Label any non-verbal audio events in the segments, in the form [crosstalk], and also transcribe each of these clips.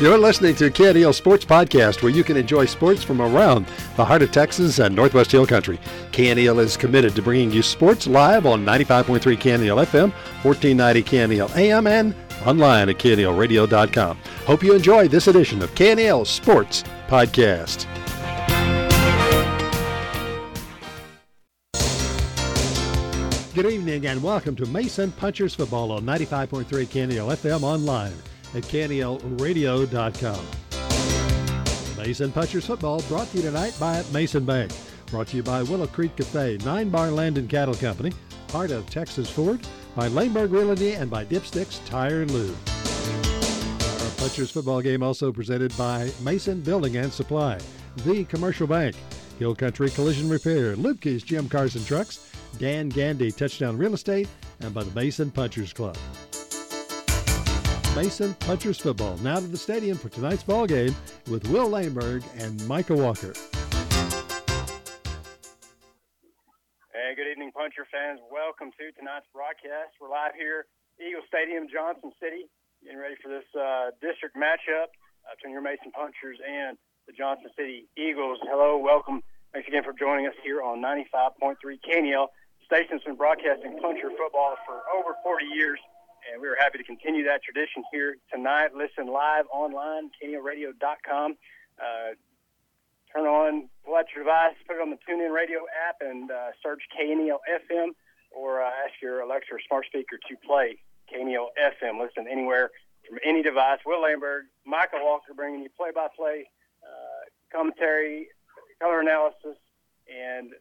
You're listening to KNEL Sports Podcast, where you can enjoy sports from around the heart of Texas and Northwest Hill Country. KNEL is committed to bringing you sports live on 95.3 KNEL FM, 1490 KNEL AM, and online at knelradio.com. Hope you enjoy this edition of KNEL Sports Podcast. Good evening and welcome to Mason Punchers Football on 95.3 KNEL FM online at knelradio.com. Mason Punchers Football brought to you tonight by Mason Bank. Brought to you by Willow Creek Cafe, Nine Bar Land and Cattle Company, part of Texas Ford, by Laneburg Realty, and by Dipsticks Tire and Lube. Our Punchers football game also presented by Mason Building and Supply, The Commercial Bank, Hill Country Collision Repair, Lubke's Jim Carson Trucks, Dan Gandy Touchdown Real Estate, and by the Mason Punchers Club. Mason Punchers Football now to the stadium for tonight's ball game with Will Laneburg and Micah Walker. Hey, good evening, Puncher fans. Welcome to tonight's broadcast. We're live here, Eagle Stadium, Johnson City, getting ready for this uh, district matchup uh, between your Mason Punchers and the Johnson City Eagles. Hello, welcome. Thanks again for joining us here on 95.3 KNEL. The station's been broadcasting Puncher football for over 40 years and we are happy to continue that tradition here tonight. Listen live online, knelradio.com. Uh, turn on, pull out your device, put it on the TuneIn Radio app, and uh, search KNEL FM, or uh, ask your Alexa or smart speaker to play KNEL FM. Listen anywhere from any device. Will Laneburg, Micah Walker bringing you play-by-play uh, commentary, color analysis, and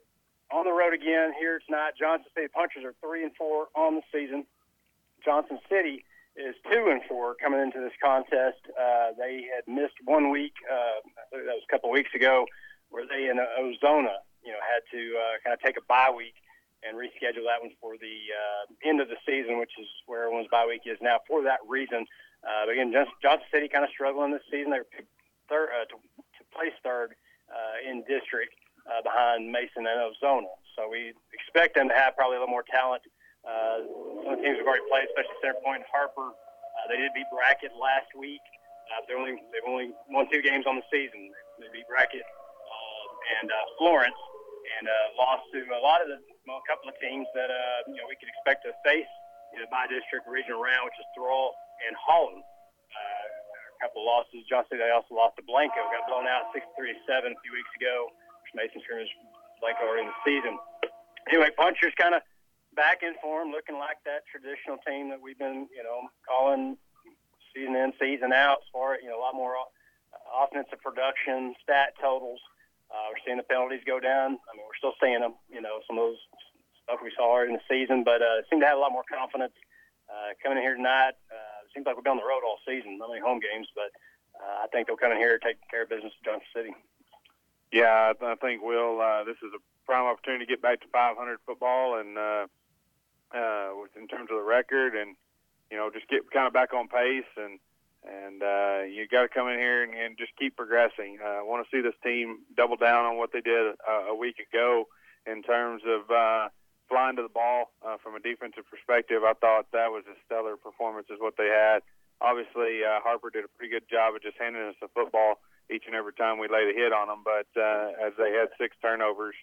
on the road again here tonight. Johnson State Punchers are three and four on the season. Johnson City is two and four coming into this contest. Uh, they had missed one week. Uh, that was a couple weeks ago, where they in Ozona, you know, had to uh, kind of take a bye week and reschedule that one for the uh, end of the season, which is where everyone's bye week is now. For that reason, uh, but again, Johnson City kind of struggling this season. They're third uh, to, to place third uh, in district uh, behind Mason and Ozona. So we expect them to have probably a little more talent uh, some the teams have already played, especially Center Point and Harper. Uh, they did beat Brackett last week. Uh, they only they've only won two games on the season. They beat Brackett uh, and uh, Florence, and uh, lost to a lot of the well, a couple of teams that uh, you know we could expect to face in a bi-district regional round, which is Thrall and Holland. Uh, a couple of losses. John City they also lost to Blanco. Got blown out 63 to seven a few weeks ago. Which Mason scrimmage Blanco already in the season. Anyway, Punchers kind of back in form, looking like that traditional team that we've been, you know, calling season in, season out. As far you know, a lot more offensive production, stat totals. Uh, we're seeing the penalties go down. I mean, we're still seeing them. You know, some of those stuff we saw early in the season, but uh, seem to have a lot more confidence uh, coming in here tonight. Uh, seems like we've been on the road all season, not only home games, but uh, I think they'll come in here and take care of business at Johnson City. Yeah, I think Will. Uh, this is a prime opportunity to get back to 500 football and. Uh, uh, in terms of the record, and you know just get kind of back on pace and and uh, you got to come in here and, and just keep progressing. Uh, I want to see this team double down on what they did uh, a week ago in terms of uh, flying to the ball uh, from a defensive perspective. I thought that was a stellar performance, is what they had. Obviously, uh, Harper did a pretty good job of just handing us the football each and every time we laid a hit on them. But uh, as they had six turnovers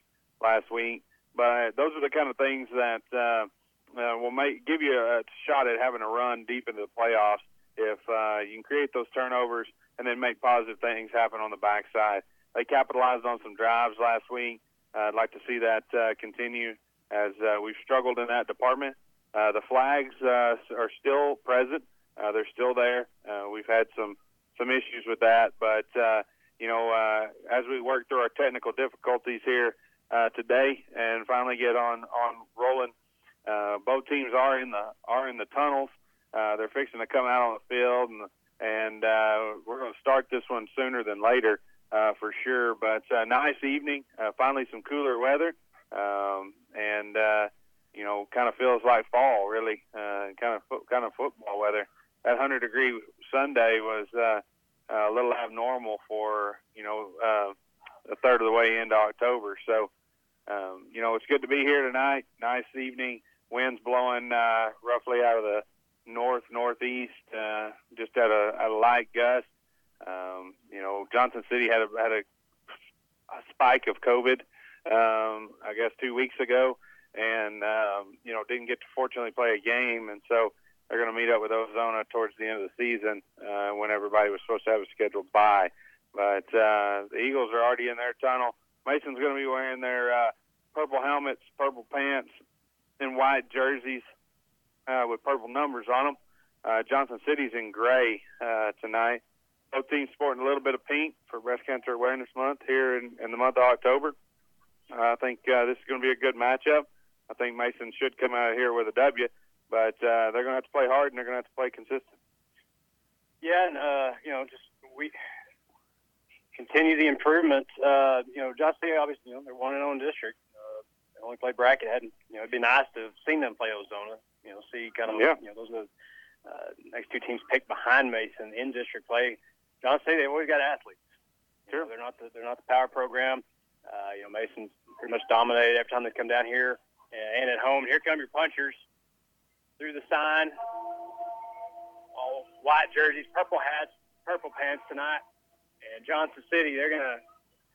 last week, but those are the kind of things that. Uh, uh, will make give you a shot at having a run deep into the playoffs if uh, you can create those turnovers and then make positive things happen on the backside. They capitalized on some drives last week. Uh, I'd like to see that uh, continue as uh, we've struggled in that department. Uh, the flags uh, are still present. Uh, they're still there. Uh, we've had some some issues with that, but uh, you know, uh, as we work through our technical difficulties here uh, today and finally get on on rolling uh, both teams are in the are in the tunnels. Uh, they're fixing to come out on the field, and and uh, we're going to start this one sooner than later uh, for sure. But uh, nice evening, uh, finally some cooler weather, um, and uh, you know, kind of feels like fall, really, uh, kind of fo- kind of football weather. That 100 degree Sunday was uh, a little abnormal for you know uh, a third of the way into October. So um, you know, it's good to be here tonight. Nice evening winds blowing uh, roughly out of the north northeast, uh, just at a, a light gust. you know, Johnson City had a had a, a spike of COVID, um, I guess two weeks ago, and um, you know didn't get to fortunately play a game, and so they're going to meet up with Ozona towards the end of the season uh, when everybody was supposed to have a scheduled bye. But uh, the Eagles are already in their tunnel. Mason's going to be wearing their uh, purple helmets, purple pants, and white jerseys uh, with purple numbers on them. Uh, Johnson City's in gray uh, tonight. Both teams sporting a little bit of pink for Breast Cancer Awareness Month here in, in the month of October. Uh, I think uh, this is going to be a good matchup. I think Mason should come out of here with a W, but uh, they're going to have to play hard and they're going to have to play consistent. Yeah, and uh, you know, just we continue the improvements. Uh, you know, Johnson City obviously, you know, they're one and zero district. Uh, only played Brackett. Hadn't you know? It'd be nice to have seen them play Ozona. You know, see kind of yeah. you know those are the uh, next two teams picked behind Mason in district play. Johnson City, they've always got athletes. Sure. Know, they're not the, they're not the power program. Uh, you know, Mason's pretty much dominated every time they come down here and, and at home. Here come your punchers through the sign. All white jerseys, purple hats, purple pants tonight. And Johnson City, they're going to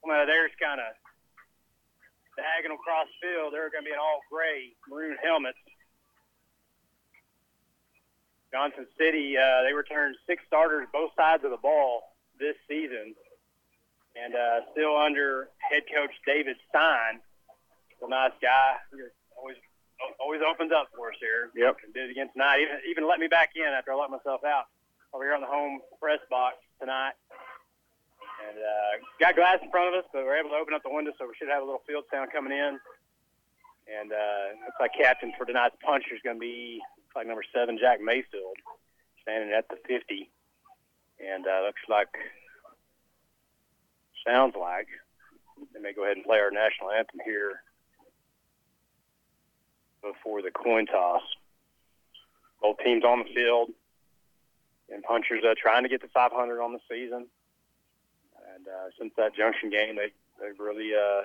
come out of theirs kind of diagonal cross field. They're going to be in all gray maroon helmets. Johnson City, uh, they returned six starters both sides of the ball this season, and uh, still under head coach David Stein. A nice guy, always always opens up for us here. Yep. And did it again tonight. Even even let me back in after I let myself out over here on the home press box tonight. And uh, got glass in front of us, but we're able to open up the window, so we should have a little field sound coming in. And uh, looks like captain for tonight's puncher is going to be like number seven, Jack Mayfield, standing at the 50. And uh, looks like, sounds like, they may go ahead and play our national anthem here before the coin toss. Both teams on the field, and punchers uh, trying to get to 500 on the season. And uh, since that Junction game, they they've really. Uh,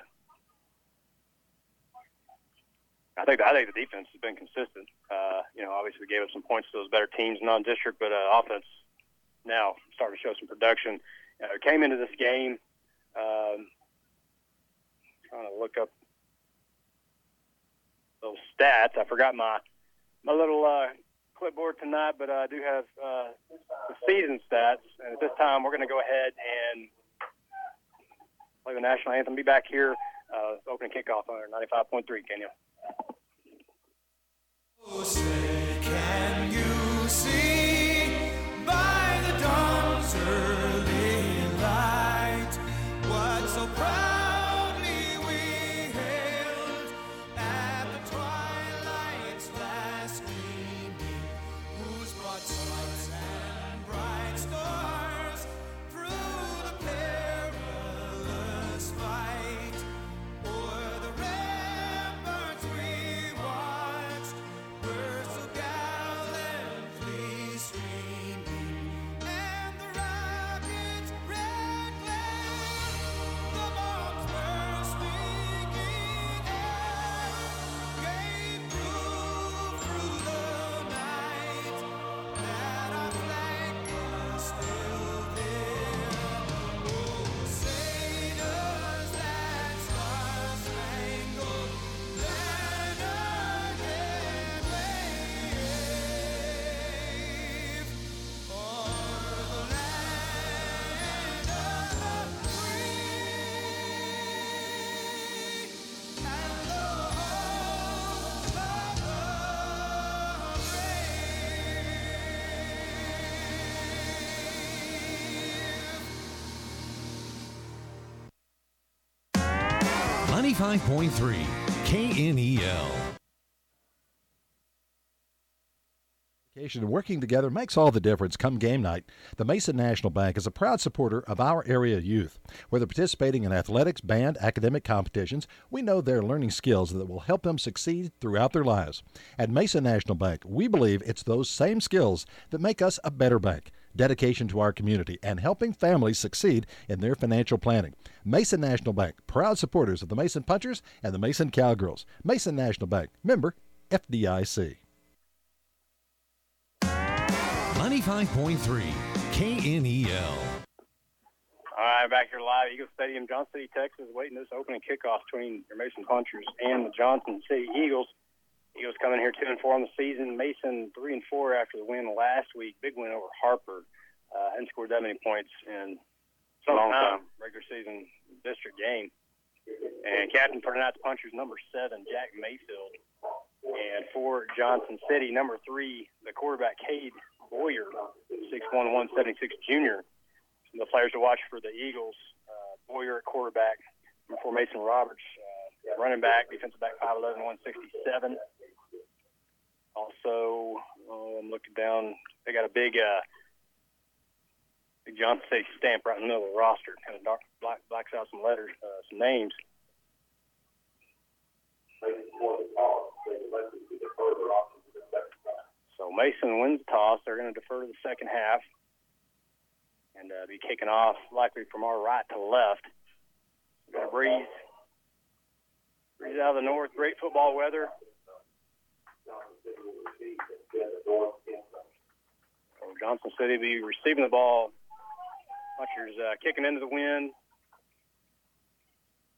I think I think the defense has been consistent. Uh, you know, obviously we gave up some points to those better teams non-district, but uh, offense now starting to show some production. Uh, came into this game um, trying to look up those stats. I forgot my my little uh, clipboard tonight, but I do have uh, the season stats. And at this time, we're going to go ahead and play the national anthem. Be back here, uh, opening kickoff on 95.3, KNEL. Oh, say, can you see by the dawn's early 95.3 KNEL. Education and working together makes all the difference come game night. The Mason National Bank is a proud supporter of our area youth. Whether participating in athletics, band, academic competitions, we know they're learning skills that will help them succeed throughout their lives. At Mason National Bank, we believe it's those same skills that make us a better bank. Dedication to our community and helping families succeed in their financial planning. Mason National Bank, proud supporters of the Mason Punchers and the Mason Cowgirls. Mason National Bank, member FDIC. 95.3 KNEL. right, back here live, Eagle Stadium, Johnson City, Texas, waiting this opening kickoff between your Mason Punchers and the Johnson City Eagles. Eagles coming here two and four on the season. Mason three and four after the win last week. Big win over Harper. Uh, hadn't scored that many points in some Long time, time. regular season district game. And captain for tonight's Punchers, number seven, Jack Mayfield. And for Johnson City, number three, the quarterback, Cade Boyer, six one one seventy six junior. Some of the players to watch for the Eagles, uh, Boyer at quarterback, four, Mason Roberts, uh, running back, defensive back, 5'11", 167. Also, oh, I'm looking down. They got a big, uh, big Johnson City stamp right in the middle of the roster. Kind of dark, black, blacks out some letters, uh, some names. So Mason wins the toss. They're going to defer to the second half and uh, be kicking off likely from our right to left. Got a breeze. Breeze out of the north. Great football weather. So Johnson City be receiving the ball. Punchers uh, kicking into the wind.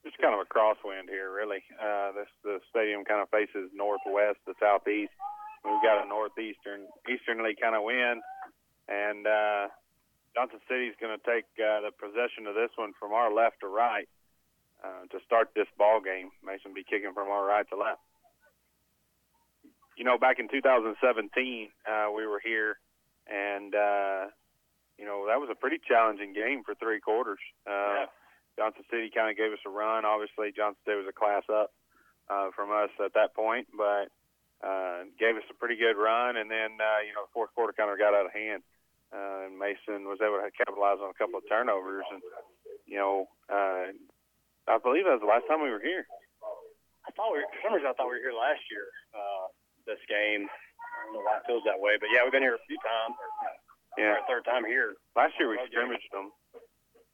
It's kind of a crosswind here, really. Uh, this the stadium kind of faces northwest to southeast. We've got a northeastern easternly kind of wind, and uh, Johnson City's going to take uh, the possession of this one from our left to right uh, to start this ball game. Mason be kicking from our right to left. You know, back in 2017, uh, we were here, and uh, you know that was a pretty challenging game for three quarters. Uh, Yeah. Johnson City kind of gave us a run. Obviously, Johnson City was a class up uh, from us at that point, but uh, gave us a pretty good run. And then, uh, you know, the fourth quarter kind of got out of hand. Uh, and Mason was able to capitalize on a couple of turnovers. And, you know, uh, I believe that was the last time we were here. I thought we were, for some reason I thought we were here last year. Uh, this game. I don't know why it feels that way, but yeah, we've been here a few times. Or, Yeah. Our third time here. Last year we scrimmaged them.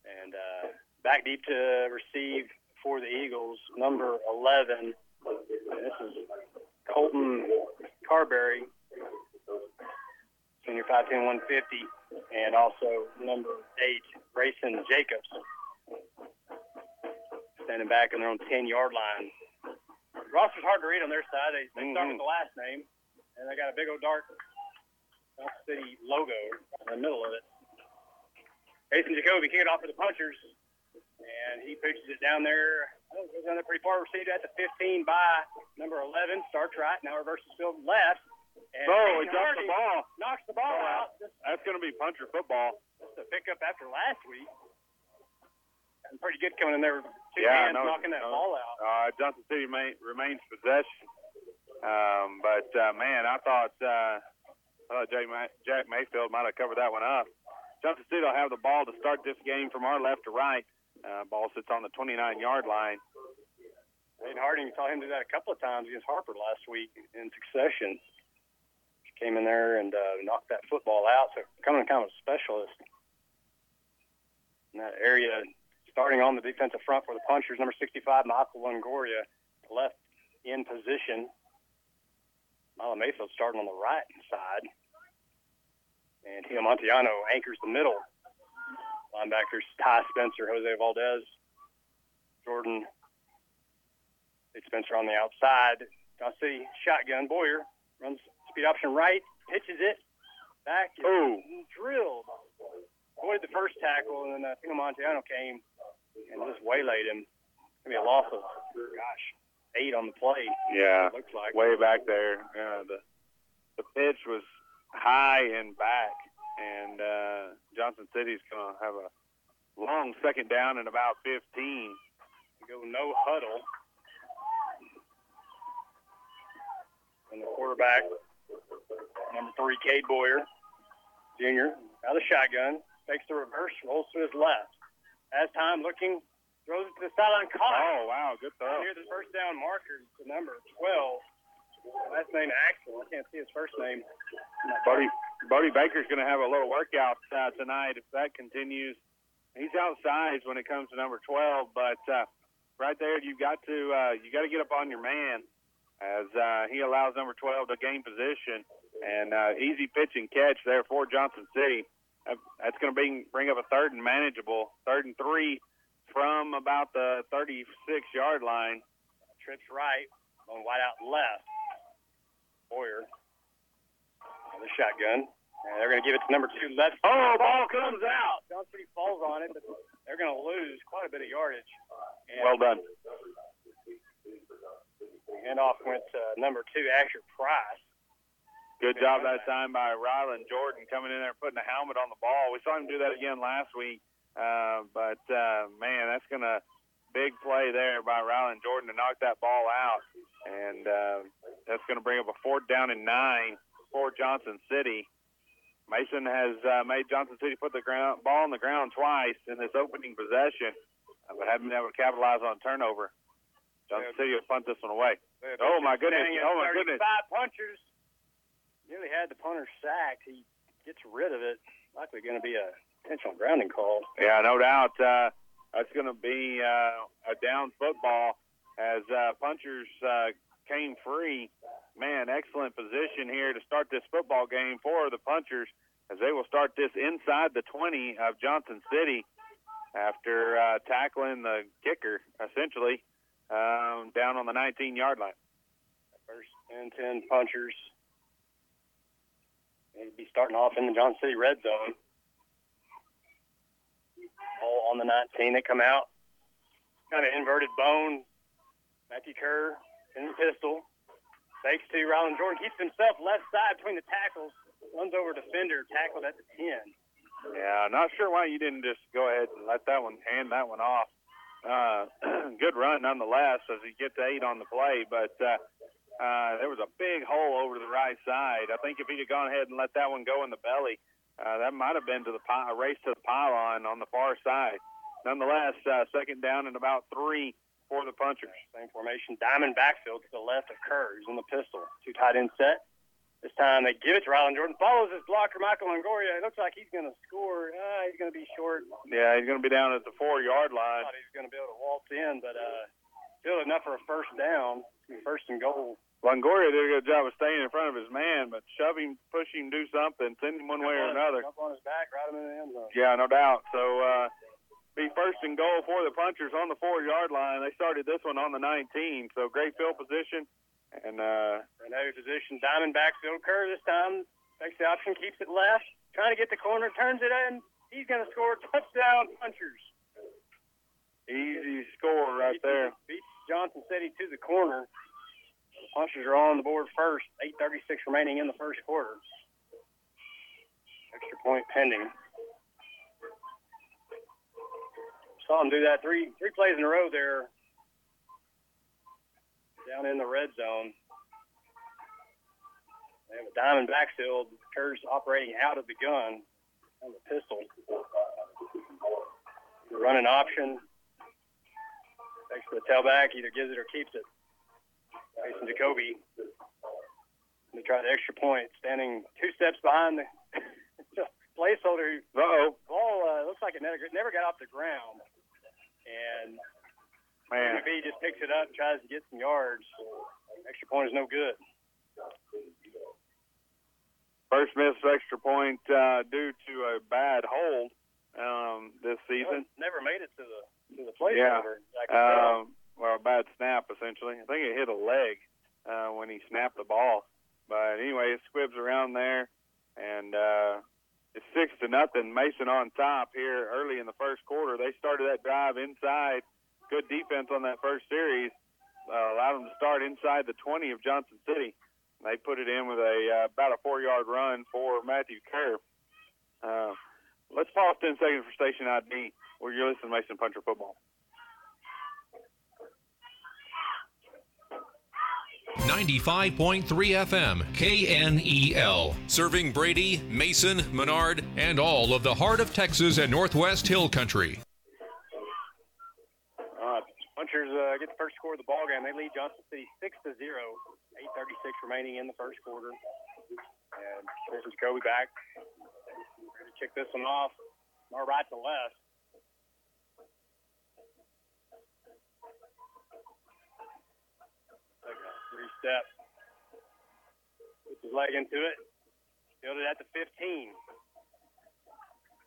And uh, back deep to receive for the Eagles, number 11. And this is Colton Carberry, senior 5'10", 150, and also number 8, Grayson Jacobs, standing back on their own 10-yard line. Roster's hard to read on their side. They, they start Mhm. with the last name, and they got a big old dark City logo in the middle of it. Jason Jacoby it off for the punchers, and he pitches it down there. Don't goes down there pretty far. Received at the 15 by number 11. Starts right now, reverses field left. And Oh, he dropped the ball. Knocks the ball out. Just, That's going to be puncher football. just a pickup after last week. Pretty good coming in there two Yeah, hands no, knocking that no. ball out. Uh, Johnson City ma- remains possession. Um, but uh, man, I thought uh, I thought Jack, Ma- Jack Mayfield might have covered that one up. Johnson City will have the ball to start this game from our left to right. Uh, ball sits on the 29-yard line. Peyton Harding saw him do that a couple of times against Harper last week in succession. Came in there and uh, knocked that football out. So coming kind of a specialist in that area. Starting on the defensive front for the punchers, number 65, Michael Longoria, left in position. Mila Mayfield starting on the right side. And Tio Montiano anchors the middle. Linebackers Ty Spencer, Jose Valdez, Jordan Spencer on the outside. Johnson City shotgun. Boyer runs speed option right, pitches it back. Ooh. drilled. Avoided the first tackle, and then uh, Tino Montiano came and just waylaid him. Gonna be a loss of, gosh, eight on the play. Yeah, It looks like way back there. Uh, the the pitch was high and back, and uh, Johnson City's going to have a long second down and about 15. go no huddle. And the quarterback, number three, Cade Boyer, junior, out of the shotgun, takes the reverse, rolls to his left. As time looking, throws it to the sideline, caught Oh wow, good throw. near the first down marker, the number 12. Last name Axtell. I can't see his first name. Buddy, Buddy Baker's going to have a little workout uh, tonight if that continues. He's outsized when it comes to number 12, but uh, right there you've got to uh, you got to get up on your man as uh, he allows number 12 to gain position and uh, easy pitch and catch there for Johnson City. That's going to bring bring up a third and manageable, third and three from about the 36 yard line. Trips right, going wide out left. Boyer on the shotgun. And they're going to give it to number two left. Oh, ball comes out. Johnson City falls on it, but they're going to lose quite a bit of yardage. And Well done. Handoff went to number two, Asher Price. Good job that time by Rylan Jordan coming in there putting a helmet on the ball. We saw him do that again last week. Uh, but uh, man, that's gonna big play there by Rylan Jordan to knock that ball out, and uh, that's gonna bring up a fourth down and nine for Johnson City. Mason has uh, made Johnson City put the ground, ball on the ground twice in this opening possession, uh, but haven't been able to capitalize on turnover. Johnson City will punt this one away. Oh, my goodness. Oh, my goodness. 35 punchers. Nearly had the punter sacked. He gets rid of it. Likely going to be a intentional grounding call. Yeah, no doubt. Uh, that's going to be uh, a down football as uh, punchers uh, came free. Man, excellent position here to start this football game for the punchers as they will start this inside the 20 of Johnson City after uh, tackling the kicker, essentially, um, down on the 19 yard line. First and 10 punchers. They'd be starting off in the John City red zone. All on the 19. They come out. Kind of inverted bone. Matthew Kerr in the pistol. Fakes to Rylan Jordan. Keeps himself left side between the tackles. Runs over defender. Tackled at the 10. Yeah, not sure why you didn't just go ahead and let that one hand that one off. Uh, [clears throat] good run nonetheless as he gets eight on the play, but uh, uh, there was a big hole over to the right side. I think if he'd have gone ahead and let that one go in the belly, uh, that might have been to the pi- a race to the pylon on the far side. Nonetheless, uh, second down and about three for the punchers. Same formation. Diamond backfield to the left of Kerr. He's in the pistol. Two tight end set. This time they give it to Rylan Jordan. Follows his blocker, Michael Longoria. It looks like he's going to score. Uh, he's going to be short. Yeah, he's going to be down at the four yard I line. thought he was going to be able to waltz in, but uh, still enough for a first down. First and goal. Longoria did a good job of staying in front of his man, but shove him, push him, do something, send him one way or another. Up on his back, right him in the end zone. Yeah, no doubt. So uh, be first and goal for the punchers on the four yard line. They started this one on the 19, so great field position. And uh, Another position, Diamond backfield. Kerr this time takes the option, keeps it left, trying to get the corner, turns it in. He's going to score touchdown punchers. easy score right there. Beats Johnson City to the corner. The punchers are on the board first. 8:36 remaining in the first quarter. Extra point pending. Saw him do that three three plays in a row there. Down in the red zone. They have a diamond backfield. Kerr's operating out of the gun on the pistol. Running option. Takes the tailback, either gives it or keeps it. Mason Jacoby. They try the extra point, standing two steps behind the [laughs] placeholder. Uh oh, Ball uh, looks like it never, never got off the ground. And man. Just picks it up and tries to get some yards. Extra point is no good. First missed extra point uh, due to a bad hold um, this season. Never made it to the to the placeholder. I can tell. Um, well, a bad snap essentially. I think it hit a leg uh, when he snapped the ball. But anyway, it squibs around there, and uh, it's six to nothing. Mason on top here early in the first quarter. They started that drive inside. Good defense on that first series. Uh, allowed them to start inside the 20 of Johnson City. They put it in with a uh, about a four-yard run for Matthew Kerr. Uh, let's pause 10 seconds for station ID. Where you're listening to Mason Puncher Football. 95.3 FM, KNEL. Serving Brady, Mason, Menard, and all of the heart of Texas and Northwest Hill Country. Uh, Punchers uh, get the first score of the ball game. They lead Johnson City six to zero. 8:36 remaining in the first quarter. And this is Kobe back. Ready to kick this one off. More right to left. Three step. Puts his leg into it. Fielded at the 15.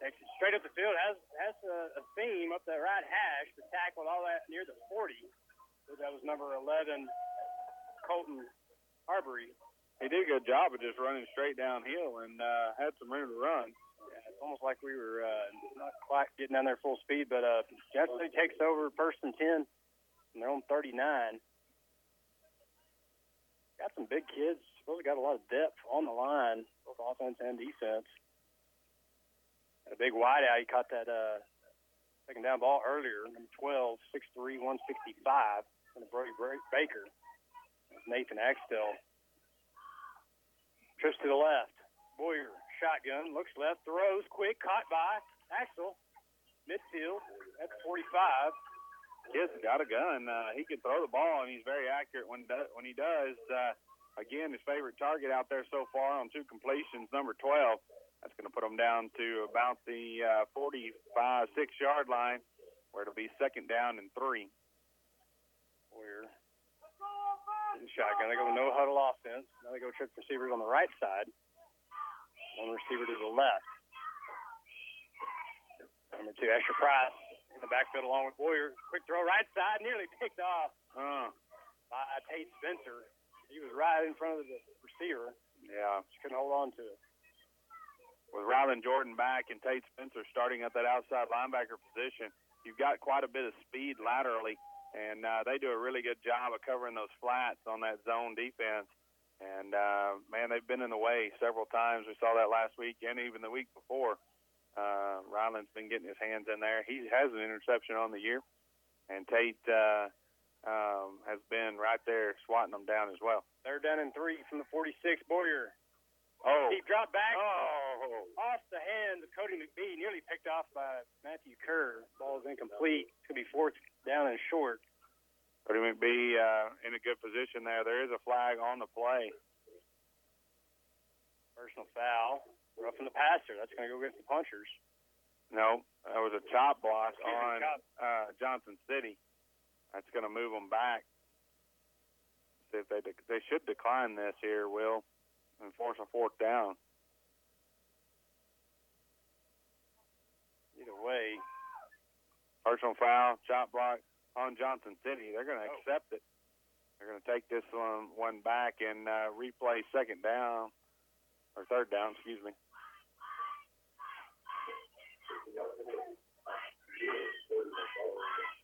Takes it straight up the field. Has has a, a seam up that right hash. The tackle all that near the 40. So that was number 11, Colton Harbury. He did a good job of just running straight downhill and uh, had some room to run. Yeah, it's almost like we were uh, not quite getting down there full speed, but uh, City takes over first and 10, and they're on 39. Got some big kids. Supposedly got a lot of depth on the line, both offense and defense. A big wide out. He caught that uh, second down ball earlier. Number 12, 6'3", 165, and Brody Baker. Nathan Axtell. Trips to the left. Boyer, shotgun, looks left, throws, quick, caught by Axtell. Midfield, that's 45. Kid's got a gun. Uh, he can throw the ball, and he's very accurate when do, when he does. Uh, again, his favorite target out there so far on two completions, number 12. That's going to put him down to about the uh, 45, six yard line, where it'll be second down and three. Boyer. in Shotgun. They go no huddle offense. Now they go trick receivers on the right side. One receiver to the left. Number two, Asher Price the backfield along with Boyer. Quick throw right side, nearly [laughs] picked off Uh, by Tate Spencer. He was right in front of the receiver. yeah. Just couldn't hold on to it. with Rylan Jordan back and Tate Spencer starting at that outside linebacker position, you've got quite a bit of speed laterally, and uh, they do a really good job of covering those flats on that zone defense. And uh, man, they've been in the way several times. We saw that last week and even the week before. Uh, Ryland's been getting his hands in there. He has an interception on the year, and Tate uh, um, has been right there swatting them down as well. They're down in three from the 46. Boyer. Oh, He dropped back. oh, off the hands of Cody McBee, nearly picked off by Matthew Kerr. Ball is incomplete. Could be fourth down and short. Cody McBee uh, in a good position there. There is a flag on the play. Personal foul. Roughing the passer. That's going to go against the punchers. No, that was a chop block Excuse on chop. uh, Johnson City. That's going to move them back. See if they de- they should decline this here, Will, and force a fourth down. Either way, Personal foul, chop block on Johnson City. They're going to Oh. accept it. They're going to take this one one back and uh, replay second down or third down, excuse me.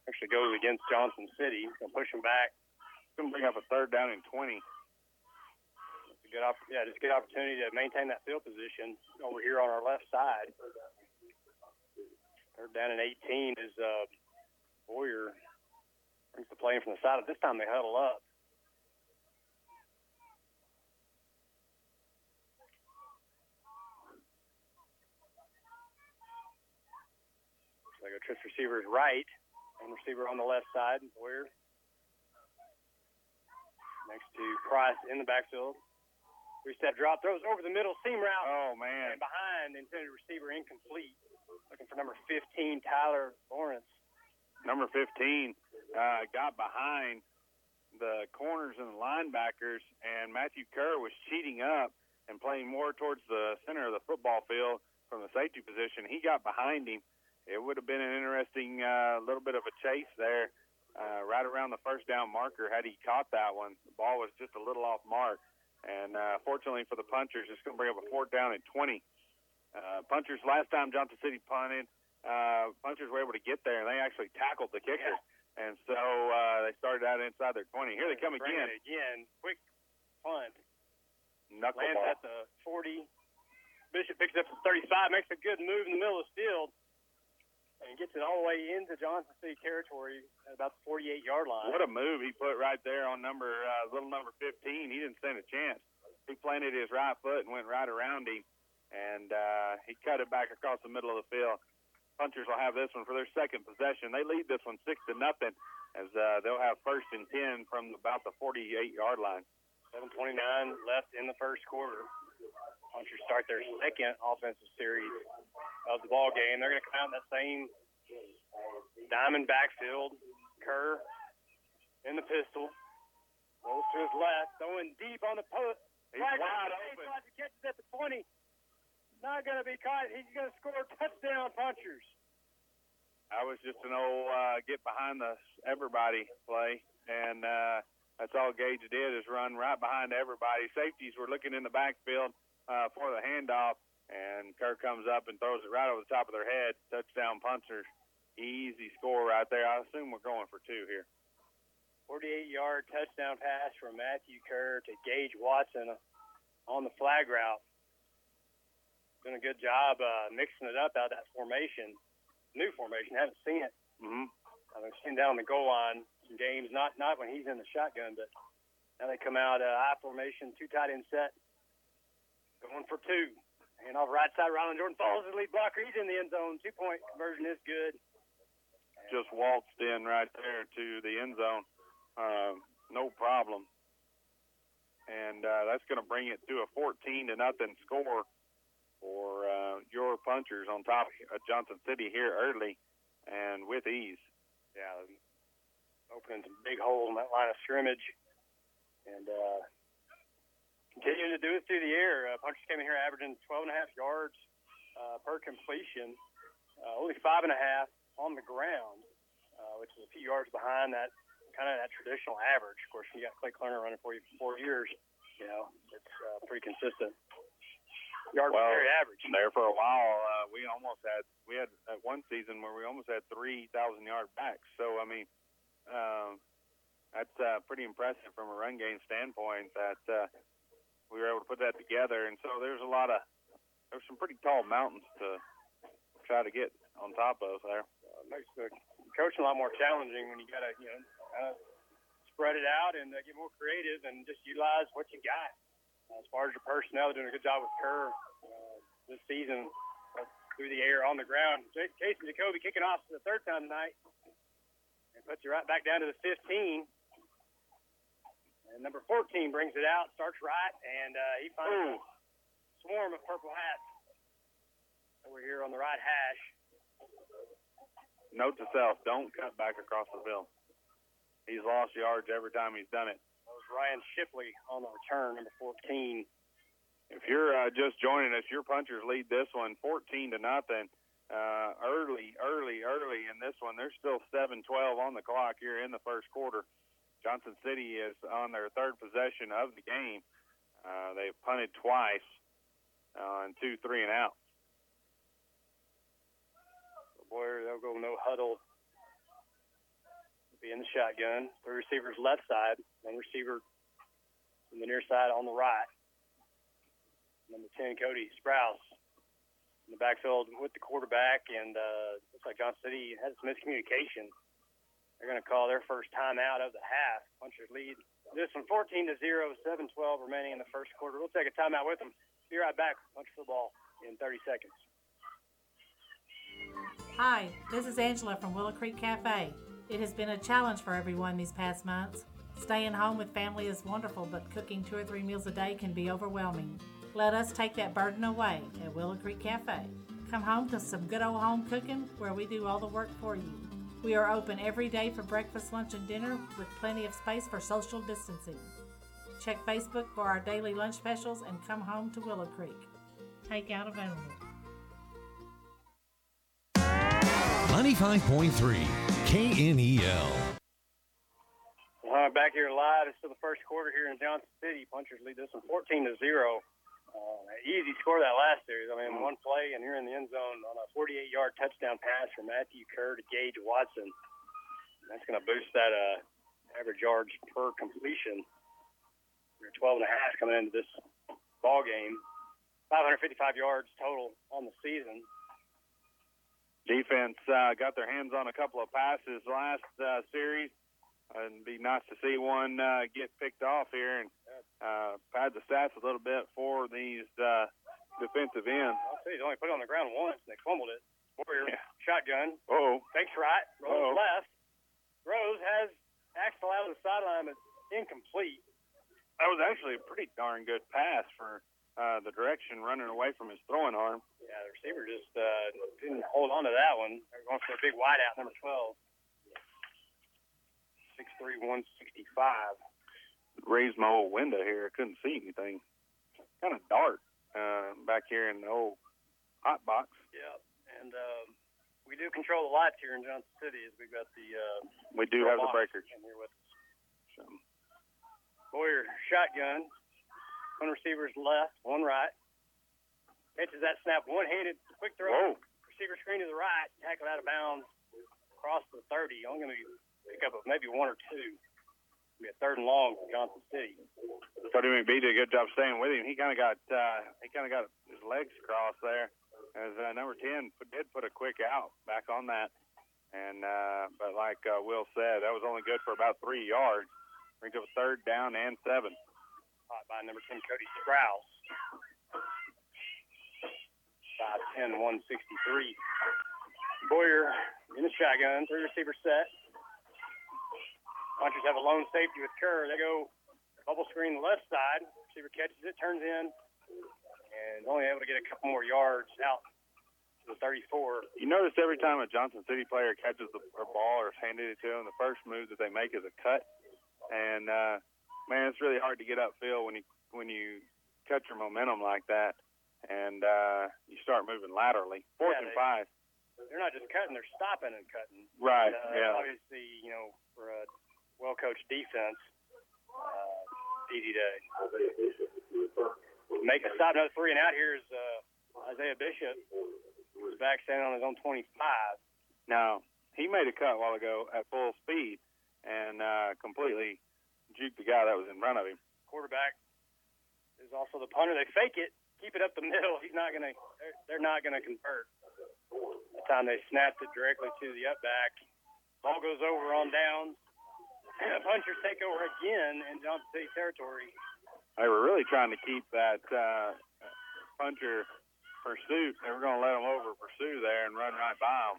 Actually goes against Johnson City. Going to push him back. Going to bring up a third down and 20. It's a good op- yeah, just a good opportunity to maintain that field position over here on our left side. Third down and 18 is uh, Boyer brings the play in from the side. But this time they huddle up. So they go trips receivers right, and receiver on the left side. Boyer next to Price in the backfield. Three step drop, throws over the middle, seam route, Oh, man. and behind intended receiver incomplete. Looking for number 15, Tyler Lawrence. number 15 uh, got behind the corners and the linebackers, and Matthew Kerr was cheating up and playing more towards the center of the football field from the safety position. He got behind him. It would have been an interesting uh, little bit of a chase there, uh, right around the first down marker. Had he caught that one, the ball was just a little off mark. And uh, fortunately for the punchers, it's going to bring up a fourth down at 20. Uh, punchers last time Johnson City punted, uh, punchers were able to get there, and they actually tackled the kicker. And so uh, they started out inside their 20. Here they come Bring again. again. Quick punt. Knuckleball. Lands at the 40. Bishop picks up the 35, makes a good move in the middle of the field, and gets it all the way into Johnson City territory at about the 48 yard line. What a move he put right there on number uh, little number 15. He didn't stand a chance. He planted his right foot and went right around him, and uh, he cut it back across the middle of the field. Punchers will have this one for their second possession. They lead this one six to nothing, as uh, they'll have first and ten from about the 48 yard line. 7:29 left in the first quarter. Punchers start their second offensive series of the ball game. They're going to come out in that same diamond backfield. Kerr in the pistol. Rolls to his left, throwing deep on the post. He's Right wide open. Tries to catch it at the 20. not going to be caught. He's going to score a touchdown punchers. I was just an old uh, get behind the everybody play, and uh, that's all Gage did is run right behind everybody. Safeties were looking in the backfield uh, for the handoff, and Kirk comes up and throws it right over the top of their head. Touchdown punter. Easy score right there. I assume we're going for two here. 48 yard touchdown pass from Matthew Kerr to Gage Watson on the flag route. Doing a good job uh, mixing it up out of that formation. New formation, haven't seen it. Mm-hmm. I've seen down the goal line some games, not not when he's in the shotgun, but now they come out uh, I formation, two tight end set, going for two. And off right side, Ryland Jordan falls the lead blocker. He's in the end zone. Two point conversion is good. Just waltzed in right there to the end zone. Um, no problem. And uh, that's going to bring it to a 14 to nothing score for uh, your punchers on top of Johnson City here early and with ease. Yeah, opening some big holes in that line of scrimmage, and uh, continuing to do it through the air. Uh, punchers came in here averaging 12 and a half yards uh, per completion, uh, only five and a half on the ground, uh, which is a few yards behind that kind of that traditional average. Of course, you got Clay Klerner running for you for four years. You know, it's uh, pretty consistent. Yard Well, per average. There for a while, uh, we almost had we had uh, one season where we almost had three thousand yard backs. So I mean, um, that's uh, pretty impressive from a run game standpoint that uh, we were able to put that together. And so there's a lot of there's some pretty tall mountains to try to get on top of there. uh, makes the coaching a lot more challenging when you got to you know kind spread it out and uh, get more creative and just utilize what you got. Uh, as far as your personnel, doing a good job with Kerr uh, this season uh, through the air, on the ground. Jason Jacoby kicking off for the third time tonight and puts you right back down to the 15. And number 14 brings it out, starts right, and uh, he finds a swarm of purple hats over here on the right hash. Note to self: don't cut back across the field. He's lost yards every time he's done it. That was Ryan Shipley on the return, number 14. If you're uh, just joining us, your punchers lead this one 14 to nothing. Uh, early, early, early in this one. There's still 7-12 on the clock here in the first quarter. Johnson City is on their third possession of the game. Uh, they've punted twice on two, three, and out. Boyer, they'll go no huddle. Be in the shotgun. Three receiver's left side, one receiver from the near side on the right. Number 10, Cody Sprouse in the backfield with the quarterback, and uh, looks like Johnson City has miscommunication. They're going to call their first timeout of the half. Punchers lead this one 14 to 0, 7 12 remaining in the first quarter. We'll take a timeout with them. Be right back. Punch football in 30 seconds. Hi, this is Angela from Willow Creek Cafe. It has been a challenge for everyone these past months. Staying home with family is wonderful, but cooking two or three meals a day can be overwhelming. Let us take that burden away at Willow Creek Cafe. Come home to some good old home cooking where we do all the work for you. We are open every day for breakfast, lunch, and dinner with plenty of space for social distancing. Check Facebook for our daily lunch specials and come home to Willow Creek. Takeout available. 95.3 KNEL. All right, back here live. It's still the first quarter here in Johnson City. Punchers lead this one 14 to 0. Uh, easy score that last series. I mean, one play, and you're in the end zone on a 48 yard touchdown pass from Matthew Kerr to Gage Watson. That's going to boost that uh, average yards per completion. We're 12 and a half coming into this ball game. 555 yards total on the season. Defense uh, got their hands on a couple of passes last uh, series. And it'd be nice to see one uh, get picked off here and uh, pad the stats a little bit for these uh, defensive ends. I'll say he's only put it on the ground once, and they fumbled it. Warrior Yeah. shotgun. Oh, Fakes right. Rose Uh-oh. left. Rose has Axtell out of the sideline, but incomplete. that was actually a pretty darn good pass for uh, the direction running away from his throwing arm. Yeah, the receiver just uh, didn't hold on to that one. They're going for a big wideout, number 12. 6'3", 165. Raised my old window here. I couldn't see anything. Kind of dark uh, back here in the old hot box. Yeah, and um, we do control the lights here in Johnson City. As we've got the uh, We do have the breakers. in here with us. So, Boyer shotgun. One receiver's left, one right. Catches that snap one-handed, quick throw. Whoa. Receiver screen to the right, tackle out of bounds across the 30. Only going to pick up of maybe one or two. Be a third and long for Johnson City. Cody McBee did a good job staying with him. He kind of got uh, he kind of got his legs crossed there. As uh, number ten put, did put a quick out back on that, and uh, but like uh, Will said, that was only good for about three yards. Brings up a third down and seven. Caught by number 10, Cody Strauss. 5'10", 163. Boyer in the shotgun, three receiver set. Punchers have a lone safety with Kerr. They go bubble screen the left side. Receiver catches it, turns in, and only able to get a couple more yards out to the 34. You notice every time a Johnson City player catches the a ball or is handed it to them, the first move that they make is a cut. And uh, man, it's really hard to get upfield when you when you cut your momentum like that, and uh, you start moving laterally. Fourth Yeah, and they- five. They're not just cutting; they're stopping and cutting. Right. Uh, yeah. Obviously, you know, for a well-coached defense, uh, easy to make a stop. Another three and out here is uh, Isaiah Bishop, who's back standing on his own 25. Now he made a cut a while ago at full speed and uh, completely juked the guy that was in front of him. Quarterback is also the punter. They fake it, keep it up the [laughs] middle. He's not gonna. They're, they're not gonna convert. The time they snapped it directly to the up back. Ball goes over on downs. [laughs] Punchers take over again in Johnson City territory. They were really trying to keep that uh, puncher pursuit. They were going to let them over pursue there and run right by them.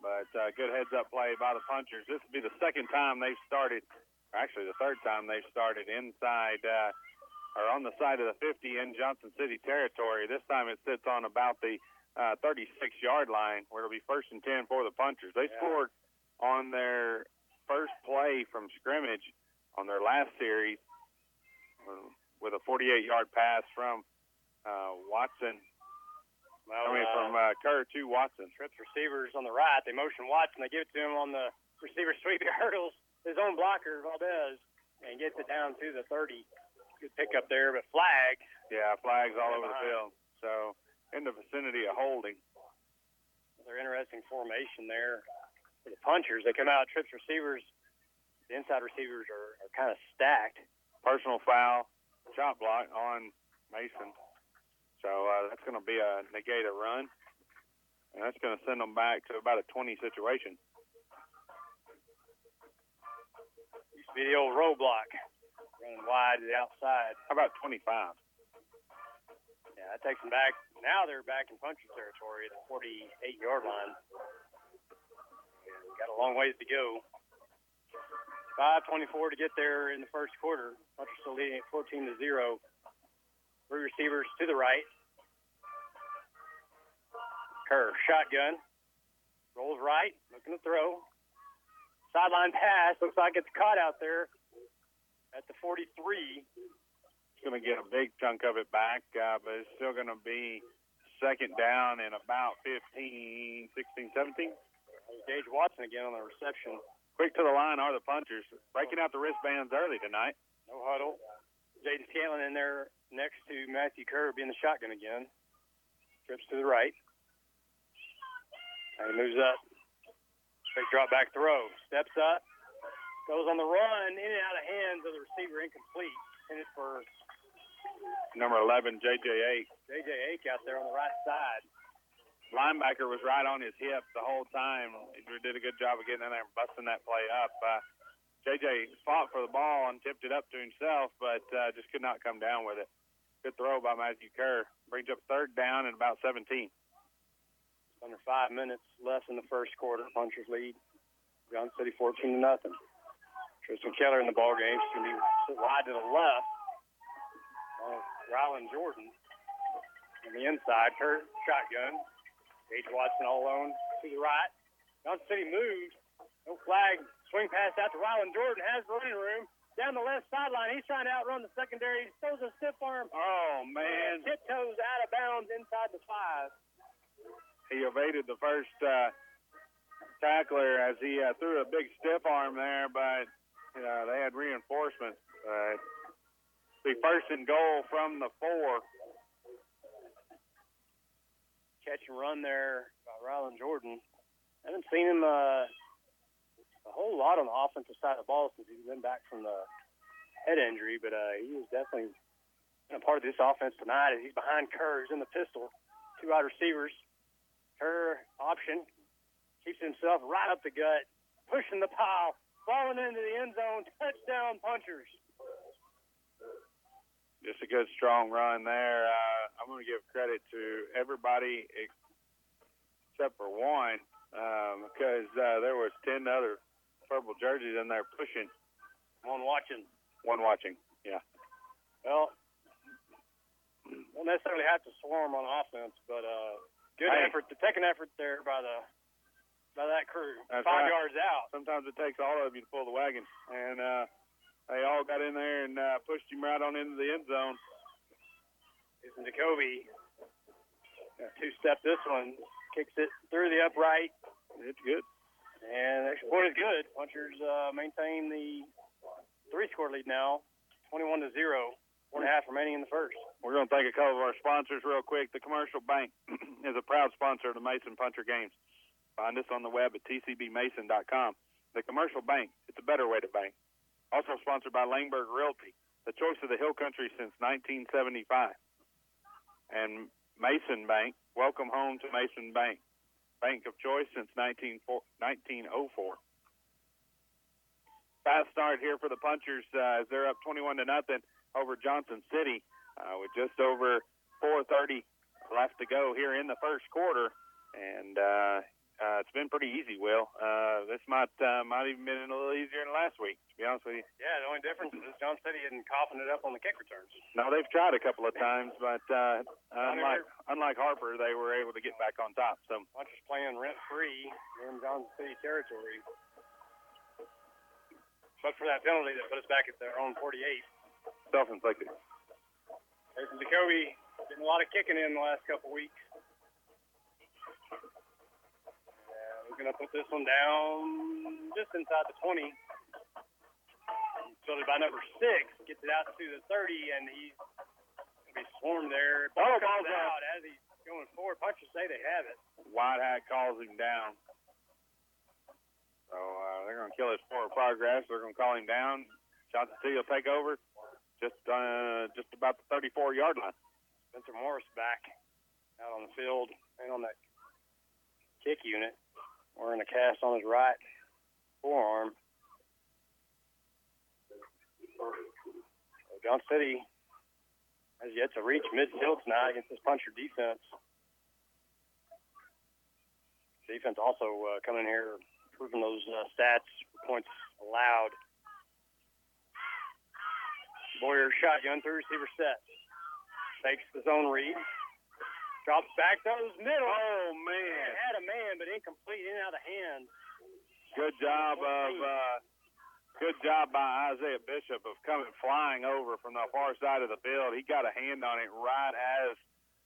But uh, good heads up play by the punchers. This will be the second time they've started, or actually the third time they've started inside uh, or on the side of the 50 in Johnson City territory. This time it sits on about the uh, 36 yard line where it'll be first and 10 for the punchers. They Yeah. scored on their first play from scrimmage on their last series uh, with a 48 yard pass from uh, Watson. Well, I mean, uh, from uh, Kerr to Watson. trips receivers on the right. They motion Watson. They give it to him on the receiver sweep. [laughs] He hurdles his own blocker, Valdez, and gets it down to the 30. Good pickup there, but flag. Yeah, flags all over the field. So in the vicinity of holding. Another interesting formation there for the punchers. They come out, trips receivers. The inside receivers are, are kind of stacked. Personal foul, shot block on Mason. So uh, that's going to be a negate a run, and that's going to send them back to about a 20 situation. Used to be the old roadblock, running wide to the outside. How about 25? Yeah, that takes them back. Now they're back in puncher territory at the 48 yard line. Got a long ways to go. 5:24 to get there in the first quarter. Puncher still leading at 14 to zero. Three receivers to the right. Kerr shotgun rolls right, looking to throw. Sideline pass looks like it's caught out there at the 43. It's going to get a big chunk of it back, uh, but it's still going to be second down and about 15, 16, 17. Gage Watson again on the reception. Quick to the line are the punchers, breaking out the wristbands early tonight. No huddle. Jaden Scanlon in there next to Matthew Kerr being the shotgun again. Trips to the right. And he moves up. Big drop back throw. Steps up. Goes on the run. In and out of hands of the receiver. Incomplete. Intended for Number 11, J.J. Ake. J.J. Ake out there on the right side. Linebacker was right on his hip the whole time. He did a good job of getting in there and busting that play up. Uh, J.J. fought for the ball and tipped it up to himself, but uh, just could not come down with it. Good throw by Matthew Kerr. Brings up third down and about 17. Under five minutes less in the first quarter. Punchers lead. Johnson City 14 to nothing. Tristan Keller in the ball game. She's going to be wide to the left. Uh, Rylan Jordan on the inside. Kerr shotgun. Gage Watson all alone to the right. Johnson City moves. No flag. Swing pass out to Rylan Jordan. Has the running room. Down the left sideline. He's trying to outrun the secondary. He throws a stiff arm. Oh, man. Tiptoes out of bounds inside the five. he evaded the first uh, tackler as he uh, threw a big stiff arm there, but uh, they had reinforcements. Uh, be first and goal from the four. Catch and run there by Rylan Jordan. I haven't seen him uh, a whole lot on the offensive side of the ball since he's been back from the head injury, but uh, he was definitely a part of this offense tonight. He's behind Kerr, he's in the pistol, two wide receivers. Kerr option keeps himself right up the gut, pushing the pile, falling into the end zone. Touchdown punchers just a good strong run there. Uh, I'm going to give credit to everybody except for one um, because uh, there was ten other purple jerseys in there pushing. One watching. One watching. Yeah. Well, don't necessarily have to swarm on offense, but uh, good hey. effort. The second effort there by the by that crew. That's Five right. yards out. Sometimes it takes all of you to pull the wagon, and. Uh, they all got in there and uh, pushed him right on into the end zone. Jason Jacoby, two step this one, kicks it through the upright. It's good. And extra point is good. Punchers uh, maintain the three score lead now, 21 to 0. Four and a half remaining in the first. We're going to thank a couple of our sponsors real quick. The Commercial Bank [clears throat] is a proud sponsor of the Mason Puncher games. Find us on the web at tcbmason.com. The Commercial Bank, it's a better way to bank. Also sponsored by Langberg Realty, the choice of the Hill Country since 1975. And Mason Bank, welcome home to Mason Bank, bank of choice since 1904. Fast start here for the Punchers uh, as they're up 21 to nothing over Johnson City uh, with just over 4:30 left to go here in the first quarter, and uh, uh, it's been pretty easy, Will. Uh, this might uh, might even been a little easier than last week, to be honest with you. Yeah, the only difference is John City isn't coughing it up on the kick returns. No, they've tried a couple of times, but uh, unlike unlike Harper, they were able to get back on top. So Punchers playing rent free in Johnson City territory. But for that penalty that put us back at their own 48. Self-inflicted. Jason Jacoby getting a lot of kicking in the last couple weeks. We're going to put this one down just inside the 20. Fielded by number six, gets it out to the 30, and he's going to be swarmed there. Ball oh, comes out as he's going forward. Punchers say they have it. White Hat calls him down. So uh, they're going to kill his forward progress. They're going to call him down. Johnson City will take over just uh, just about the 34 yard line. Spencer Morris back out on the field and on that kick unit wearing a cast on his right forearm. John City has yet to reach midfield tonight against this puncher defense. Defense also uh, coming in here proving those uh, stats, points allowed. Boyer shotgun through receiver set. Takes the zone read. Drops back, throws middle. Oh man! Had a man, but incomplete, in out of hand. Good job of uh, good job by Isaiah Bishop of coming flying over from the far side of the field. He got a hand on it right as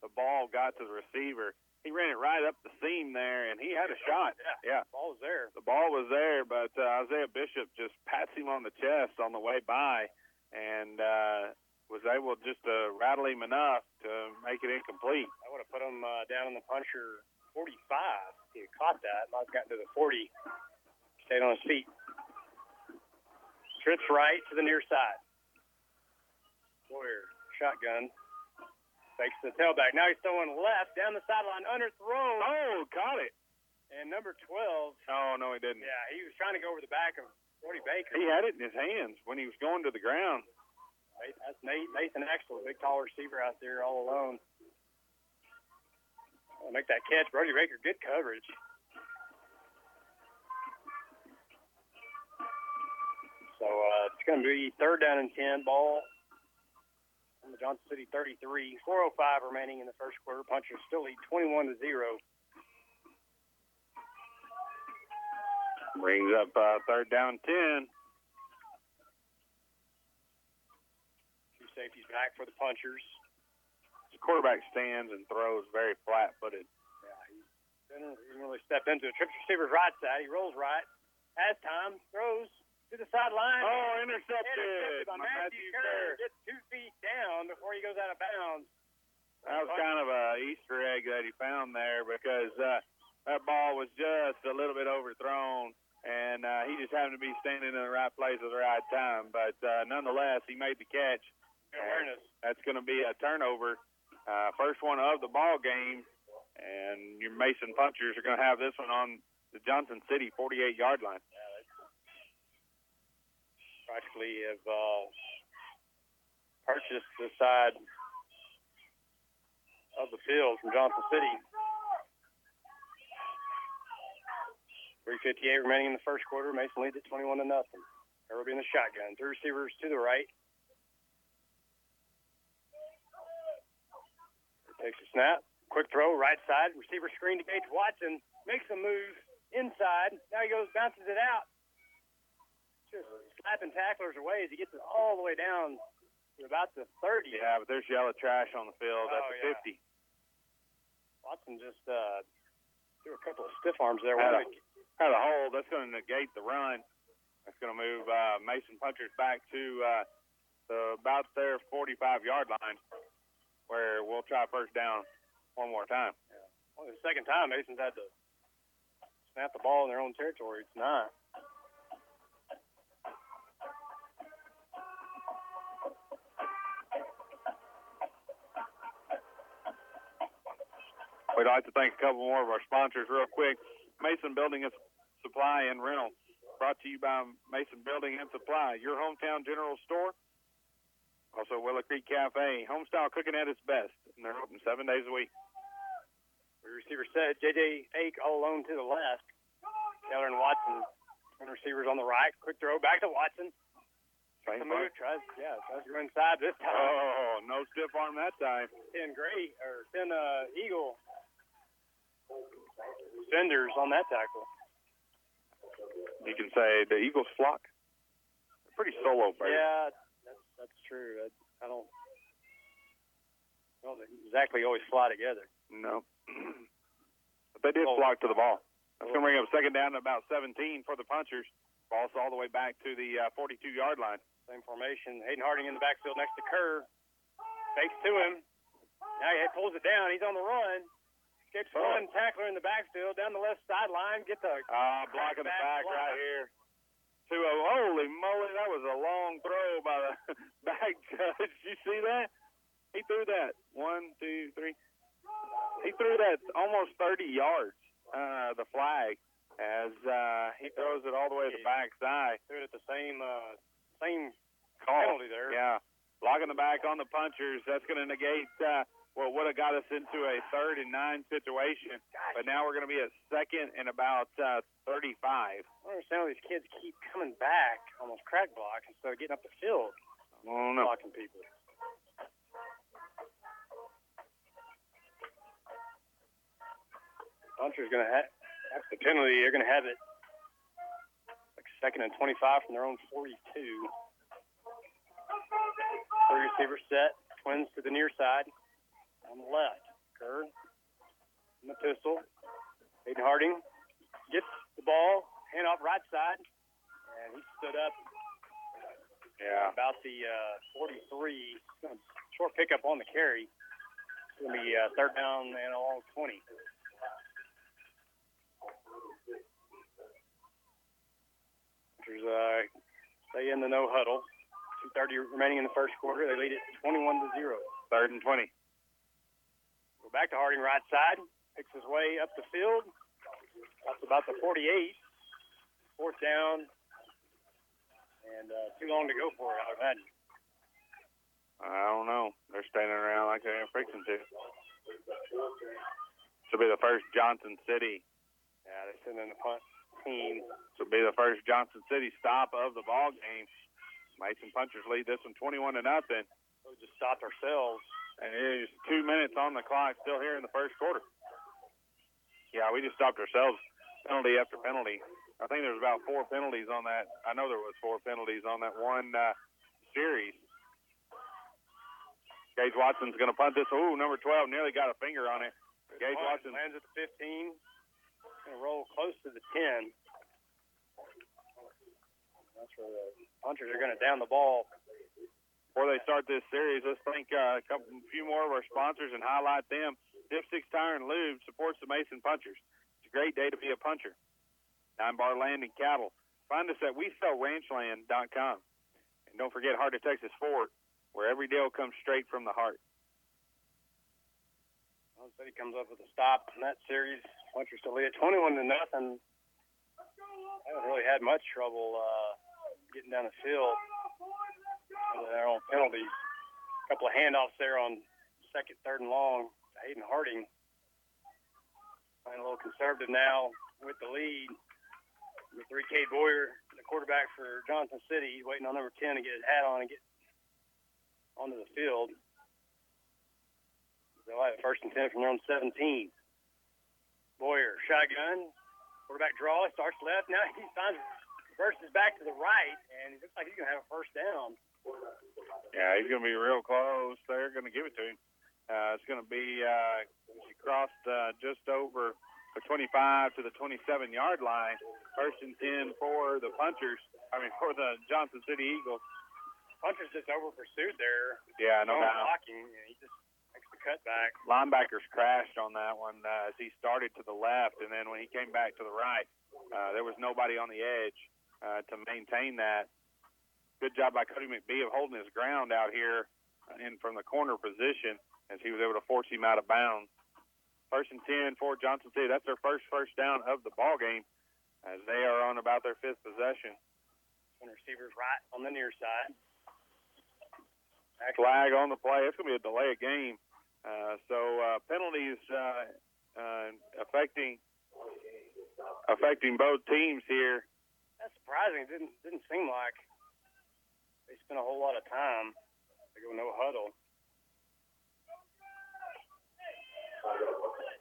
the ball got to the receiver. He ran it right up the seam there, and he had a shot. Yeah, yeah. the ball was there. The ball was there, but uh, Isaiah Bishop just pats him on the chest on the way by, and uh, was able just to rattle him enough to make it incomplete. I would have put him uh, down in the puncher 45. He had caught that. Might have gotten to the 40. Stayed on his feet. Trips right to the near side. Boyer, shotgun. Fakes the tailback. Now he's throwing left down the sideline, underthrown. Oh, caught it. And number 12. Oh, no, he didn't. Yeah, he was trying to go over the back of Brody Baker. He had it in his hands when he was going to the ground. That's Nathan Axel, big tall receiver out there all alone. I'll make that catch. Brody Baker, good coverage. So uh, it's going to be third down and 10 ball from the Johnson City 33. 4.05 remaining in the first quarter. Punchers still lead 21 to 0. Brings up uh, third down 10. Safeties back for the punchers. The quarterback stands and throws very flat-footed. Yeah, he Didn't really step into it. Trips receiver's right side. He rolls right. Has time. Throws to the sideline. Oh, intercepted. Intercepted by Matthew Matthew Kerr. Kerr. Gets two feet down before he goes out of bounds. That was kind of a Easter egg that he found there because uh, that ball was just a little bit overthrown, and uh, he just happened to be standing in the right place at the right time. But uh, nonetheless, he made the catch. Awareness. That's going to be a turnover, uh, first one of the ball game, and your Mason Punchers are going to have this one on the Johnson City 48-yard line. Yeah, Practically have uh, purchased the side of the field from Johnson City. 358 remaining in the first quarter. Mason leads at 21 to nothing. Kerr will be in the shotgun. Three receivers to the right. Takes a snap. Quick throw, right side. Receiver screen to Gage Watson. Makes a move inside. Now he goes, bounces it out. Just slapping tacklers away as he gets it all the way down to about the 30. Yeah, but there's yellow trash on the field at Oh, the yeah. 50. Watson just uh, threw a couple of stiff arms there. Had a, had a hold. That's going to negate the run. That's going to move uh, Mason Punchers back to uh, the, about their 45-yard line, where we'll try first down one more time. Only the second time Mason's had to snap the ball in their own territory tonight. We'd like to thank a couple more of our sponsors real quick. Mason Building and Supply and Rental, brought to you by Mason Building and Supply, your hometown general store. Also, Willow Creek Cafe, homestyle cooking at its best, and they're open seven days a week. The receiver set J.J. Ake all alone to the left. Taylor and Watson, twin receivers on the right. Quick throw back to Watson. The play. move tries, yeah, tries to go inside this time. Oh, no stiff arm that time. Ten Gray or ten uh, Eagle defenders on that tackle. You can say the Eagles flock. Pretty solo, baby. Yeah, that's true. I, I don't, don't exactly always fly together. No. [clears throat] but they did Oh. flock to the ball. That's going to bring up second down to about 17 for the punchers. Ball's all the way back to the uh, 42-yard line. Same formation. Hayden Harding in the backfield next to Kerr. Fakes to him. Now he pulls it down. He's on the run. Escapes Oh. one tackler in the backfield down the left sideline. Gets a Uh, blocking the Back back block. right here. To a, holy moly, that was a long throw by the [laughs] back judge. You see that? He threw that. One, two, three. He threw that almost 30 yards, uh, the flag, as uh, he throws it all the way to the back side. threw it at the same uh, same Call. penalty there. Yeah. Blocking the back on the punchers. That's going to negate uh, what would have got us into a third and nine situation. But now we're going to be at second and about uh, 35. I don't understand how these kids keep coming back on those crack blocks instead of getting up the field I don't know. blocking people. Puncher's going to have that's the penalty. They're going to have it like second and 25 from their own 42. Three receiver set. Twins to the near side. On the left. Kerr in the pistol. Hayden Harding gets the ball. Hand off right side. And he stood up Yeah. about the uh, 43. Short pickup on the carry. It's going to be uh, third down and along 20. There's uh, stay in the no huddle. 2:30 remaining in the first quarter. They lead it 21 to zero. Third and 20. Back to Harding right side. Picks his way up the field. That's about the 48. Fourth down. And uh, too long to go for it, I imagine. I don't know. They're standing around like they're fixing to. This will be the first Johnson City. Yeah, they send in the punt team. This will be the first Johnson City stop of the ball game. Mason Punchers lead this one 21 to nothing. We just stopped ourselves. And it is two minutes on the clock still here in the first quarter. Yeah, we just stopped ourselves penalty after penalty. I think there was about four penalties on that. I know there was four penalties on that one uh, series. Gage Watson's going to punt this. Ooh, number 12 nearly got a finger on it. Gage Punt Watson lands at the 15. Going to roll close to the 10. That's where the punchers are going to down the ball. Before they start this series, let's thank uh, a couple, a few more of our sponsors and highlight them. Dipsticks Tire and Lube supports the Mason Punchers. It's a great day to be a puncher. Nine Bar Land and Cattle. Find us at WeSellRanchland.com. And don't forget Heart of Texas Ford, where every deal comes straight from the heart. Well, City comes up with a stop in that series. Punchers to lead at 21 to nothing. I haven't really had much trouble uh, getting down the field. Their own penalties. A couple of handoffs there on second, third, and long. Hayden Harding playing a little conservative now with the lead. With 3K Boyer, the quarterback for Johnson City, waiting on number 10 to get his hat on and get onto the field. They'll have first and 10 from their own 17. Boyer, shotgun, quarterback draw, starts left. Now he [laughs] finds versus back to the right, and it looks like he's going to have a first down. Yeah, he's going to be real close. They're going to give it to him. Uh, it's going to be uh, he crossed uh, just over the 25 to the 27 yard line. First and 10 for the punchers. I mean, for the Johnson City Eagles. Punchers just over pursued there. Yeah, no no doubt. blocking, he just makes the cutback. Linebackers crashed on that one uh, as he started to the left, and then when he came back to the right, uh, there was nobody on the edge uh, to maintain that. Good job by Cody McBee of holding his ground out here in from the corner position as he was able to force him out of bounds. First and ten for Johnson City. That's their first first down of the ball game, as they are on about their fifth possession. One receiver's right on the near side. Flag on the play. It's going to be a delay of game. Uh, so uh, penalties uh, uh, affecting affecting both teams here. That's surprising. It didn't didn't seem like they spent a whole lot of time. They go no huddle.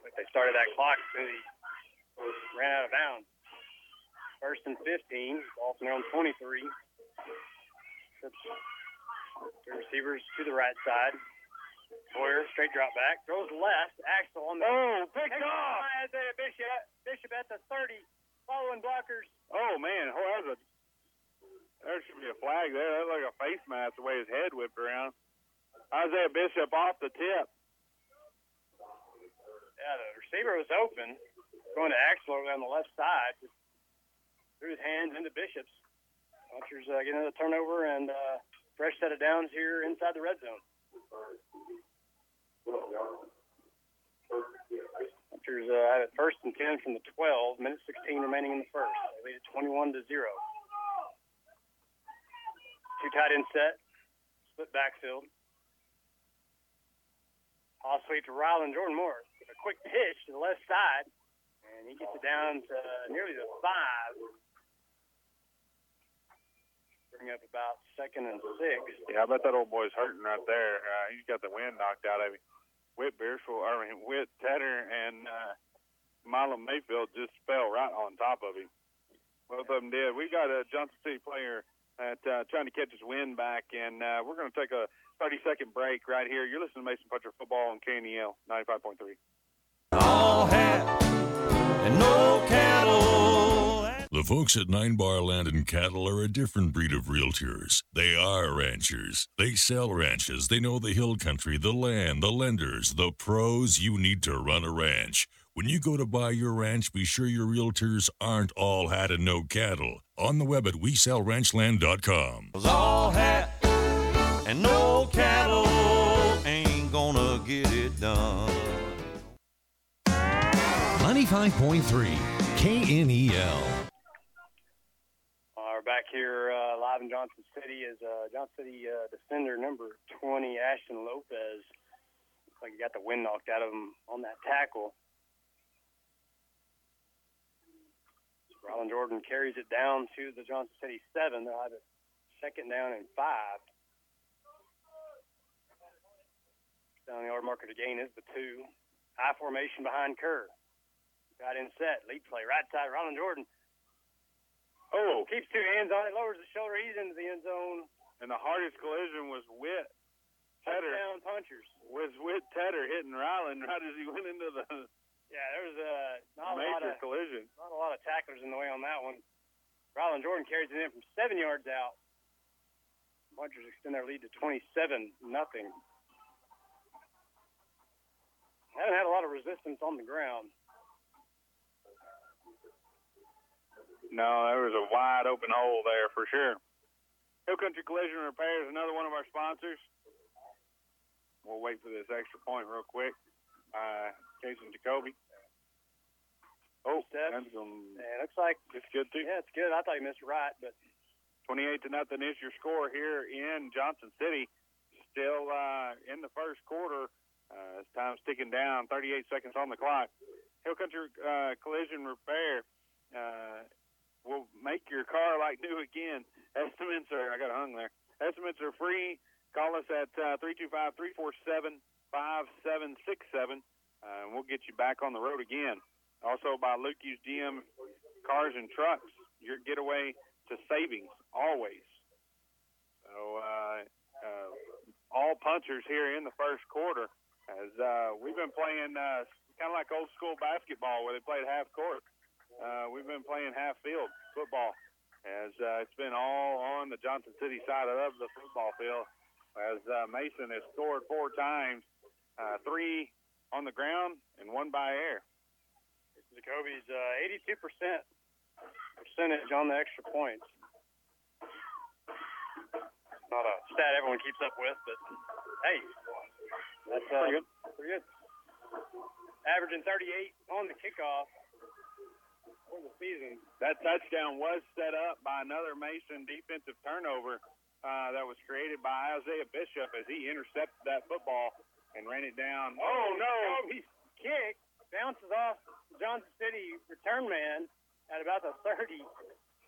Like they started that clock as soon as he ran out of bounds. First and 15, ball from their own 23. The receivers to the right side. Boyer, straight drop back, throws left. Axel on the. Oh, Picked off! Bishop. Bishop at the 30. Following blockers. Oh man, oh, that was a, there should be a flag there. That like a face mask the way his head whipped around. Isaiah Bishop off the tip. Yeah, the receiver was open, going to Axel over on the left side. Just threw his hands into Bishop's. Punchers uh, getting another turnover and uh, fresh set of downs here inside the red zone. Punchers uh, have it first and 10 from the 12, minute 16 remaining in the first. They lead at 21 to 0. Two tight end set, split backfield. Toss sweep to Ryland Jordan Moore. A quick pitch to the left side, and he gets it down to nearly the five. Bring up about second and six. Yeah, I bet that old boy's hurting right there. Uh, he's got the wind knocked out of him. Whit Beersful, I mean Whit Tedder and uh, Milo Mayfield just fell right on top of him. Both of them did. We got a Johnson City player at uh, trying to catch his wind back, and uh, we're going to take a 30 second break right here. You're listening to Mason Puncher Football on KNEL 95.3. all hat and no cattle. The folks at Nine Bar Land and Cattle are a different breed of realtors. They are ranchers. They sell ranches. They know the hill country, the land, the lenders, the pros you need to run a ranch. When you go to buy your ranch, be sure your realtors aren't all hat and no cattle. On the web at WeSellRanchland.com. Was all hat and no cattle ain't gonna get it done. 95.3 KNEL. Uh, we're back here uh, live in Johnson City as uh, Johnson City uh, defender number 20, Ashton Lopez. Looks like he got the wind knocked out of him on that tackle. Ryland Jordan carries it down to the Johnson City seven. They'll have it second down and five. Down the yard marker to gain is the two. High formation behind Kerr. Got in set. Lead play right side. Ryland Jordan Oh, keeps two hands on it, lowers the shoulder. He's into the end zone. and the hardest collision was Whit Tedder. Touchdown punchers. Was Whit Tedder hitting Ryland right as he went into the Yeah, there was a not a lot Major of collision. not a lot of tacklers in the way on that one. Rylan Jordan carries it in from seven yards out. Punchers extend their lead to 27 nothing. Haven't had a lot of resistance on the ground. No, there was a wide open hole there for sure. Hill Country Collision Repair is another one of our sponsors. We'll wait for this extra point real quick. Uh, Jason Jacoby. Oh, Steps. that's um, Yeah, looks like it's good too. yeah, it's good. I thought you missed right, but 28 to nothing is your score here in Johnson City. Still uh, in the first quarter. Uh, as time's ticking down, 38 seconds on the clock. Hill Country uh, Collision Repair uh, will make your car like new again. [laughs] Estimates are, I got hung there. Estimates are free. Call us at uh, 325 347 5767, and we'll get you back on the road again. Also by Lukey's GM Cars and Trucks, your getaway to savings always. So uh, uh, all punchers here in the first quarter, as uh, we've been playing uh, kind of like old school basketball where they played half court. Uh, we've been playing half field football, as uh, it's been all on the Johnson City side of the football field. As uh, Mason has scored four times, uh, three on the ground and one by air. Jacoby's uh, 82% percentage on the extra points. Not a stat everyone keeps up with, but hey, that's uh, Pretty good. Pretty good. Averaging 38 on the kickoff for the season. That touchdown was set up by another Mason defensive turnover uh, that was created by Isaiah Bishop as he intercepted that football and ran it down. Oh no! Oh, He's kick bounces off the Johnson City return man at about the 30.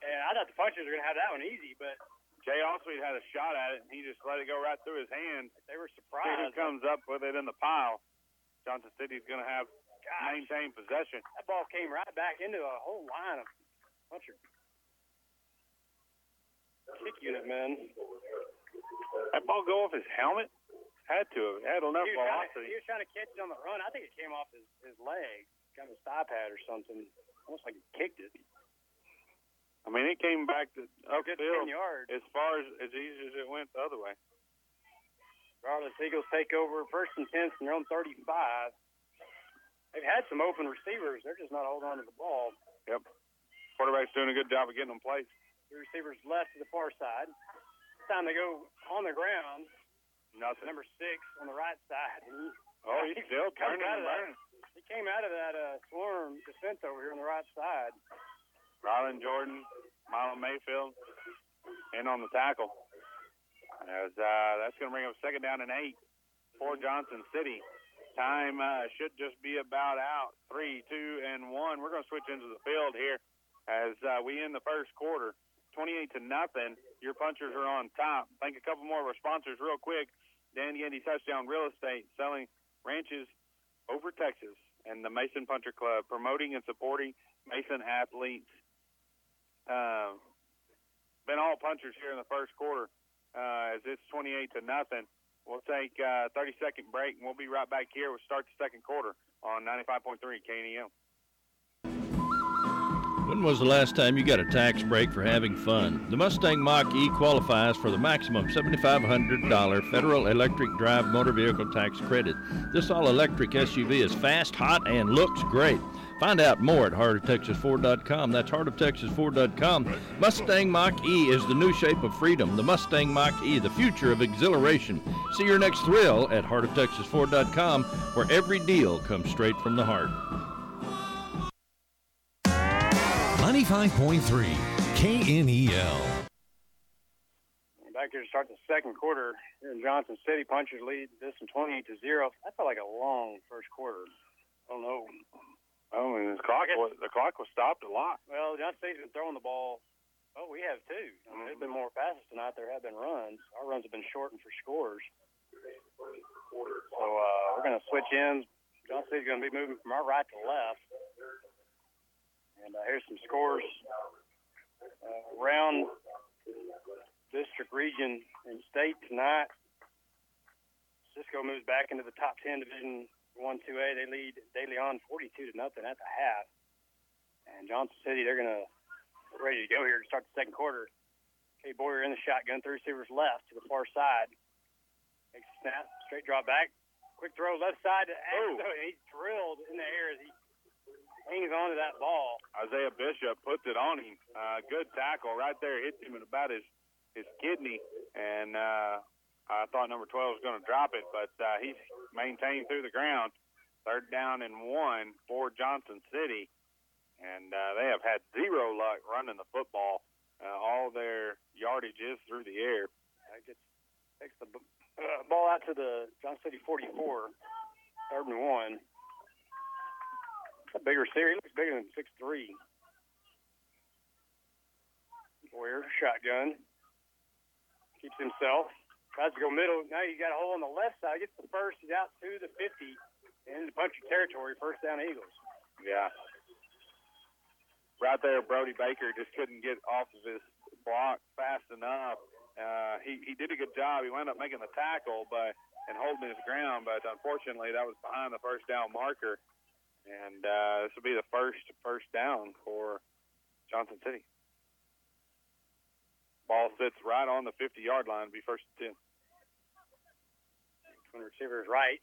And I thought the punchers were gonna have that one easy, but Jay Allsweet had a shot at it, and he just let it go right through his hand. they were surprised. surprised. comes up with it in the pile. Johnson City's going to have Gosh, maintain possession. that ball came right back into a whole line of puncher kick unit men. That ball go off his helmet? Had to have. Had enough He trying to, he was trying to catch it on the run. I think it came off his, his leg, kind of his thigh pad or something. Almost like he kicked it. I mean, it came back to 10 upfield yards. as far as as easy as it went the other way. Regardless, Eagles take over first and 10 from their own 35. They've had some open receivers. They're just not holding on to the ball. Yep. Quarterback's doing a good job of getting them placed. The receivers left to the far side. This time they go on the ground. Nothing. Number six on the right side. He, [laughs] Oh, he's still Comes turning out and of that. burning. he came out of that uh, swarm defense over here on the right side. Rylan Jordan, Milo Mayfield, in on the tackle. As uh, that's going to bring up second down and eight for Johnson City. Time uh, should just be about out. Three, two, and one. We're going to switch into the field here as uh, we end the first quarter. 28 to nothing. Your punchers are on top. Thank a couple more of our sponsors real quick. Dan Yandy Touchdown Real Estate, selling ranches over Texas, and the Mason Puncher Club, promoting and supporting Mason athletes uh, been all punchers here in the first quarter uh, as it's 28 to nothing. We'll take a 30 second break and we'll be right back here. We'll start the second quarter on 95.3 KNEL. When was the last time you got a tax break for having fun? The Mustang Mach E qualifies for the maximum $7,500 federal electric drive motor vehicle tax credit. This all electric SUV is fast, hot, and looks great. Find out more at heartoftexasford.com. That's heartoftexasford.com. Mustang Mach E is the new shape of freedom. The Mustang Mach E, the future of exhilaration. See your next thrill at heartoftexasford.com, where every deal comes straight from the heart. 95.3 KNEL. Back here to start the second quarter here in Johnson City. Punchers lead this one 28 to 0. That felt like a long first quarter. I don't know. Oh, and the clock was the clock was stopped a lot. Well, Johnson City's been throwing the ball. Oh, we have too. I mean, there's been more passes tonight. There have been runs. Our runs have been shortened for scores. So uh, we're going to switch ends. Johnson City's going to be moving from our right to left. And uh, here's some scores uh, around district, region, and state tonight. Cisco moves back into the top 10 Division one two A. They lead De Leon forty two to nothing at the half. And Johnson City, they're gonna ready to go here to start the second quarter. Kay Boyer in the shotgun, three receivers left to the far side. Takes a snap, straight drop back, quick throw left side to Axel, and he's drilled in the air as he hangs on to that ball. Isaiah Bishop puts it on him. Uh, good tackle right there, hits him in about his his kidney, and uh, I thought number 12 was going to drop it, but uh, he's maintained through the ground. Third down and one for Johnson City, and uh, they have had zero luck running the football. Uh, all their yardage is through the air. Uh, gets takes the b- uh, ball out to the Johnson City 44, third and one. A big receiver. He looks bigger than six three. Boyer shotgun keeps himself. Tries to go middle. Now he's got a hole on the left side. Gets the first. He's out to the 50 into puncher territory. First down Eagles. Yeah. Right there, Brody Baker just couldn't get off of his block fast enough. Uh, he he did a good job. He wound up making the tackle, but and holding his ground. But unfortunately, that was behind the first down marker, and uh, this will be the first first down for Johnson City. Ball sits right on the 50-yard line. Be first and ten. One receiver is right.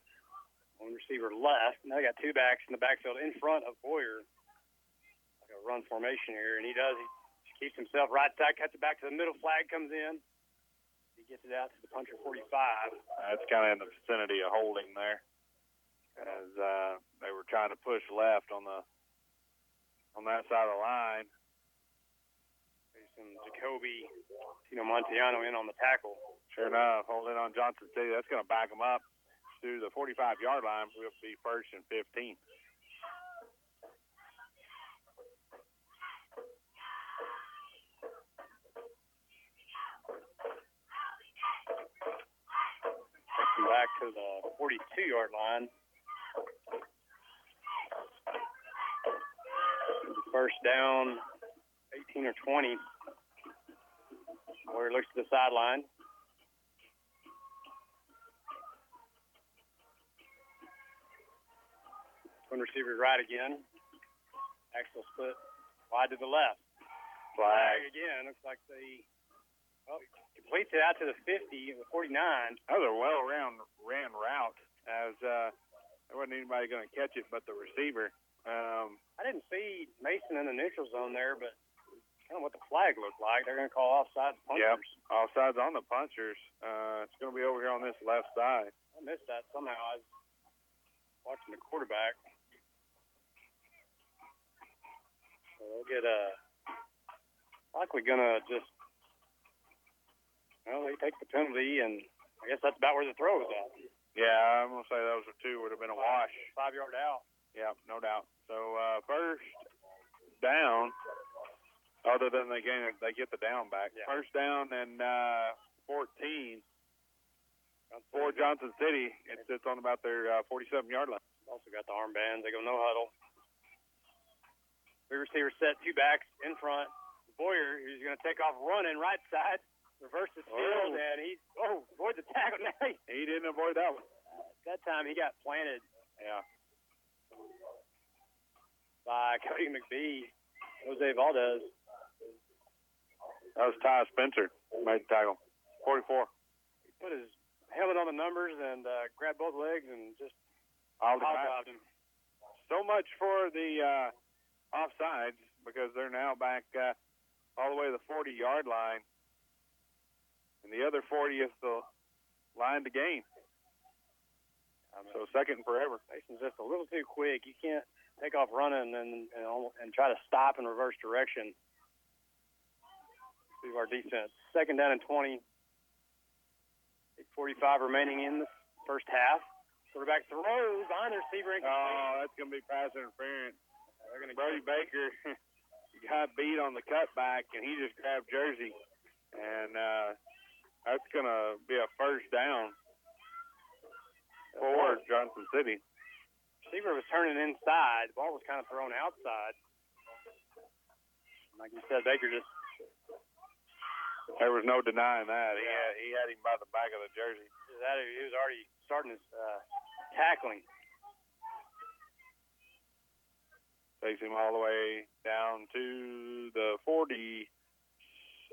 One receiver left. Now they got two backs in the backfield in front of Boyer. Like a run formation here, and he does. He keeps himself right side, cuts it back to the middle. Flag comes in. He gets it out to the puncher 45. That's kind of in the vicinity of holding there, as uh, they were trying to push left on the on that side of the line. Some Jacoby Tino Montiano in on the tackle. Sure enough, holding on Johnson City. That's going to back them up to the 45-yard line. We'll be first and 15. Back to the 42-yard line. First down, 18 or 20. Boyer looks to the sideline. One receiver right again. Axel split wide to the left. Flag again. Looks like they oh, completes it out to the 50, the 49. That was a well round ran route, as uh, there wasn't anybody going to catch it but the receiver. Um, I didn't see Mason in the neutral zone there, but kind of what the flag looked like. They're going to call offside punchers. Yep, offsides on the punchers. Uh, it's going to be over here on this left side. I missed that somehow. I was watching the quarterback. So they'll get a. Likely gonna just. Well, they take the penalty, and I guess that's about where the throw was at. Yeah, I'm gonna say those are two would have been a wash. Five yard out. Yeah, no doubt. So uh, first down, other than they gain, they get the down back. Yeah. First down and uh, 14 for Johnson City. It sits on about their uh, 47 yard line. Also got the armbands. They go no huddle. Three receivers set, two backs in front. Boyer, who's going to take off running right side, reverse the field, Oh. and he oh avoid the tackle. [laughs] Now he, didn't avoid that one. that time he got planted Yeah. by Cody McBee, Jose Valdez. That was Ty Spencer made the tackle. 44. He put his helmet on the numbers and uh, grabbed both legs and just All the hobnobbed him. So much for the uh, offsides because they're now back uh, all the way to the 40 yard line. And the other 40 is the line to gain. So second and forever. Mason's just a little too quick. You can't take off running and and, and try to stop in reverse direction. See our defense. Second down and 20. 45 remaining in the first half. Quarterback throws behind the receiver. incomplete. Oh, that's going to be pass interference. They're going to Brody Baker [laughs] got beat on the cutback, and he just grabbed Jersey. And uh, that's going to be a first down for Johnson City. Receiver was turning inside. Ball was kind of thrown outside. Like you said, Baker just. There was no denying that. He, had, he had him by the back of the jersey. That, he was already starting his uh, tackling. Takes him all the way down to the 40.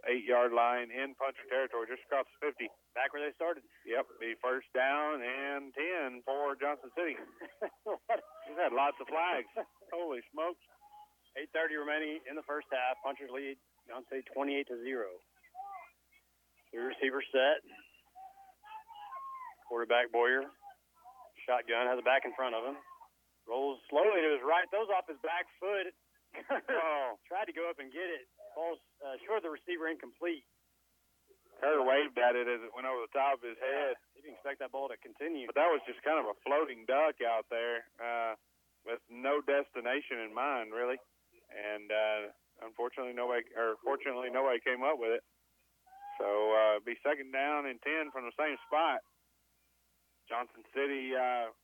48 yard line in puncher territory, just across the 50. Back where they started. Yep, the first down and 10 for Johnson City. [laughs] We've had lots of flags. [laughs] Holy smokes. 8.30 remaining in the first half. Punchers lead, Johnson City 28 to 0. The receiver set. Quarterback Boyer. Shotgun has a back in front of him. Rolls slowly to his right. Throws off his back foot. [laughs] oh. Tried to go up and get it. Falls uh, short of the receiver, incomplete. Kerr waved at it as it went over the top of his head. He didn't expect that ball to continue. But that was just kind of a floating duck out there uh, with no destination in mind, really. And uh, unfortunately, nobody, or fortunately, nobody came up with it. So uh, be second down and 10 from the same spot. Johnson City uh,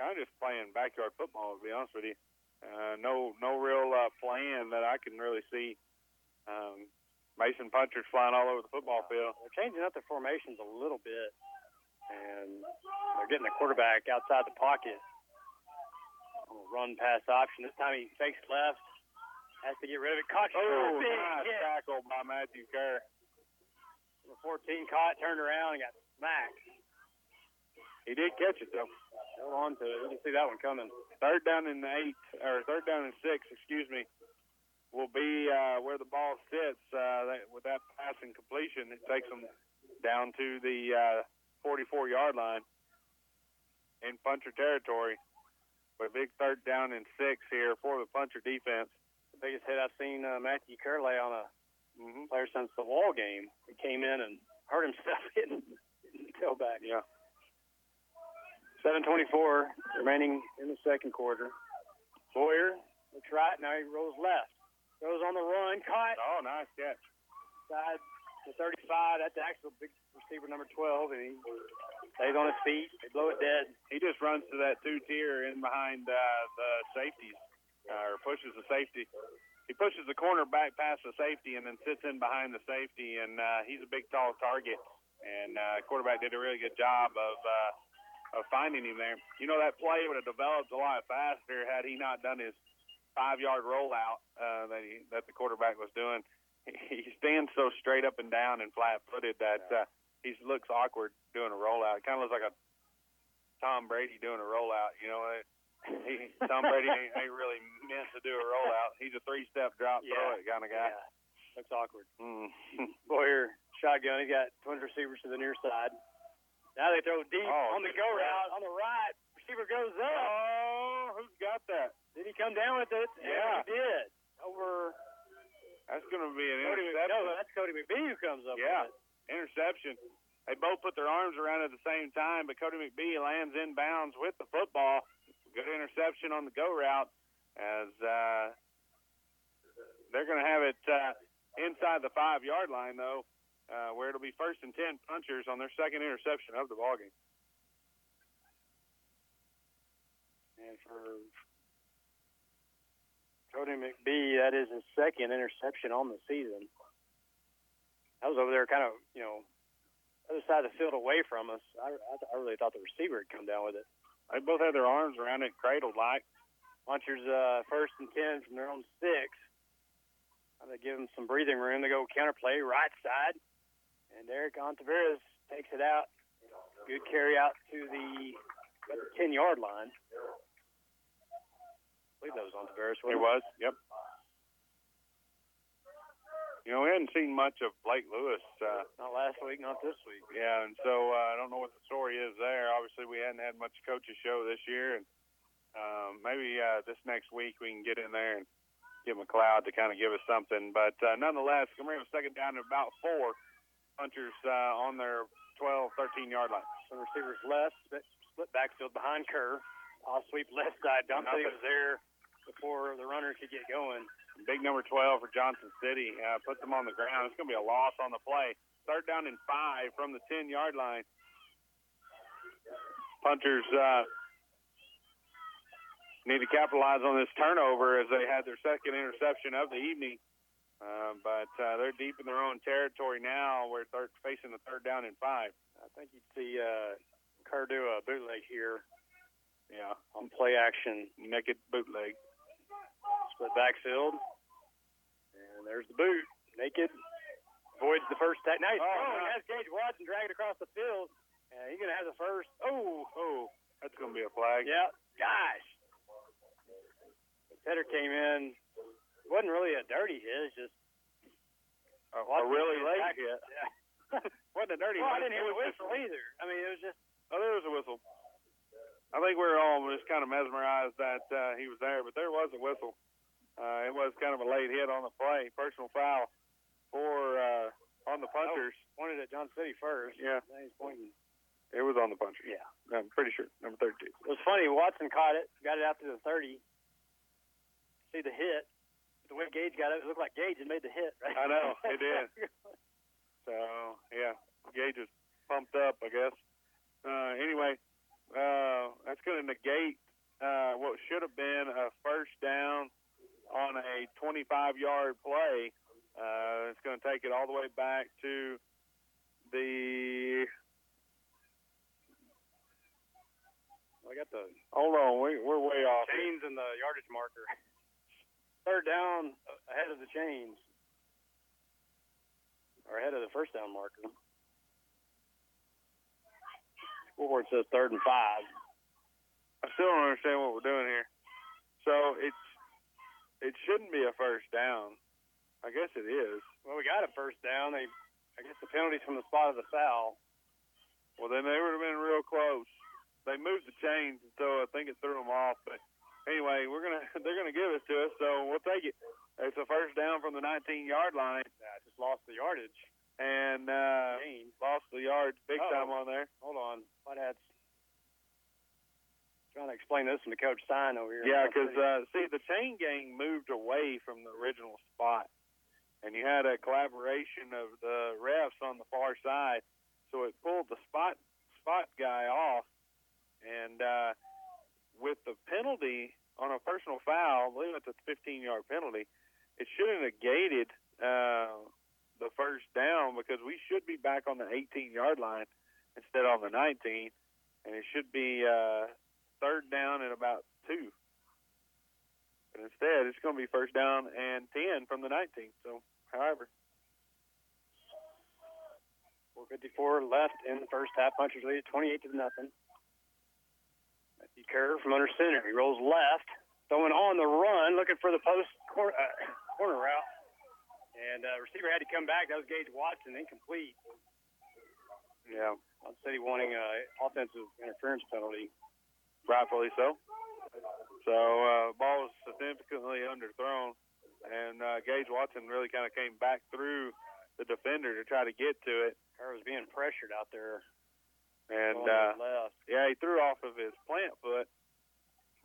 kind of just playing backyard football, to be honest with you. Uh, no, no real uh, plan that I can really see. Um, Mason punchers flying all over the football field. They're changing up their formations a little bit, and they're getting the quarterback outside the pocket. On a run pass option. This time he fakes left, has to get rid of it. Caught oh, big nice hit. tackle by Matthew Kerr. Number 14 caught, turned around, and got smacked. He did catch it though. Held on to it. You can see that one coming. Third down and eight, or third down and six, excuse me, will be uh, where the ball sits. Uh, that, with that passing completion, it takes them down to the uh, 44 yard line in puncher territory. But big third down and six here for the puncher defense. The biggest hit I've seen uh, Matthew Curley on a mm-hmm. player since the wall game. He came in and hurt himself [laughs] hitting the tailback. Yeah. 7:24 remaining in the second quarter. Boyer looks right now. He rolls left. Goes on the run. Caught. Oh, nice catch. Side to 35. That's the actual big receiver number 12, and he stays on his feet. They blow it dead. He just runs to that two tier in behind uh, the safeties, uh, or pushes the safety. He pushes the corner back past the safety and then sits in behind the safety, and uh, he's a big, tall target. And uh, quarterback did a really good job of uh, of finding him there. You know that play would have developed a lot faster had he not done his five yard rollout uh, that he that the quarterback was doing. [laughs] He stands so straight up and down and flat footed that uh, he looks awkward doing a rollout. It kind of looks like a Tom Brady doing a rollout. You know, [laughs] he, Tom Brady ain't, ain't really meant to do a rollout. He's a three step drop Yeah. throw it kind of guy. Yeah. Looks awkward. Mm. [laughs] Boyer shotgun. He got twin receivers to the near side. Now they throw deep Oh, on the go route on the right. Receiver goes up. Oh, who's got that? Did he come down with it? Yeah. he did. Over. That's going to be an Cody, interception. no, that's Cody McBee who comes up Yeah, with it. interception. They both put their arms around at the same time, but Cody McBee lands in bounds with the football. Good interception on the go route as uh, they're going to have it uh, inside the five yard line, though, uh, where it'll be first and 10 punchers on their second interception of the ballgame. And for Cody McBee, that is his second interception on the season. I was over there kind of, you know, other side of the field away from us. I, I, I really thought the receiver had come down with it. They both had their arms around it, cradled like. Punchers uh, first and 10 from their own six. I'm going to give them some breathing room. They go counterplay, right side. And Eric Ontiveros takes it out. Good carry out to the 10 yard line. I believe that was Ontiveros. It was, yep. You know, we hadn't seen much of Blake Lewis. Uh, Not last week, not this week. Yeah, and so uh, I don't know what the story is there. Obviously, we hadn't had much coaches show this year, and um, maybe uh, this next week we can get in there and get McLeod to kind of give us something. But uh, nonetheless, we're going to have a second down to about four punchers uh, on their 12, 13 yard line. Some receivers left, split backfield behind Kerr. I'll sweep left side. Dumpty Nothing. was there before the runner could get going. Big number 12 for Johnson City. Uh, puts them on the ground. It's going to be a loss on the play. Third down and five from the 10 yard line. Punchers uh, need to capitalize on this turnover as they had their second interception of the evening. Uh, but uh, they're deep in their own territory now they're facing the third down and five. I think you'd see uh, bootleg here Yeah, on play action. naked bootleg. Split backfield. And there's the boot. Naked. Avoids the first tackle. Nice. Oh, Oh, Gage Watson dragged across the field. And he's going to have the first. Oh, Oh, that's going to be a flag. yeah. Gosh. The header came in. It wasn't really a dirty hit. It's just A, a really late hit. Yeah. [laughs] Wasn't a dirty well, I didn't hear the whistle either. I mean, it was just. Oh, there was a whistle. I think we were all just kind of mesmerized that uh, he was there, but there was a whistle. Uh, it was kind of a late hit on the play, personal foul for uh, on the punchers. Pointed at John City first. Yeah, he's pointing. it was on the punchers. Yeah. I'm pretty sure number thirty-two. It was funny. Watson caught it, got it out to the 30. See the hit. The way Gage got it, it looked like Gage had made the hit, right? I know, it did. [laughs] So yeah, Gage was pumped up, I guess. Uh, anyway, uh, that's going to negate uh, what should have been a first down on a 25-yard play. Uh, it's going to take it all the way back to the. I got the Hold on, we, we're way off. chains and the yardage marker. Third down ahead of the chains. Or ahead of the first down marker. Scoreboard says third and five. I still don't understand what we're doing here. So it's it shouldn't be a first down. I guess it is. Well, we got a first down. They, I guess the penalty's from the spot of the foul. Well, then they would have been real close. They moved the chains, so I think it threw them off. But anyway, we're gonna [laughs] they're gonna give it to us, so we'll take it. It's a first down from the 19 yard line, Yeah, just lost the yardage. And uh, lost the yards big Uh-oh. time on there. Hold on. What had trying to explain this the coach sign over here. Yeah, because uh, see, the chain gang moved away from the original spot, and you had a collaboration of the refs on the far side, so it pulled the spot spot guy off, and uh, with the penalty on a personal foul, I believe it's a 15 yard penalty, it should have negated uh, the first down because we should be back on the 18 yard line instead of on the 19, and it should be. Uh, third down and about two. But instead, it's going to be first down and 10 from the 19. So, however, 454 left in the first half. Punchers lead 28 to nothing. Matthew Kerr from under center. He rolls left, throwing on the run, looking for the post cor- uh, corner route. And uh, receiver had to come back. That was Gage Watson, incomplete. yeah, I'd say wanting an offensive interference penalty. rightfully so. So, uh, ball was significantly underthrown, and uh, Gage Watson really kind of came back through the defender to try to get to it. Kerr was being pressured out there. And uh, left. yeah, he threw off of his plant foot,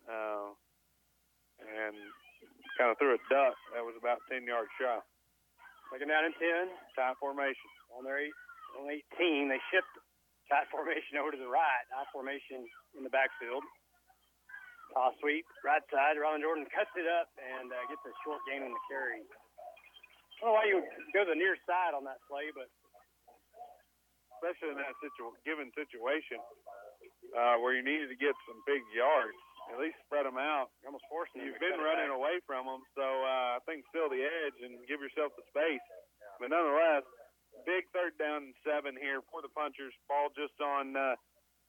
uh, and kind of threw a duck that was about 10 yards shy. Second down and 10. Tight formation. On their eight, on 18, they shift tight formation over to the right. High formation in the backfield. Toss sweep, right side. Rylan Jordan cuts it up and uh, gets a short gain on the carry. I don't know why you go to the near side on that play, but especially in that situ- given situation uh, where you needed to get some big yards. At least spread them out. almost forcing them You've been running away from them, so uh, I think still the edge and give yourself the space. But nonetheless, big third down and seven here for the punchers. Ball just on uh,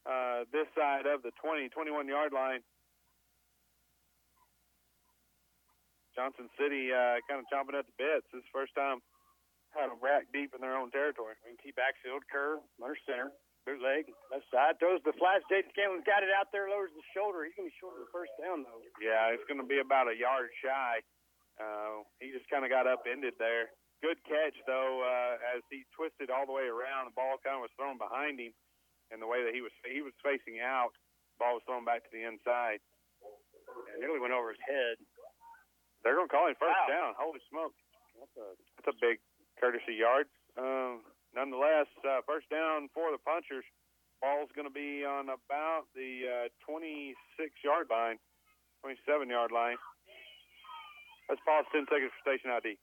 uh, this side of the 20, 21 yard line. Johnson City uh, kind of chomping at the bits. This is the first time had a rack deep in their own territory. Wing T backfield, Kerr, under center, bootleg, left side, throws the flash. Jaden Scanlon's got it out there, lowers the shoulder. He's going to be short of the first down, though. Yeah, it's going to be about a yard shy. Uh, he just kind of got upended there. Good catch though, uh, as he twisted all the way around. The ball kind of was thrown behind him, and the way that he was he was facing out, ball was thrown back to the inside. And nearly went over his head. They're going to call him first Wow. down. Holy smoke! That's a That's a big courtesy yard. Um, nonetheless, uh, first down for the punchers. Ball's going to be on about the uh, 26 yard line, 27 yard line. Let's pause 10 seconds for station ID.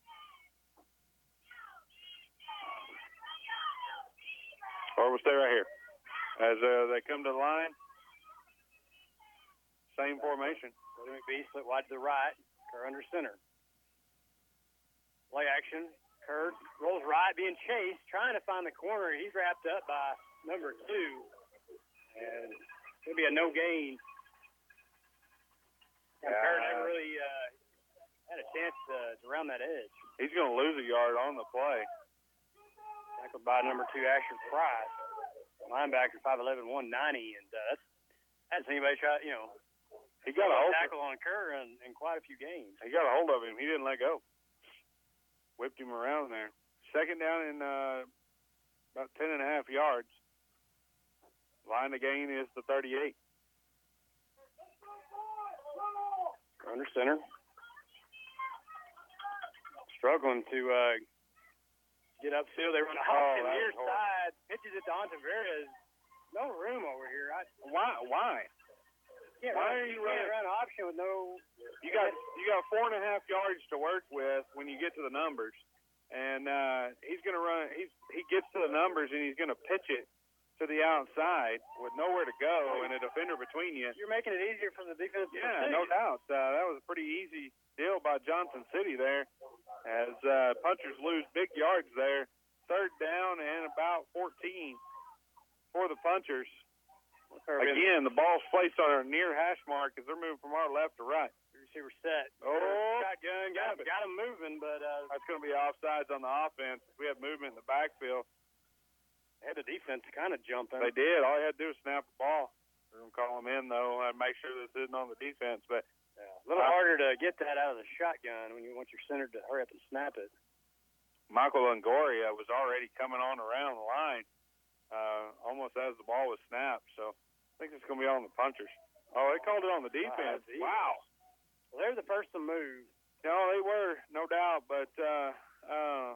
Or we'll stay right here. As uh, they come to the line, same formation. Brother McBee split wide to the right. Kerr under center. Play action. Kerr rolls right, being chased, trying to find the corner. He's wrapped up by number two. And it'll be a no gain. And Kerr never really uh, had a chance to, to round that edge. He's going to lose a yard on the play. Tackled by number two, Asher Price. Linebacker, 5'11", 190. And uh, that's, that's anybody try, you know, He got a hold. tackle on Kerr in, in quite a few games. He got a hold of him. He didn't let go. Whipped him around there. Second down in uh, about ten and a half yards. Line of gain is the 38. Under center. Struggling to uh, get upfield. They run a Oh, hop that near horrible. side. Pitches it to Ontiveros. No room over here. I Why? Why? Can't Why run, are you can't running- run option with no. You got [laughs] you got four and a half yards to work with when you get to the numbers, and uh, he's going to run. He's he gets to the numbers and he's going to pitch it to the outside with nowhere to go and a defender between you. You're making it easier for the defense. Yeah, no doubt. Uh, that was a pretty easy deal by Johnson City there, as uh, punchers lose big yards there. Third down and about 14 for the punchers. Again, the ball's placed on our near hash mark as they're moving from our left to right. Receiver set. Oh, shotgun. Got him, got him moving, but uh, That's going to be offsides on the offense. We have movement in the backfield. They had the defense kind of jumping. They did. All you had to do was snap the ball. We're going to call them in, though, and make sure this isn't on the defense. But Yeah, a little harder to get that out of the shotgun when you want your center to hurry up and snap it. Michael Longoria was already coming on around the line uh, almost as the ball was snapped. So I think it's going to be on the punchers. Oh, they called it on the defense. geez. wow. Well, they're the first to move. No, they were, no doubt. But uh, uh,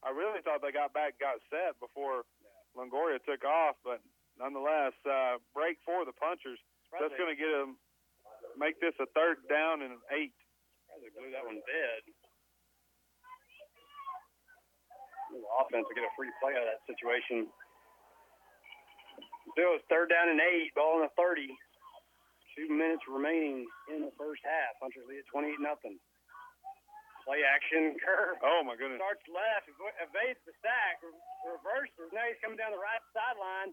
I really thought they got back, got set before Longoria took off. But nonetheless, uh, break for the punchers. That's going to get them, make this a third down and an eight. They blew that one dead. Offense will get a free play out of that situation. Still, it's third down and eight, ball in the 30. Two minutes remaining in the first half. Punchers lead at 28 nothing. Play action, [laughs] Kerr Oh, my goodness. starts left, ev- evades the sack, re- reverses. Now he's coming down the right sideline,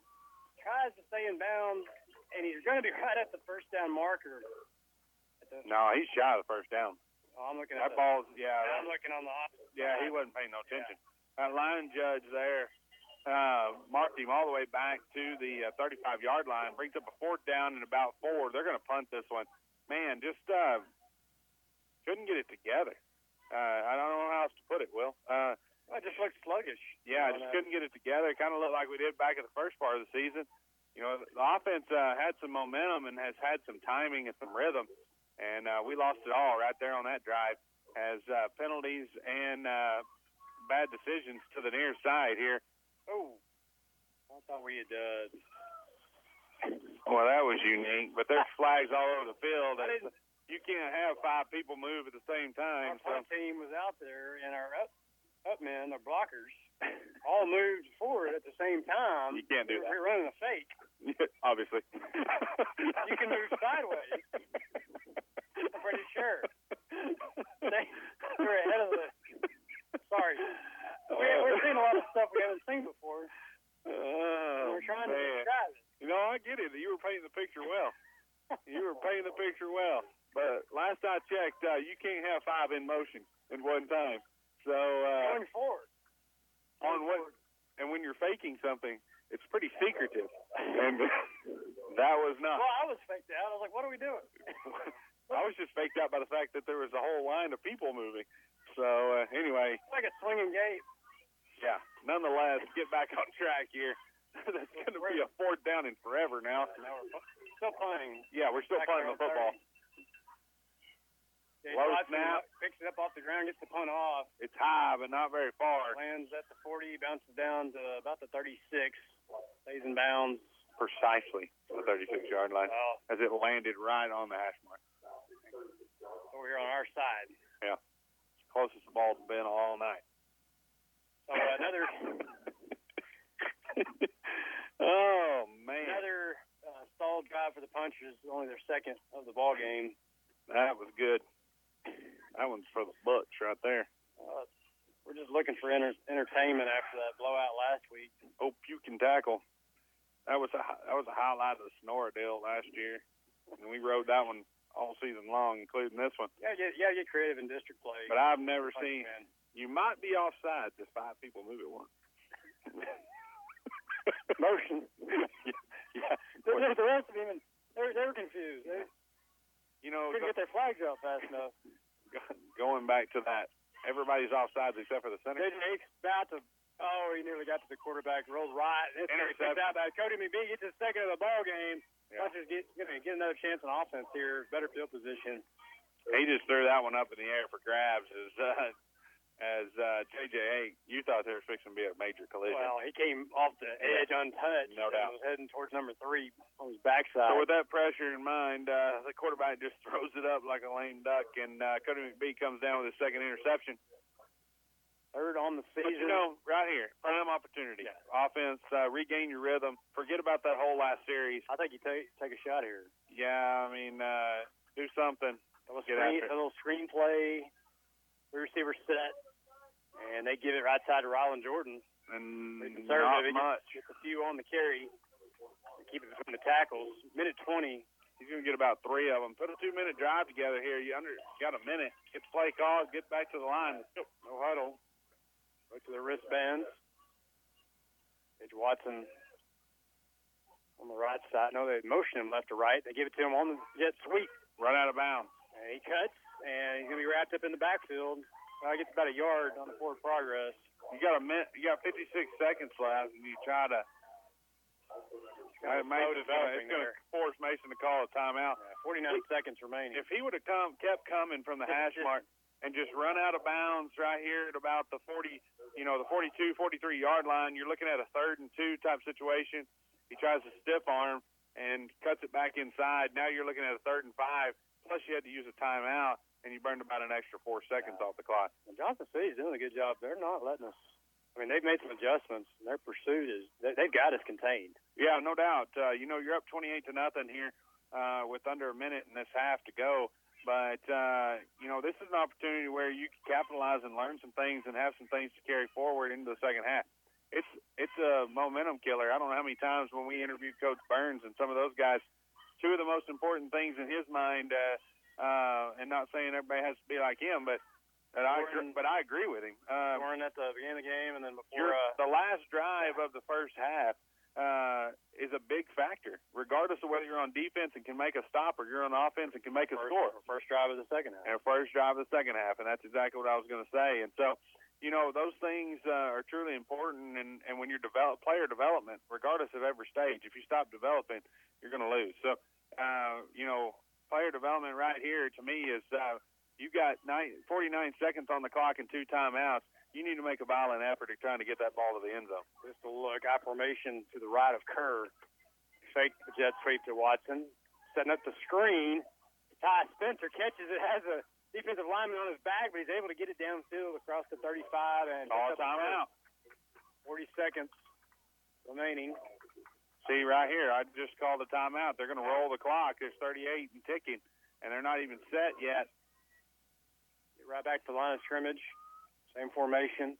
tries to stay in bounds, and he's going to be [laughs] right at the first down marker. No, he's shy of the first down. oh, I'm looking at That the, ball's, yeah. I'm looking on the Yeah, he wasn't paying no attention. That line judge there uh, marked him all the way back to the uh, 35 yard line, brings up a fourth down and about four. They're going to punt this one. Man, just uh, couldn't get it together. Uh, I don't know how else to put it, Will. Uh, it just looked sluggish. yeah, I just couldn't get it together. It kind of looked like we did back in the first part of the season. You know, the offense uh, had some momentum and has had some timing and some rhythm, and uh, we lost it all right there on that drive as uh, penalties and uh, bad decisions to the near side here. Oh, I thought we had. Uh, Well, that was unique, but there's flags all over the field. You can't have five people move at the same our time. So team was out there, and our up up men, our blockers, all moved forward at the same time. You can't do we that. We're running a fake. [laughs] obviously, You can move sideways. I'm pretty sure. [laughs] They, we're ahead of the. Sorry, we, we're seeing a lot of stuff we haven't seen before. Oh, we're trying to describe it. You know, I get it. You were painting the picture well. you were painting the picture well. But last I checked, uh, you can't have five in motion at one time. So uh, Going forward. on what? And when you're faking something, it's pretty secretive. And [laughs] that was not. Well, I was faked out. I was like, "What are we doing?" [laughs] I was just faked out by the fact that there was a whole line of people moving. So uh, anyway, It's like a swinging gate. Yeah. Nonetheless, get back on track here. [laughs] That's going to be a fourth down in forever now. Now we're still playing. Yeah, we're still playing the football. Low Watson snap. Picks it up off the ground, gets the punt off. It's high, but not very far. Lands at the 40, bounces down to about the 36. Stays in bounds. Precisely the 36 yard line Well, as it landed right on the hash mark. over here on our side. Yeah. It's closest the ball's been all night. Uh, another [laughs] oh, man. another uh, stalled drive for the Punchers. Only their second of the ball game. That was good. That one's for the books right there. Uh, we're just looking for enter- entertainment after that blowout last week. Oh, puke and tackle. That was a that was a highlight of the Sonora deal last year, and we rode that one all season long, including this one. Yeah, get, yeah, get creative in district play. But I've never Punch seen. man. You might be offside if five people move at once. [laughs] motion. [laughs] yeah. The, the, rest of them, they were, they were confused. They You know, couldn't get their flags out fast enough. [laughs] going back to that, everybody's offsides except for the center. Hake's about to. Oh, he nearly got to the quarterback. Rolls right. This Interception. out by Cody McBee gets his second of the ball game. Yeah. Punchers get get another chance on offense here. Better field position. He just threw that one up in the air for grabs as uh, as uh, JJ You thought there was fixing to be a major collision. Well, he came off the edge untouched. No and doubt. Was heading towards number three on his backside. So with that pressure in mind, uh, the quarterback just [laughs] throws it up like a lame duck, and uh, Cody McBee comes down with his second interception. Third on the But season. you know, right here, prime opportunity. Offense, uh, regain your rhythm. Forget about that whole last series. I think you take take a shot here. Yeah, I mean, uh, do something. A little, Get screen, a little screenplay. The receiver set, and they give it right side to Rylan Jordan. And Pretty not conservative. Much. Gets, gets a few on the carry. Keep it between the tackles. Minute 20. He's gonna get about three of them. Put a two-minute drive together here. You under got a minute. Get the play called. Get back to the line. No huddle. Look to the wristbands. Edge Watson on the right side. No, they motion him left to right. They give it to him on the jet sweep. Run out of bounds. And he cuts, and he's going to be wrapped up in the backfield. He gets about a yard on the forward progress. You got a minute. You got 56 seconds left, and you try to. Kind of Mason- it's going to force Mason to call a timeout. Yeah, 49 seconds remaining. If he would have come, kept coming from the hash mark and just run out of bounds right here at about the 40, you know, the 42, 43 yard line, you're looking at a third and two type situation. He tries to stiff arm and cuts it back inside. Now you're looking at a third and five. Plus you had to use a timeout and you burned about an extra four seconds off the clock. And Johnson City's doing a good job. They're not letting us. I mean, they've made some adjustments. And their pursuit is they, they've got us contained. Yeah, no doubt. Uh, you know, you're up 28 to nothing here uh, with under a minute in this half to go. But, uh, you know, this is an opportunity where you can capitalize and learn some things and have some things to carry forward into the second half. It's it's a momentum killer. I don't know how many times when we interviewed Coach Burns and some of those guys, two of the most important things in his mind, uh, uh, and not saying everybody has to be like him, but but I agree, but I agree with him. Uh, Scoring at the beginning of the game, and then before uh, the last drive of the first half uh, is a big factor, regardless of whether you're on defense and can make a stop or you're on offense and can make a first, score. first drive of the second half. And first drive of the second half, and that's exactly what I was going to say. And so, you know, those things uh, are truly important. And, and when you're develop player development, regardless of every stage, if you stop developing, you're going to lose. So, uh, you know, player development right here to me is uh, you got nine, 49 seconds on the clock and two timeouts. You need to make a violent effort at trying to get that ball to the end zone. Just a look, I formation to the right of Kerr. Fake the jet sweep to Watson. Setting up the screen. Ty Spencer catches it, has a defensive lineman on his back, but he's able to get it downfield across the 35 and Call picks up the timeout. 40 seconds remaining. See right here, I just called a timeout. They're going to roll the clock. It's 38 and ticking, and they're not even set yet. Get right back to the line of scrimmage. Same formation.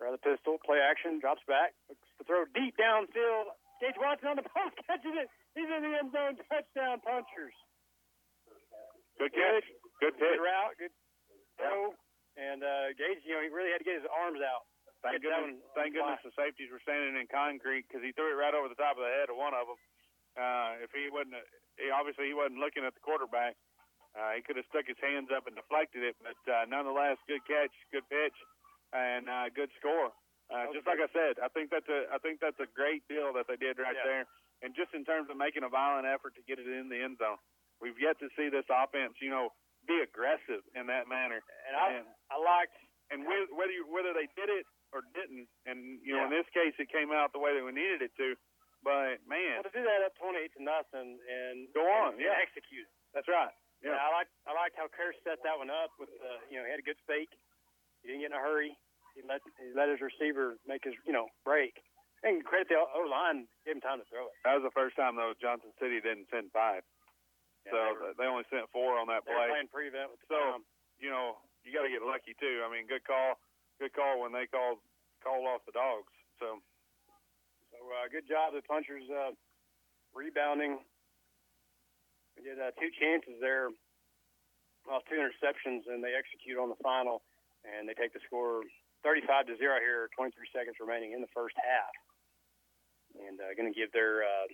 Grab the pistol, play action, drops back, looks to throw deep downfield. Gage Watson on the post, [laughs] catches it. He's in the end zone. Touchdown, punchers. Good catch. Good Good pitch. route, good throw. And uh, Gage, you know, he really had to get his arms out. Thank goodness, thank goodness the safeties were standing in concrete because he threw it right over the top of the head of one of them. Uh, if he wasn't, he, obviously he wasn't looking at the quarterback. Uh, he could have stuck his hands up and deflected it, but uh, nonetheless, good catch, good pitch, and uh, good score. Uh, just like I said, I think that's a I think that's a great deal that they did right Yeah. there. And just in terms of making a violent effort to get it in the end zone, we've yet to see this offense, you know, be aggressive in that manner. And I, And- I liked and whe- whether you, whether they did it or didn't, and you know, in this case, it came out the way that we needed it to. But man, well, to do that up 28 to nothing and Go on, and, yeah. and execute. that's right. Yeah, I liked I liked how Kerr set that one up with uh, you know he had a good fake. He didn't get in a hurry. He let he let his receiver make his you know break. And credit the O line gave him time to throw it. That was the first time though Johnson City didn't send five, Yeah, so they were, they only sent four on that they were play. playing prevent with the So, time. you know, you got to get lucky too. I mean, good call, good call when they called called off the dogs. So, so uh, good job the punchers uh, rebounding. We did uh, two chances there, well, two interceptions, and they execute on the final, and they take the score 35 to zero here. 23 seconds remaining in the first half, and uh, going to give their uh,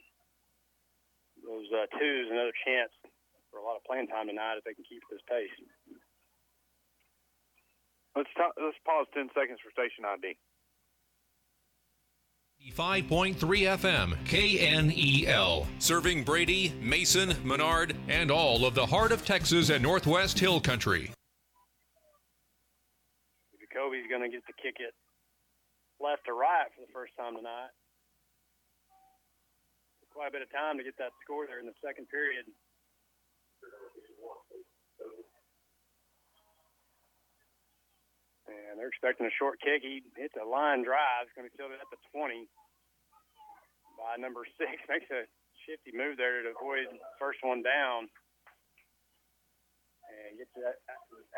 those uh, twos another chance for a lot of playing time tonight if they can keep this pace. Let's talk, let's pause ten seconds for station ID. 5.3 FM, KNEL. Serving Brady, Mason, Menard, and all of the heart of Texas and Northwest Hill Country. Jacoby's going to get to kick it left to right for the first time tonight. Quite a bit of time to get that score there in the second period. And they're expecting a short kick. He hits a line drive. It's going to be fielded at the 20 by number six. [laughs] Makes a shifty move there to avoid first one down. And gets it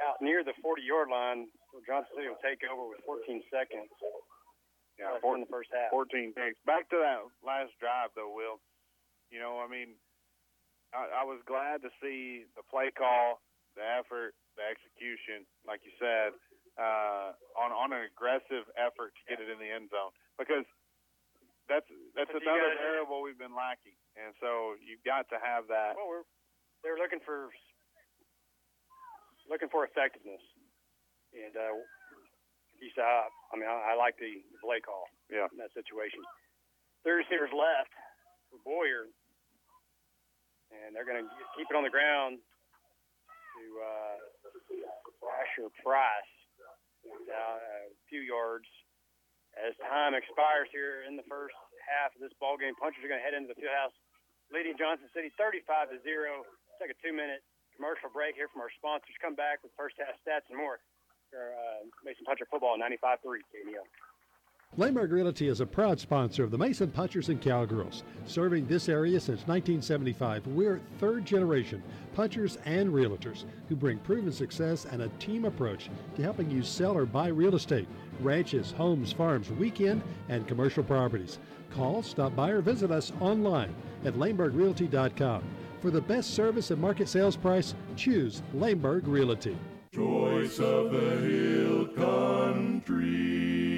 out near the 40 yard line. So Johnson City will take over with 14 seconds. Yeah, four, in the first half. 14 picks. Back to that last drive, though, Will. You know, I mean, I, I was glad to see the play call, the effort, the execution, like you said, uh, on on an aggressive effort to get it in the end zone because that's that's But another variable we've been lacking, and so you've got to have that. Well, we're they're looking for looking for effectiveness, and uh, he said, I mean, I, I like the play call. Yeah. in that situation. Three receivers left for Boyer, and they're going to keep it on the ground to uh, Asher Price. It's out a few yards. As time expires here in the first half of this ball game, punchers are going to head into the field house, leading Johnson City 35 to zero. Take a two-minute commercial break here from our sponsors. Come back with first half stats and more. For, uh, Mason Puncher football 95-3 KNEL. Lehmberg Realty is a proud sponsor of the Mason Punchers and Cowgirls. Serving this area since 1975, we're third generation punchers and realtors who bring proven success and a team approach to helping you sell or buy real estate, ranches, homes, farms, weekend, and commercial properties. Call, stop by, or visit us online at lehmbergrealty.com. For the best service and market sales price, choose Lehmberg Realty. Choice of the Hill Country.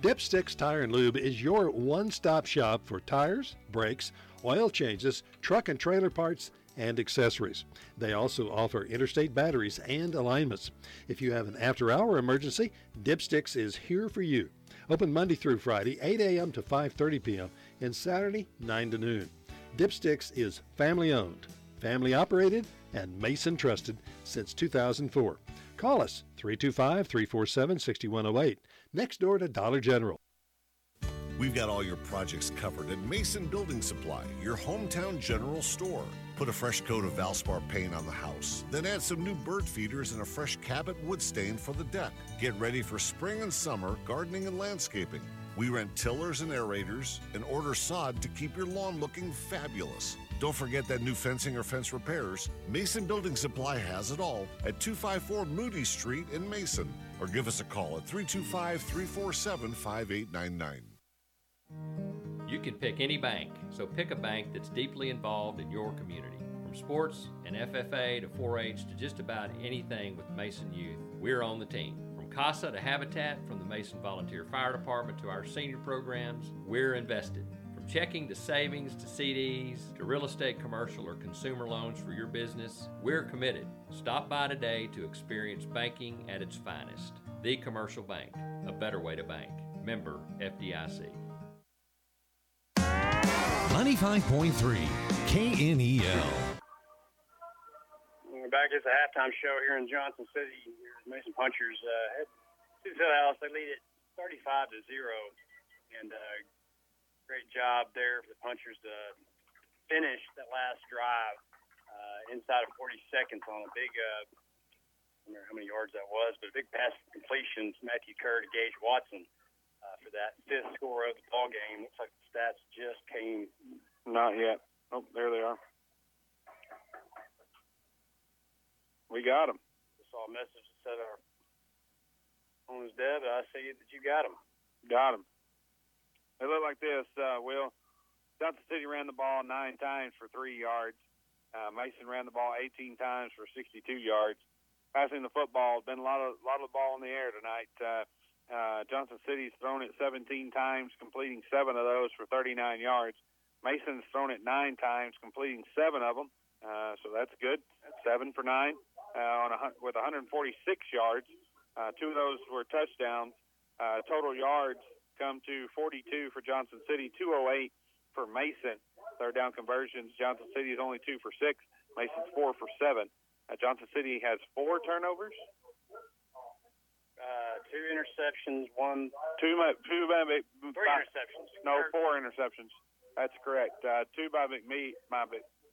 Dipsticks Tire and Lube is your one-stop shop for tires, brakes, oil changes, truck and trailer parts, and accessories. They also offer interstate batteries and alignments. If you have an after-hour emergency, Dipsticks is here for you. Open Monday through Friday, 8 a.m. to 5:30 p.m. and Saturday, 9 to noon. Dipsticks is family owned, family operated, and Mason trusted since 2004. Call us 325 347 6108, next door to Dollar General. We've got all your projects covered at Mason Building Supply, your hometown general store. Put a fresh coat of Valspar paint on the house, then add some new bird feeders and a fresh Cabot wood stain for the deck. Get ready for spring and summer gardening and landscaping. We rent tillers and aerators and order sod to keep your lawn looking fabulous. Don't forget that new fencing or fence repairs. Mason Building Supply has it all at 254 Moody Street in Mason. Or give us a call at 325 347 5899. You can pick any bank, so pick a bank that's deeply involved in your community. From sports and FFA to 4 H to just about anything with Mason Youth, we're on the team. From CASA to Habitat, from the Mason Volunteer Fire Department to our senior programs, we're invested. From checking to savings to CDs to real estate commercial or consumer loans for your business, we're committed. Stop by today to experience banking at its finest. The Commercial Bank, a better way to bank. Member FDIC. 95.3 KNEL. We're back at the halftime show here in Johnson City. Here's Mason Punchers uh, head to the house. They lead it 35 to zero, and uh, great job there for the Punchers to finish that last drive uh, inside of 40 seconds on a big. Uh, I don't remember how many yards that was, but a big pass completion to Matthew Kerr to Gage Watson uh, for that fifth score of the ball game. Looks like the stats just came. Not yet. Oh, there they are. We got him. I saw a message that said our phone is dead, I see that you got him. Got him. It looked like this, uh, Will. Johnson City ran the ball nine times for three yards. Uh, Mason ran the ball 18 times for 62 yards. Passing the football, been a lot of lot of the ball in the air tonight. Uh, uh, Johnson City's thrown it 17 times, completing seven of those for 39 yards. Mason's thrown it nine times, completing seven of them. Uh, so that's good. Seven for nine uh, on a, with 146 yards. Uh, two of those were touchdowns. Uh, total yards come to 42 for Johnson City, 208 for Mason. Third down conversions, Johnson City is only two for six. Mason's four for seven. Uh, Johnson City has four turnovers. Uh, two interceptions, one. Two, two by three interceptions. No, four interceptions. That's correct. Uh, two by McMee, by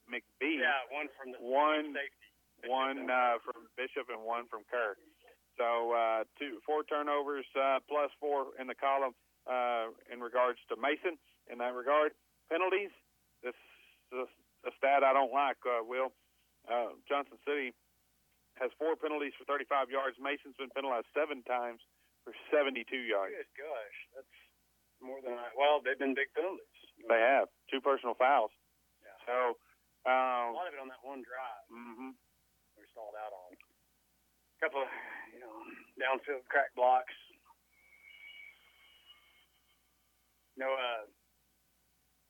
McBee. Yeah, one from the one safety. One uh, from Bishop and one from Kerr. So uh, two, four turnovers uh, plus four in the column uh, in regards to Mason. In that regard, penalties. This is a stat I don't like. Uh, Will uh, Johnson City has four penalties for 35 yards. Mason's been penalized seven times for 72 yards. Good gosh, that's more than I. Well, they've been big penalties. They have two personal fouls. Yeah. So um, a lot of it on that one drive. Mm-hmm. We stalled out on. A couple of you know downfield crack blocks. You know, uh,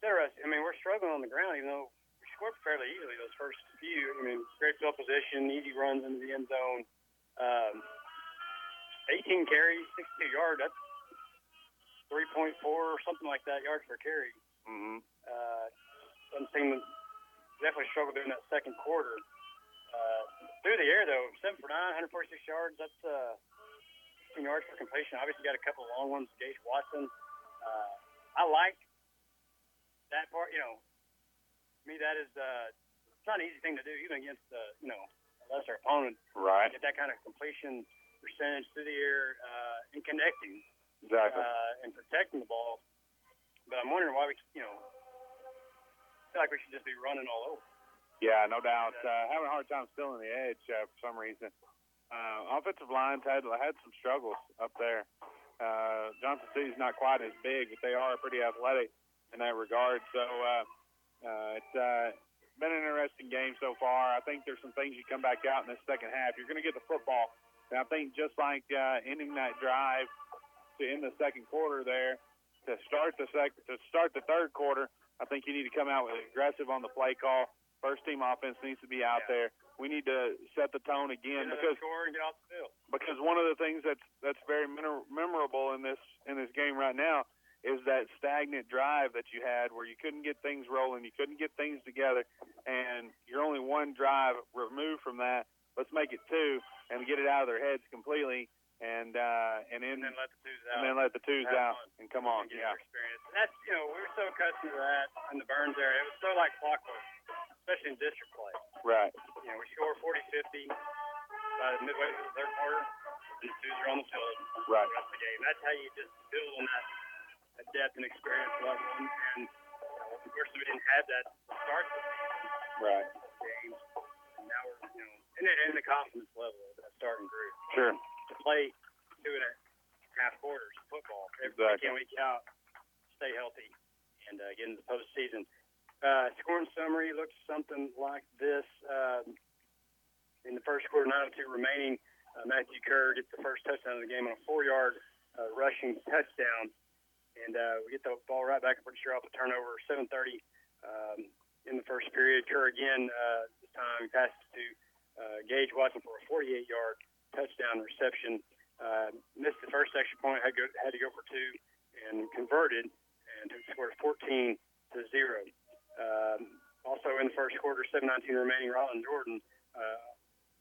interesting. I mean, we're struggling on the ground, even though we scored fairly easily those first few. I mean, great field position, easy runs into the end zone. Um, 18 carries, 62 yards. That's 3.4 or something like that yards per carry. Mm-hmm. Uh, doesn't seem definitely struggled during that second quarter. Uh, through the air though, seven for nine, 146 yards. That's uh, 15 yards for completion. Obviously, got a couple of long ones. Gage Watson. Uh, I like that part. You know, to me that is uh, it's not an easy thing to do, even against uh, you know a lesser opponent. Right. Get that kind of completion percentage through the air uh, and connecting. Exactly. Uh, and protecting the ball. But I'm wondering why we, you know, feel like we should just be running all over. Yeah, no doubt. Uh, having a hard time stealing the edge uh, for some reason. Uh, offensive lines had had some struggles up there. Uh, Johnson City's not quite as big, but they are pretty athletic in that regard. So uh, uh, it's uh, been an interesting game so far. I think there's some things you come back out in the second half. You're going to get the football, and I think just like uh, ending that drive to end the second quarter there, to start the sec to start the third quarter, I think you need to come out with aggressive on the play call. First team offense needs to be out yeah. there. We need to set the tone again because score and get off the field. because one of the things that's that's very memorable in this in this game right now is that stagnant drive that you had where you couldn't get things rolling, you couldn't get things together, and you're only one drive removed from that. Let's make it two and get it out of their heads completely and uh, and, in, and then let the twos out. And then let the twos Have out fun. and come on, and get yeah. experience. That's you know we were so accustomed to that in the Burns area. It was so like clockwork, especially in district play. Right. You know we score 40, 50 by the midway through the third quarter. The twos are on the field. Right. The rest of the game. That's how you just build on that, that depth and experience level. And, and of course we didn't have that start the Right. games. And now we're you know in the, in the confidence level of that starting group Sure. to play two and a half quarters of football every Exactly. week in, week out, stay healthy, and uh, get into the postseason. Uh, scoring summary looks something like this. Um, in the first quarter, 9:02 remaining, uh, Matthew Kerr gets the first touchdown of the game on a four-yard uh, rushing touchdown, and uh, we get the ball right back. I'm pretty sure off a turnover. 7:30 um, in the first period. Kerr again uh, this time passes to uh, Gage Watson for a 48-yard touchdown reception. Uh, missed the first extra point, had, go, had to go for two, and converted, and scored 14 to zero. Um, also in the first quarter, 7:19 remaining, Rylan Jordan, uh,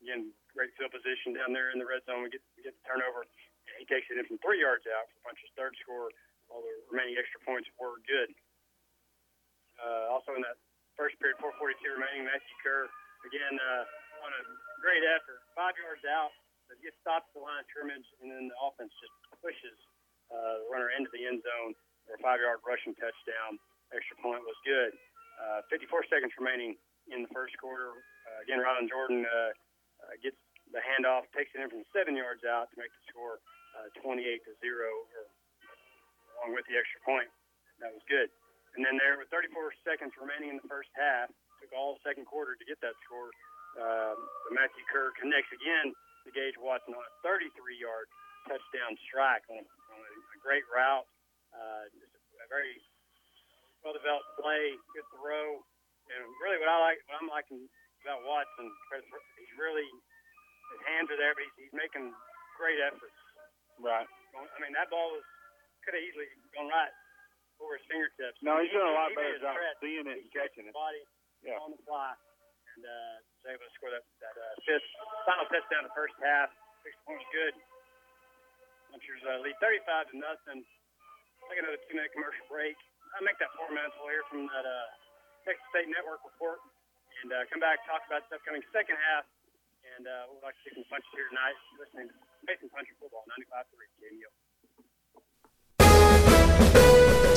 again, great field position down there in the red zone. We get we get the turnover. He takes it in from three yards out for Punch's third score. All the remaining extra points were good. Uh, also in that first period, 4:42 remaining, Matthew Kerr again uh, on a great effort, five yards out, but stopped at the line of scrimmage, and then the offense just pushes uh, the runner into the end zone for a five-yard rushing touchdown. Extra point was good. Uh, 54 seconds remaining in the first quarter. Uh, again, Ron Jordan uh, uh, gets the handoff, takes it in from seven yards out to make the score uh, 28 to zero, or, along with the extra point. That was good. And then there, with 34 seconds remaining in the first half, took all second quarter to get that score. Um, Matthew Kerr connects again to Gage Watson on a 33-yard touchdown strike on a, a great route. Uh, just a very well-developed play, good throw, and really what I like, what I'm liking about Watson, he's really his hands are there, but he's, he's making great efforts. Right. I mean, that ball was could have easily gone right over his fingertips. No, he's he, doing a lot he better job seeing it and catching it. Body yeah. on the fly, and uh, was able to score that that uh, fifth final touchdown in the first half. Six points good. Punchers uh, lead 35 to nothing. Take another two-minute commercial break. I'll make that four minutes. We'll hear from that uh, Texas State Network report and uh, come back talk about the upcoming second half. And uh, we'd like to see some punches here tonight. Listening to Mason Puncher Football 95.3 KNEL.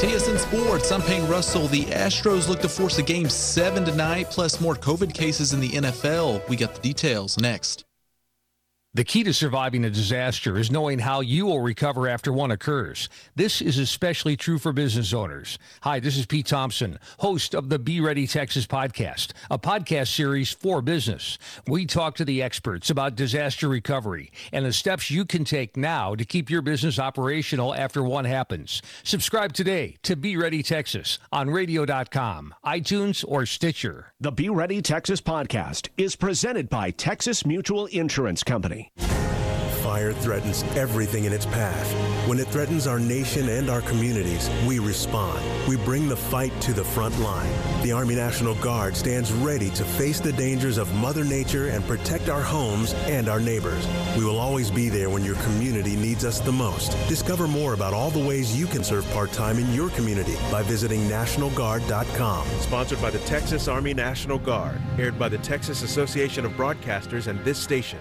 TSN Sports, I'm Payne Russell. The Astros look to force a game seven tonight, plus more COVID cases in the NFL. We got the details next. The key to surviving a disaster is knowing how you will recover after one occurs. This is especially true for business owners. Hi, this is Pete Thompson, host of the Be Ready Texas podcast, a podcast series for business. We talk to the experts about disaster recovery and the steps you can take now to keep your business operational after one happens. Subscribe today to Be Ready Texas on radio.com, iTunes, or Stitcher. The Be Ready Texas podcast is presented by Texas Mutual Insurance Company. Fire threatens everything in its path. When it threatens our nation and our communities, we respond. We bring the fight to the front line. The Army National Guard stands ready to face the dangers of Mother Nature and protect our homes and our neighbors. We will always be there when your community needs us the most. Discover more about all the ways you can serve part time in your community by visiting NationalGuard.com. Sponsored by the Texas Army National Guard, aired by the Texas Association of Broadcasters and this station.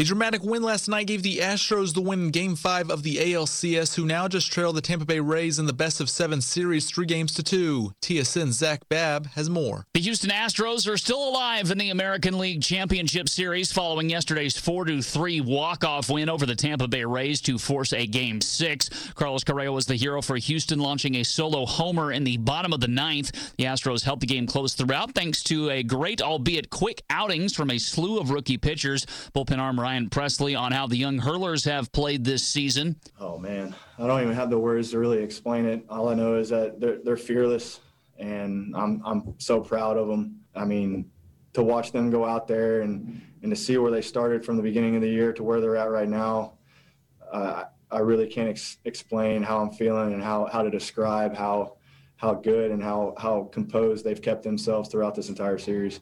A dramatic win last night gave the Astros the win in Game 5 of the ALCS, who now just trail the Tampa Bay Rays in the best of seven series, three games to two. TSN's Zach Babb has more. The Houston Astros are still alive in the American League Championship Series following yesterday's 4 3 walk-off win over the Tampa Bay Rays to force a Game 6. Carlos Correa was the hero for Houston, launching a solo homer in the bottom of the ninth. The Astros held the game close throughout thanks to a great, albeit quick, outings from a slew of rookie pitchers. Bullpen arm Ryan Presley on how the young hurlers have played this season. Oh man, I don't even have the words to really explain it. All I know is that they're they're fearless, and I'm I'm so proud of them. I mean, to watch them go out there and and to see where they started from the beginning of the year to where they're at right now, uh, I really can't ex- explain how I'm feeling and how how to describe how how good and how how composed they've kept themselves throughout this entire series.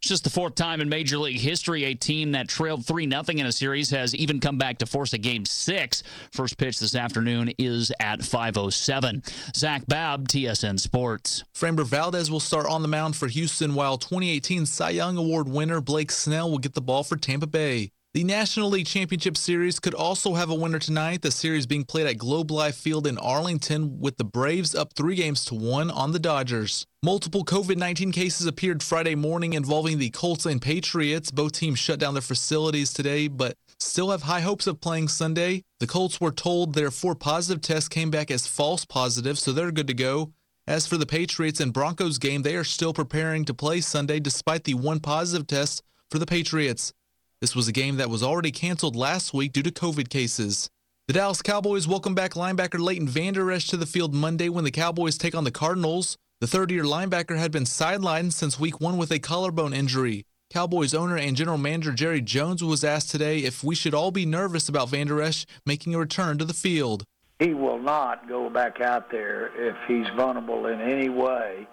It's just the fourth time in Major League history a team that trailed 3 0 in a series has even come back to force a game six. First pitch this afternoon is at 5.07. Zach Babb, TSN Sports. Framber Valdez will start on the mound for Houston, while 2018 Cy Young Award winner Blake Snell will get the ball for Tampa Bay. The National League Championship Series could also have a winner tonight. The series being played at Globe Life Field in Arlington, with the Braves up three games to one on the Dodgers. Multiple COVID 19 cases appeared Friday morning involving the Colts and Patriots. Both teams shut down their facilities today, but still have high hopes of playing Sunday. The Colts were told their four positive tests came back as false positives, so they're good to go. As for the Patriots and Broncos game, they are still preparing to play Sunday despite the one positive test for the Patriots. This was a game that was already canceled last week due to COVID cases. The Dallas Cowboys welcome back linebacker Leighton Vander Esch to the field Monday when the Cowboys take on the Cardinals. The third year linebacker had been sidelined since week one with a collarbone injury. Cowboys owner and general manager Jerry Jones was asked today if we should all be nervous about Vander Esch making a return to the field. He will not go back out there if he's vulnerable in any way,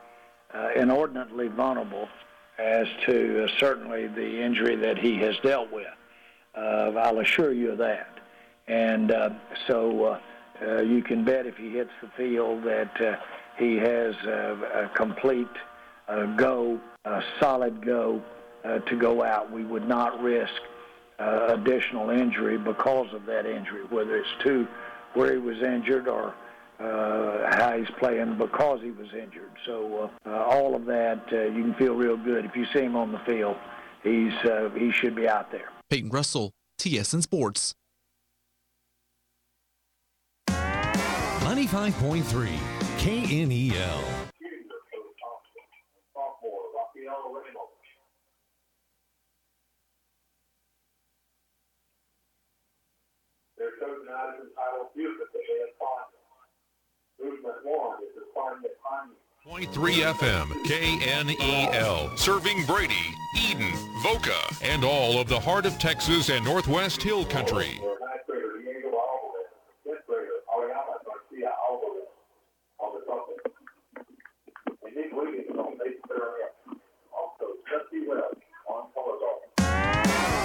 uh, inordinately vulnerable as to uh, certainly the injury that he has dealt with. Uh, I'll assure you of that. And uh, so uh, uh, you can bet if he hits the field that uh, he has a complete go, a solid go to go out. We would not risk additional injury because of that injury, whether it's to where he was injured or uh, how he's playing because he was injured. So uh, uh, all of that, uh, you can feel real good if you see him on the field. he's uh, he should be out there. Peyton Russell, TSN Sports. 95.3 KNEL. Their chosen item is entitled Music that they have taught. Movement one is the fun that harmony. Point three FM, KNEL, serving Brady, Eden, Voca, and all of the heart of Texas and Northwest Hill Country. Color guard.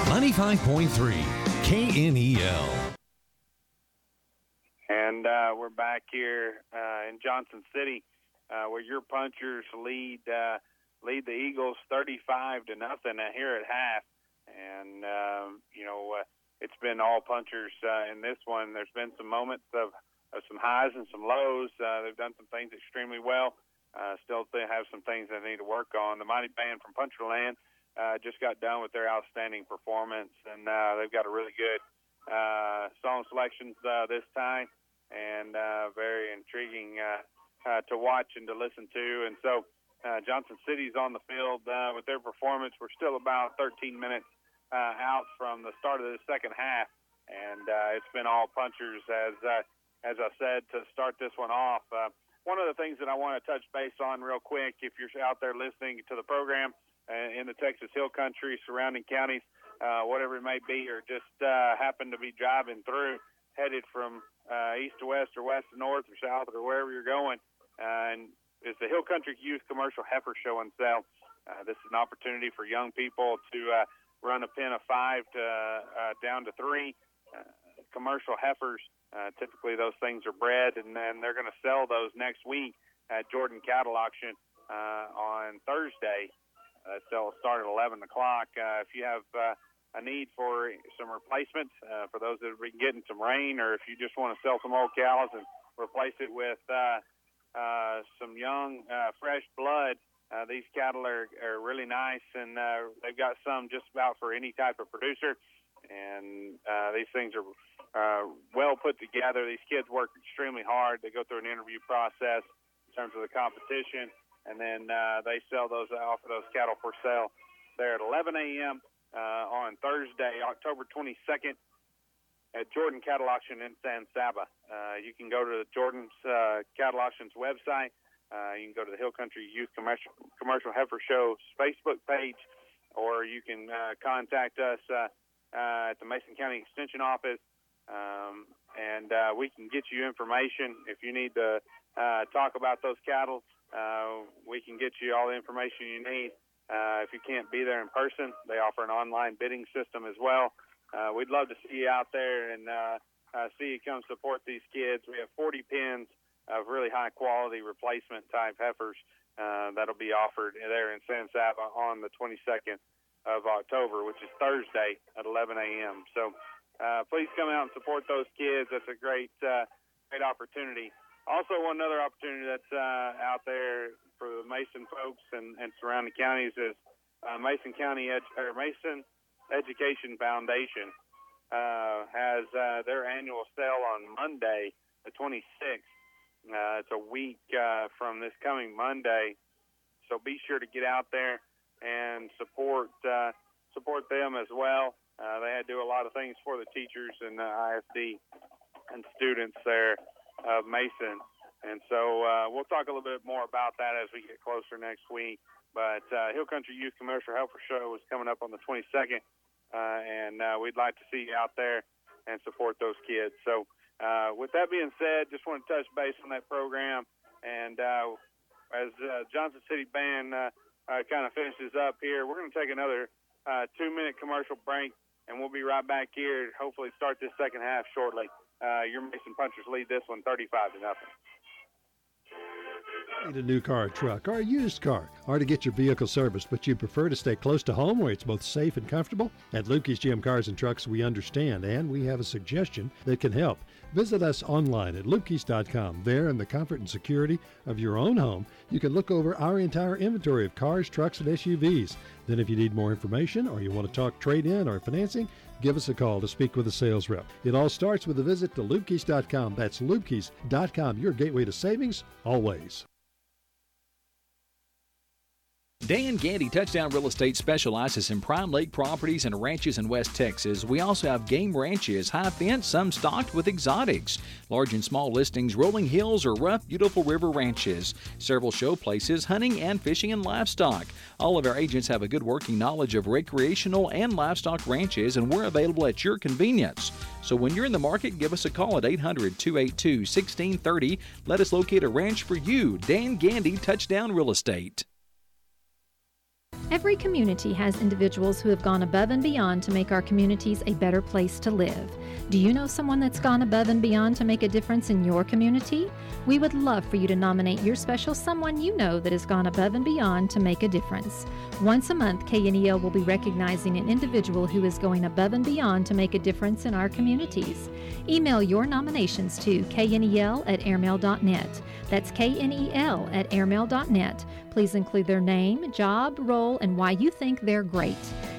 95.3 KNEL. And uh, we're back here uh, in Johnson City, uh, where your punchers lead uh, lead the Eagles 35 to nothing uh, here at half. And um, you know, uh, it's been all punchers uh, in this one. There's been some moments of, of some highs and some lows. Uh, they've done some things extremely well. Uh, still, they have some things they need to work on. The Mighty Band from Puncherland uh, just got done with their outstanding performance, and uh, they've got a really good uh, song selections uh, this time and uh, very intriguing uh, uh, to watch and to listen to. And so uh, Johnson City's on the field uh, with their performance. We're still about 13 minutes uh, out from the start of the second half, and uh, it's been all punchers as uh, as I said to start this one off. Uh, one of the things that I want to touch base on real quick, if you're out there listening to the program uh, in the Texas Hill Country, surrounding counties, uh, whatever it may be, or just uh, happen to be driving through, headed from uh, east to west or west to north or south or wherever you're going, uh, and is the Hill Country Youth Commercial Heifer Show and Sale. Uh, this is an opportunity for young people to uh, run a pen of five to uh, down to three uh, commercial heifers. Uh, typically, those things are bred, and then they're going to sell those next week at Jordan Cattle Auction uh, on Thursday. Uh, sale will start at 11 o'clock. Uh, if you have uh, a need for some replacement uh, for those that have been getting some rain, or if you just want to sell some old cows and replace it with uh, uh, some young, uh, fresh blood. Uh, these cattle are, are really nice, and uh, they've got some just about for any type of producer. And uh, these things are uh, well put together. These kids work extremely hard. They go through an interview process in terms of the competition, and then uh, they sell those off of those cattle for sale there at 11 a.m uh, on Thursday, October 22nd, at Jordan Cattle Auction in San Saba. Uh, you can go to Jordan's uh, Cattle Auction's website. Uh, you can go to the Hill Country Youth Commercial, Commercial Heifer Show's Facebook page, or you can uh, contact us uh, uh, at the Mason County Extension Office, um, and uh, we can get you information if you need to uh, talk about those cattle. Uh, we can get you all the information you need. Uh, if you can't be there in person, they offer an online bidding system as well. Uh, we'd love to see you out there and uh, uh, see you come support these kids. We have 40 pins of really high quality replacement type heifers uh, that'll be offered there in San Saba on the 22nd of October, which is Thursday at 11 a.m. So uh, please come out and support those kids. That's a great, uh, great opportunity. Also, one other opportunity that's uh, out there for the Mason folks and, and surrounding counties is uh, Mason County Ed- or Mason Education Foundation uh, has uh, their annual sale on Monday, the 26th. Uh, it's a week uh, from this coming Monday, so be sure to get out there and support uh, support them as well. Uh, they do a lot of things for the teachers and the ISD and students there of Mason. And so uh, we'll talk a little bit more about that as we get closer next week. But uh, Hill Country Youth Commercial Heifer Show is coming up on the 22nd, uh, and uh, we'd like to see you out there and support those kids. So, uh, with that being said, just want to touch base on that program. And uh, as uh, Johnson City Band uh, uh, kind of finishes up here, we're going to take another uh, two minute commercial break, and we'll be right back here. Hopefully, start this second half shortly. Uh, your Mason Punchers lead this one 35 to nothing. Need a new car or truck or a used car or to get your vehicle serviced, but you prefer to stay close to home where it's both safe and comfortable? At Lukey's GM Cars and Trucks, we understand and we have a suggestion that can help. Visit us online at lukeys.com. There, in the comfort and security of your own home, you can look over our entire inventory of cars, trucks, and SUVs. Then, if you need more information or you want to talk trade in or financing, give us a call to speak with a sales rep. It all starts with a visit to lukeys.com. That's lukeys.com, your gateway to savings always. Dan Gandy Touchdown Real Estate specializes in prime lake properties and ranches in West Texas. We also have game ranches, high fence, some stocked with exotics, large and small listings, rolling hills, or rough, beautiful river ranches, several show places, hunting and fishing and livestock. All of our agents have a good working knowledge of recreational and livestock ranches, and we're available at your convenience. So when you're in the market, give us a call at 800 282 1630. Let us locate a ranch for you. Dan Gandy Touchdown Real Estate. Every community has individuals who have gone above and beyond to make our communities a better place to live. Do you know someone that's gone above and beyond to make a difference in your community? We would love for you to nominate your special someone you know that has gone above and beyond to make a difference. Once a month, KNEL will be recognizing an individual who is going above and beyond to make a difference in our communities. Email your nominations to knel at airmail.net. That's knel at airmail.net. Please include their name, job, role, and why you think they're great.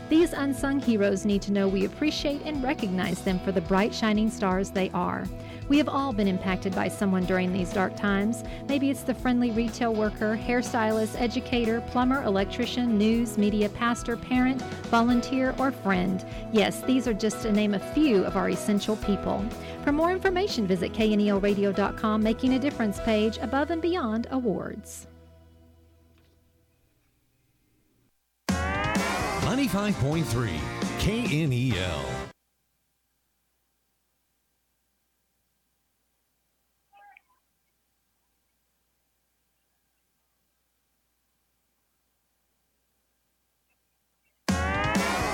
These unsung heroes need to know we appreciate and recognize them for the bright, shining stars they are. We have all been impacted by someone during these dark times. Maybe it's the friendly retail worker, hairstylist, educator, plumber, electrician, news, media pastor, parent, volunteer, or friend. Yes, these are just to name a few of our essential people. For more information, visit knelradio.com, Making a Difference page, Above and Beyond Awards. 95.3 KNEL.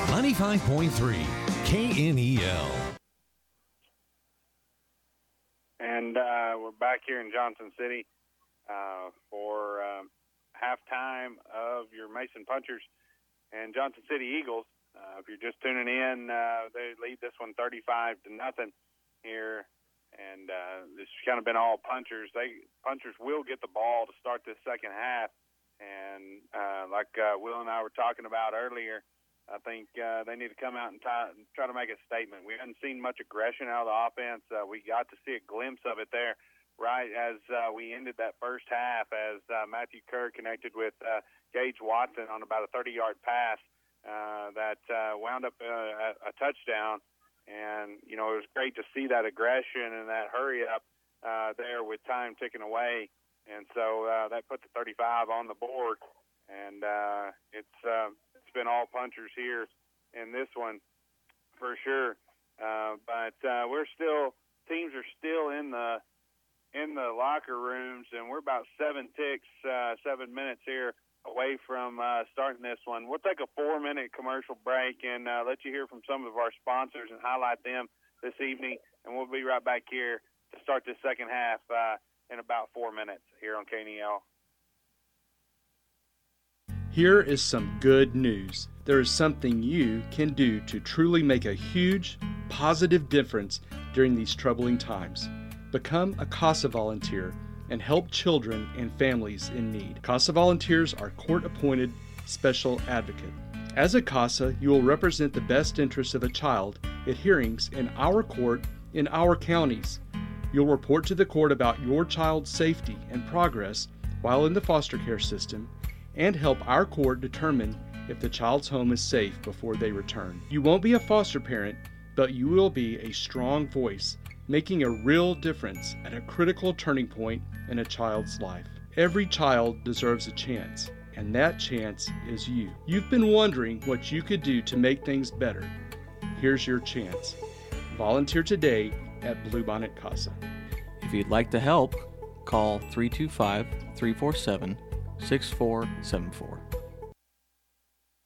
Ninety-five point three KNEL. And uh, we're back here in Johnson City uh, for um, halftime of your Mason Punchers and Johnson City Eagles. Uh, if you're just tuning in, uh, they lead this one 35 to nothing here, and uh, has kind of been all punchers. They punchers will get the ball to start this second half, and uh, like uh, Will and I were talking about earlier, I think uh, they need to come out and try, try to make a statement. We haven't seen much aggression out of the offense. Uh, we got to see a glimpse of it there right as uh, we ended that first half as uh, Matthew Kerr connected with uh, Gage Watson on about a 30 yard pass uh, that uh, wound up uh, a, touchdown. And, you know, it was great to see that aggression and that hurry up uh, there with time ticking away. And so uh, that put the 35 on the board. And uh, it's, uh, it's been all punchers here in this one for sure. Uh, but uh, we're still, teams are still in the, in the locker rooms, and we're about seven ticks, uh, seven minutes here away from uh, starting this one. We'll take a four minute commercial break and uh, let you hear from some of our sponsors and highlight them this evening. And we'll be right back here to start this second half uh, in about four minutes here on KNEL. Here is some good news. There is something you can do to truly make a huge, positive difference during these troubling times. Become a CASA volunteer and help children and families in need. CASA volunteers are court appointed special advocate. As a CASA, you will represent the best interests of a child at hearings in our court in our counties. You'll report to the court about your child's safety and progress while in the foster care system and help our court determine if the child's home is safe before they return. You won't be a foster parent, but you will be a strong voice making a real difference at a critical turning point in a child's life. Every child deserves a chance, and that chance is you. You've been wondering what you could do to make things better. Here's your chance. Volunteer today at Bluebonnet Casa. If you'd like to help, call 325 347 6474.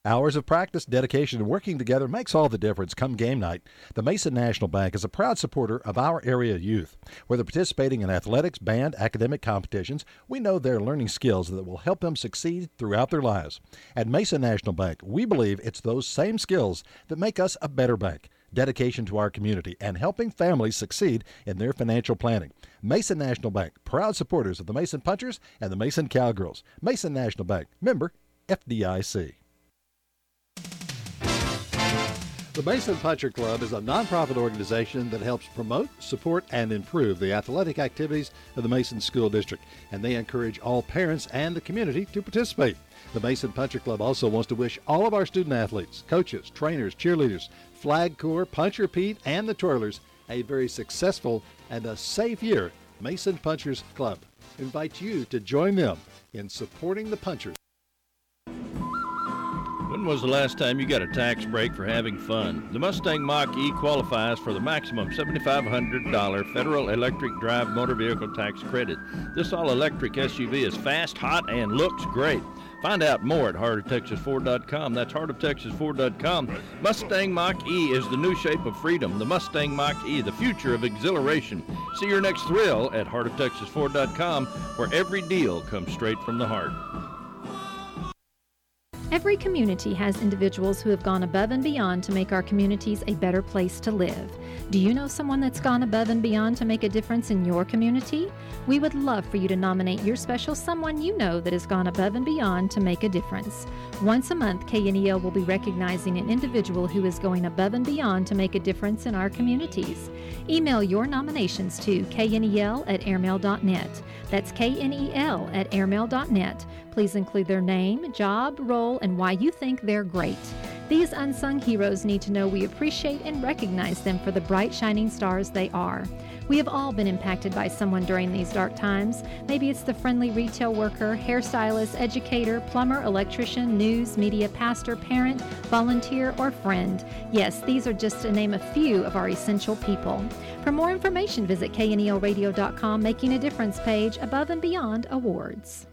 Hours of practice, dedication, and working together makes all the difference come game night. The Mason National Bank is a proud supporter of our area youth. Whether participating in athletics, band, academic competitions, we know they're learning skills that will help them succeed throughout their lives. At Mason National Bank, we believe it's those same skills that make us a better bank dedication to our community, and helping families succeed in their financial planning. Mason National Bank, proud supporters of the Mason Punchers and the Mason Cowgirls. Mason National Bank, member FDIC. The Mason Puncher Club is a nonprofit organization that helps promote, support, and improve the athletic activities of the Mason School District, and they encourage all parents and the community to participate. The Mason Puncher Club also wants to wish all of our student athletes, coaches, trainers, cheerleaders, Flag Corps, Puncher Pete, and the Twirlers a very successful and a safe year. Mason Punchers Club invites you to join them in supporting the Punchers. When was the last time you got a tax break for having fun? The Mustang Mach E qualifies for the maximum $7,500 federal electric drive motor vehicle tax credit. This all electric SUV is fast, hot, and looks great. Find out more at heartoftexasford.com. That's heartoftexasford.com. Mustang Mach E is the new shape of freedom. The Mustang Mach E, the future of exhilaration. See your next thrill at heartoftexasford.com, where every deal comes straight from the heart. Every community has individuals who have gone above and beyond to make our communities a better place to live. Do you know someone that's gone above and beyond to make a difference in your community? We would love for you to nominate your special someone you know that has gone above and beyond to make a difference. Once a month, KNEL will be recognizing an individual who is going above and beyond to make a difference in our communities. Email your nominations to knel at airmail.net. That's knel at airmail.net. Please include their name, job, role, and why you think they're great. These unsung heroes need to know we appreciate and recognize them for the bright, shining stars they are. We have all been impacted by someone during these dark times. Maybe it's the friendly retail worker, hairstylist, educator, plumber, electrician, news, media pastor, parent, volunteer, or friend. Yes, these are just to name a few of our essential people. For more information, visit knelradio.com, Making a Difference page, Above and Beyond Awards.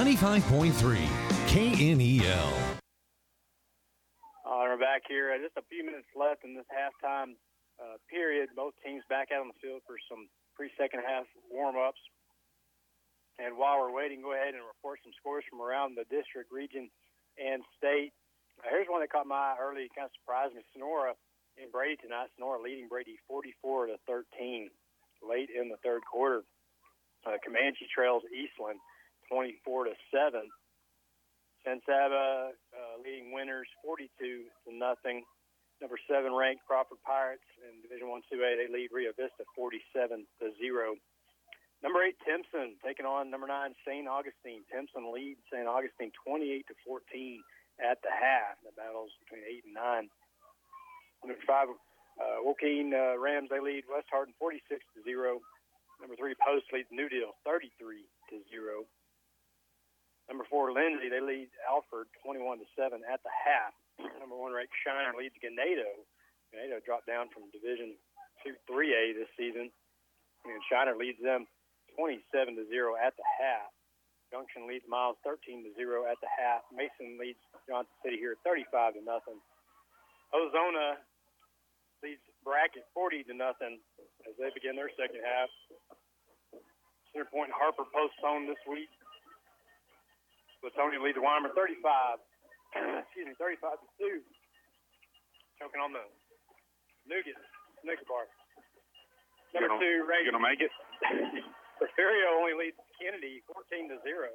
95.3 KNEL. We're back here. Just a few minutes left in this halftime uh, period. Both teams back out on the field for some pre-second half warm-ups. And while we're waiting, go ahead and report some scores from around the district, region, and state. Uh, here's one that caught my eye early, kind of surprised me. Sonora in Brady tonight. Sonora leading Brady 44 to 13 late in the third quarter. Uh, Comanche trails Eastland 24 to 7. San Saba uh, leading Winters 42 to nothing. Number seven ranked Crawford Pirates in Division One 2A. They lead Rio Vista 47 to zero. Number eight Timpson taking on number nine St. Augustine. Timpson leads St. Augustine 28 to 14 at the half. The battles between eight and nine. Number five uh, uh, Rams they lead West Hardin 46 to zero. Number three Post leads New Deal 33 to zero. Number four, Lindsay, they lead Alford 21 to 7 at the half. [clears throat] Number one ranked Shiner leads Ganado. Ganado dropped down from Division 2 3A this season. And Shiner leads them 27 to 0 at the half. Junction leads Miles 13 to 0 at the half. Mason leads Johnson City here 35 to nothing. Ozona leads Brackett 40 to nothing as they begin their second half. Center Point Harper postponed this week. Flatonia leads Weimar 35. [clears throat] excuse me, 35 to 2. Choking on the nougat, Snicker bar. Number gonna, two, Ray. Gonna make it? Porfirio [laughs] only leads Kenedy 14 to 0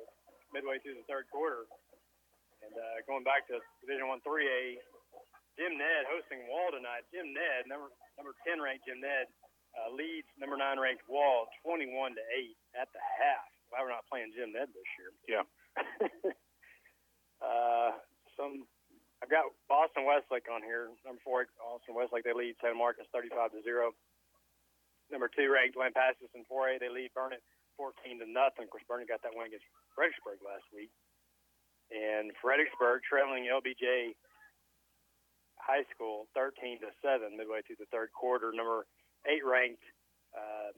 midway through the third quarter. And uh, going back to Division One 3A, Jim Ned hosting Wall tonight. Jim Ned, number number 10 ranked Jim Ned, uh, leads number nine ranked Wall 21 to 8 at the half. Why we're not playing Jim Ned this year? Yeah. [laughs] uh, some I've got Austin Westlake on here. Number four, Austin Westlake. They lead San Marcos 35 to zero. Number two ranked Lampasas in 4A. They lead Burnet 14 to nothing. Of course, Burnet got that win against Fredericksburg last week. And Fredericksburg trailing LBJ High School 13 to seven midway through the third quarter. Number eight ranked uh,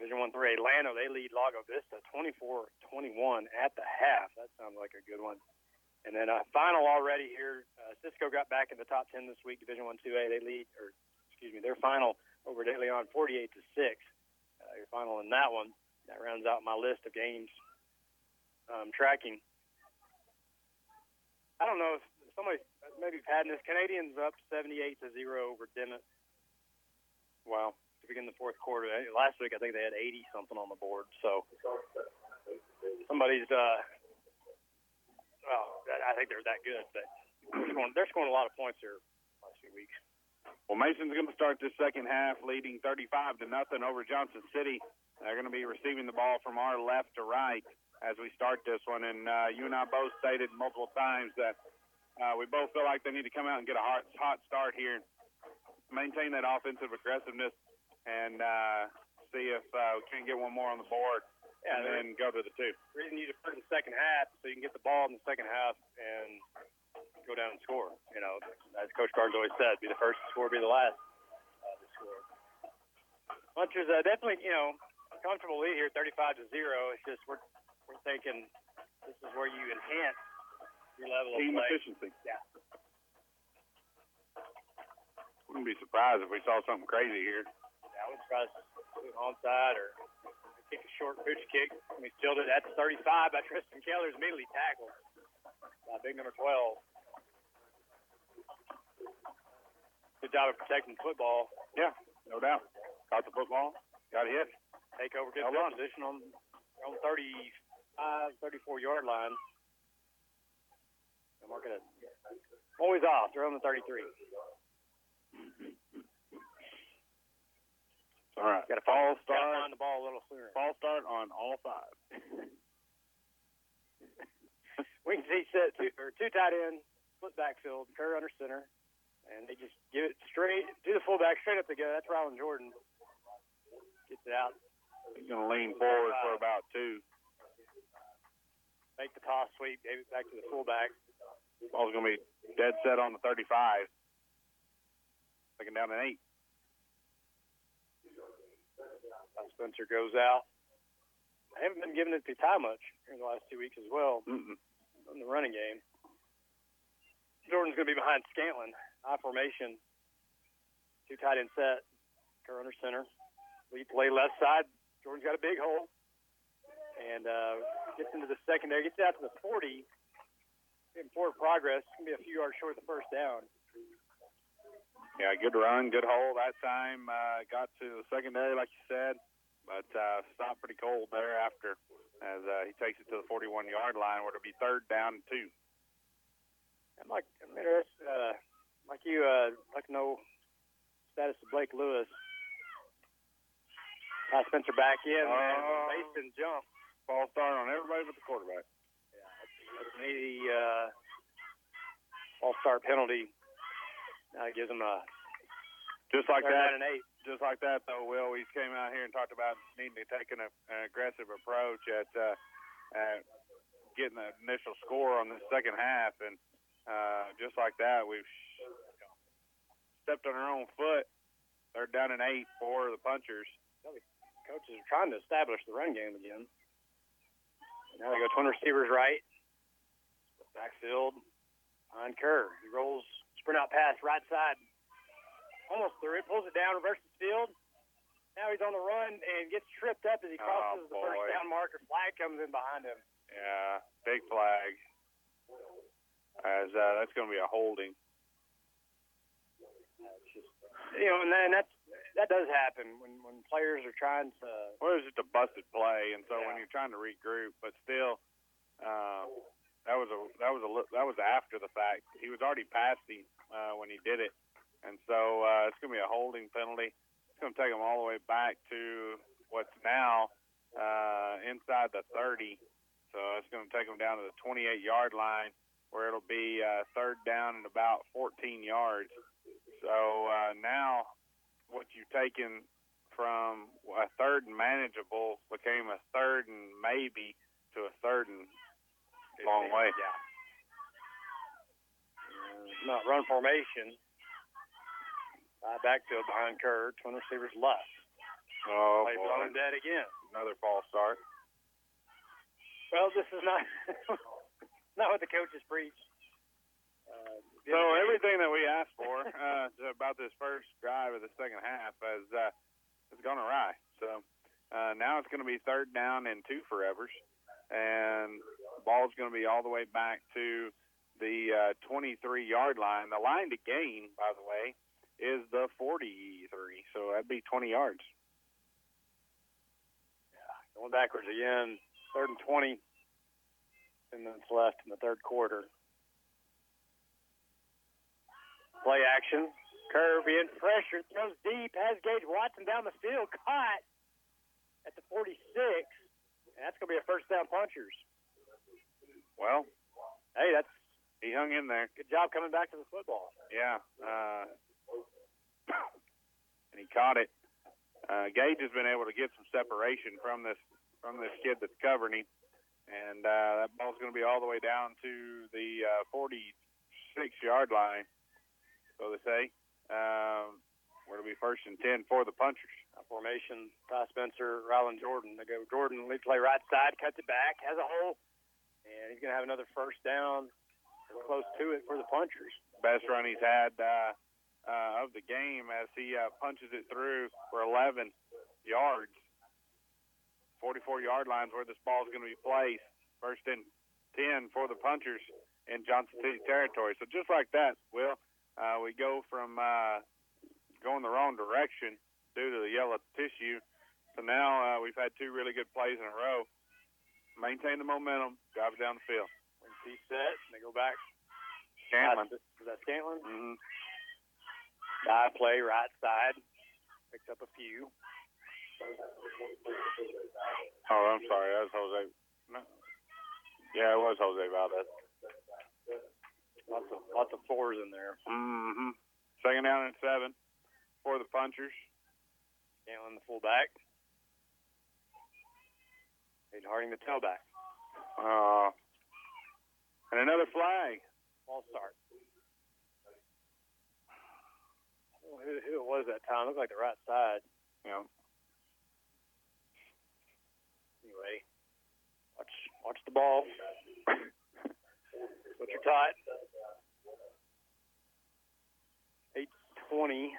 Division One three Atlanta, they lead Lago Vista 24-21 at the half. That sounds like a good one. And then uh, final already here, uh, Cisco got back in the top 10 this week. Division One two A, they lead, or excuse me, their final over De Leon 48 to six. Uh, your final in that one. That rounds out my list of games um, tracking. I don't know if somebody maybe padding this. Canadians up 78 to zero over Dimmitt. Wow, begin the fourth quarter. Eh, Last week I think they had 80 something on the board. So somebody's. Uh, well, I think they're that good, but they're scoring, a lot of points here last few weeks. Well, Mason's going to start this second half leading 35 to nothing over Johnson City. They're going to be receiving the ball from our left to right as we start this one. And uh, you and I both stated multiple times that uh, we both feel like they need to come out and get a hot, hot start here, and maintain that offensive aggressiveness, and uh, see if uh, we can get one more on the board, Yeah, and then go to the two. reason you just put in the second half so you can get the ball in the second half and go down and score. You know, as Coach Carnes always said, be the first to score, be the last uh, to score. Punchers uh, definitely, you know, comfortable lead here, 35 to zero. It's just we're we're thinking this is where you enhance your level Team of play. efficiency. Yeah. Wouldn't be surprised if we saw something crazy here. I was surprised to an onside or kick a short pitch kick. We still did at the 35 by Tristan Keller's immediately tackled by big number 12. Good job of protecting the football. Yeah, no doubt. Caught the football, got hit. Take over good Well position on on 35, 34 yard line. And mark it always off. They're on the 33. All right. Got to fall Gotta start. find the ball a little sooner. Fall start on all five. [laughs] we can see set two or two tight end, split backfield, Kerr under center, and they just give it straight to the fullback, straight up the gut. That's Rylan Jordan. Gets it out, He's going to lean forward for about two. make the toss sweep, gave it back to the fullback. Ball's going to be dead set on the 35. Second down and eight. Spencer goes out. I haven't been giving it to Ty much in the last two weeks as well Mm-mm. in the running game. Jordan's going to be behind Scantlin. High formation. Two tight end set. Kerr under center. Lead play left side. Jordan's got a big hole. And uh, gets into the secondary. Gets out to the 40. Getting forward progress. It's going to be a few yards short of the first down. Yeah, good run, good hole that time. Uh, got to the secondary, like you said, but uh, stopped pretty cold there after as uh, he takes it to the 41 yard line where it'll be third down and two. I'm like, I'm interested, uh, like you, uh, like to know status of Blake Lewis. Ty Spencer back in, man. Oh. Mason jump. Ball start on everybody but the quarterback. Yeah, that's an easy, uh, all-star penalty. Now it gives him a Just like that, and eight. just like that though, Will. We came out here and talked about needing to take an, an aggressive approach at, uh, at getting the initial score on the second half, and uh, just like that, we've stepped on our own foot. Third down and eight for the punchers. Coaches are trying to establish the run game again. Now they go twin receivers right. Backfield. On Kerr. He rolls, sprint out pass, right side. Almost through it. Pulls it down, reverses field. Now he's on the run and gets tripped up as he crosses the first down marker. Flag comes in behind him. Yeah, big flag. As uh, that's going to be a holding. You know, and then that's that does happen when when players are trying to. Well, it was just a busted play, and so when you're trying to regroup, but still, uh, that was a that was a that was after the fact. He was already past him uh, when he did it, and so uh, it's going to be a holding penalty. It's going to take him all the way back to what's now uh, inside the 30. So it's going to take him down to the 28 yard line, where it'll be uh, third down and about 14 yards. So uh, now, what you've taken from a third and manageable became a third and maybe to a third and long way. Yeah. Not run formation. Uh, backfield behind Kerr. Twin receivers left. Oh, Play boy. blown dead again. Another false start. Well, this is not [laughs] not what the coaches preach. Uh, So everything that we asked for uh, [laughs] about this first drive of the second half has uh, has gone awry. So uh, now it's going to be third down and two forevers, and ball's going to be all the way back to the uh, 23 yard line. The line to gain, by the way, is the 43. So that'd be 20 yards. Yeah, Going backwards again. Third and 20. Ten minutes left in the third quarter. Play action. Curve in. Pressure. Throws deep. Has Gage Watson down the field. Caught at the 46. That's going to be a first down punchers. Well, Hey, that's he hung in there. good job coming back to the football. Yeah. Uh, [coughs] and he caught it. Uh, Gage has been able to get some separation from this from this kid that's covering him, and uh, that ball's going to be all the way down to the uh, 46 yard line. So they say. Um, where to be first and ten for the punchers. Formation. Ty Spencer, Rylan Jordan. They go Jordan. Lead play right side. Cuts it back. Has a hole. And he's going to have another first down. Close to it for the punchers. Best run he's had uh, uh, of the game as he uh, punches it through for 11 yards. 44 yard lines where this ball is going to be placed. First and 10 for the punchers in Johnson City territory. So just like that, Will, uh, we go from uh, going the wrong direction due to the yellow tissue. So now uh, we've had two really good plays in a row. Maintain the momentum, drive it down the field. When he set, they go back. Scanlon. Is that Scantlin? Mm-hmm. Dive play right side. Picked up a few. Oh, I'm sorry. That was Jose. No. Yeah, it was Jose Valdez. Lots of lots of fours in there. Mm-hmm. Second down and seven for the punchers. Scantlin the fullback. Hayden Harding the tailback. Uh, and another flag. Ball start. Who, who it was that time? Looked like the right side. Yeah. Anyway, watch watch the ball. What you're taught. Eight twenty.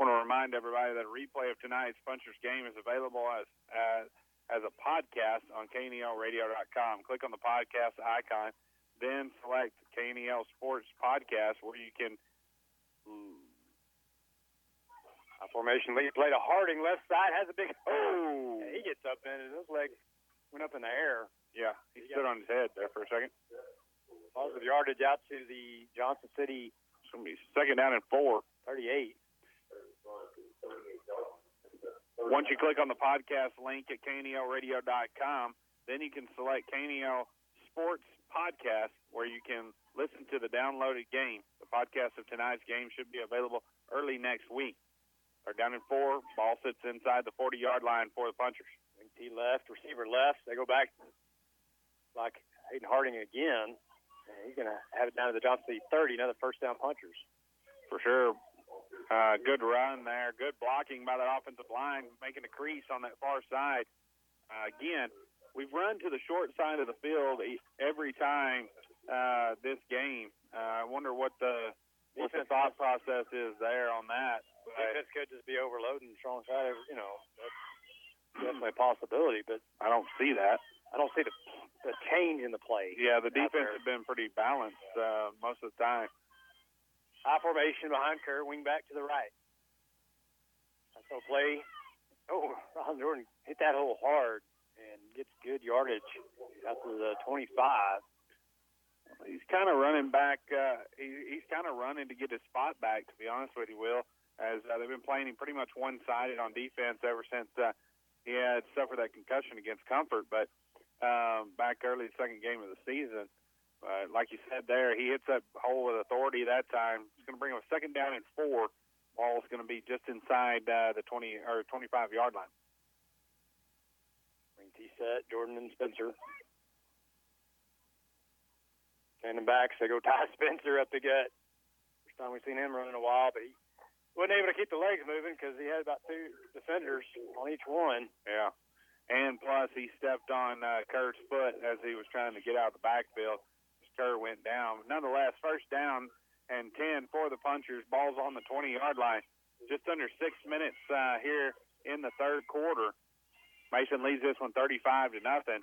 Want to remind everybody that a replay of tonight's Punchers game is available as as, as a podcast on KNELradio.com. Click on the podcast icon, then select KNEL Sports Podcast, where you can. High formation lead play to Harding, left side has a big. Oh, he gets up in it. His legs went up in the air. Yeah, he stood on his head there for a second. Positive yardage out to the Johnson City. It's going to be second down and four. 38. Once you click on the podcast link at KNELradio.com, then you can select KNEL Sports Podcast, where you can listen to the downloaded game. The podcast of tonight's game should be available early next week. They're down in four. Ball sits inside the 40 yard line for the punchers. T left, receiver left. They go back like Hayden Harding again. And he's going to have it down to the Johnson City 30, another first down punchers. For sure. Uh, good run there. Good blocking by that offensive line, making a crease on that far side. Uh, again, we've run to the short side of the field every time uh, this game. Uh, I wonder what the what the thought process is there on that. But Defense could just be overloading the strong side. Of, you know, that's definitely a possibility, but I don't see that. I don't see the the change in the play. Yeah, the defense has been pretty balanced uh, most of the time. High formation behind Kerr, wing back to the right. That's no play. Oh, Ron Jordan hit that hole hard and gets good yardage out to the 25. He's kind of running back. Uh, he, he's kind of running to get his spot back. To be honest with you, Will, as uh, they've been playing him pretty much one-sided on defense ever since uh, he had suffered that concussion against Comfort. But um, back early second game of the season, uh, like you said there, he hits that hole with authority that time. It's going to bring him a second down and four. Ball's going to be just inside uh, the 20 or 25 yard line. Ring T set, Jordan and Spencer. Standing backs, they go Ty [laughs] Spencer up the gut. First time we've seen him run in a while, but he wasn't able to keep the legs moving because he had about two defenders on each one. Yeah. And plus, he stepped on uh, Kerr's foot as he was trying to get out of the backfield. Kerr went down. Nonetheless, first down and 10 for the punchers. Ball's on the 20 yard line. Just under six minutes uh, here in the third quarter. Mason leads this one 35 to nothing,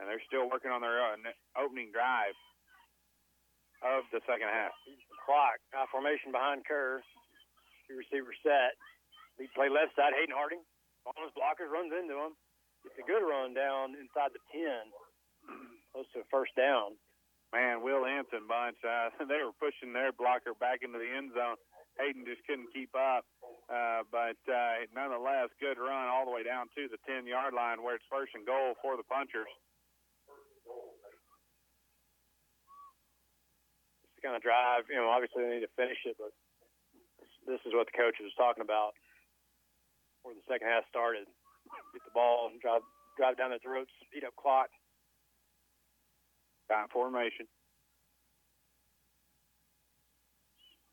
and they're still working on their uh, opening drive of the second half. Clock, high formation behind Kerr. Two receiver set. Lead play left side. Hayden Harding on his blockers, runs into him. It's a good run down inside the 10, close to a first down. Man, Will Anson bunch, uh, they were pushing their blocker back into the end zone. Hayden just couldn't keep up. Uh, but uh, nonetheless, good run all the way down to the 10 yard line where it's first and goal for the punchers. This kind of drive, you know, obviously they need to finish it, but this is what the coach was talking about where the second half started. Get the ball and drive drive down the throats, speed up clock. Time formation.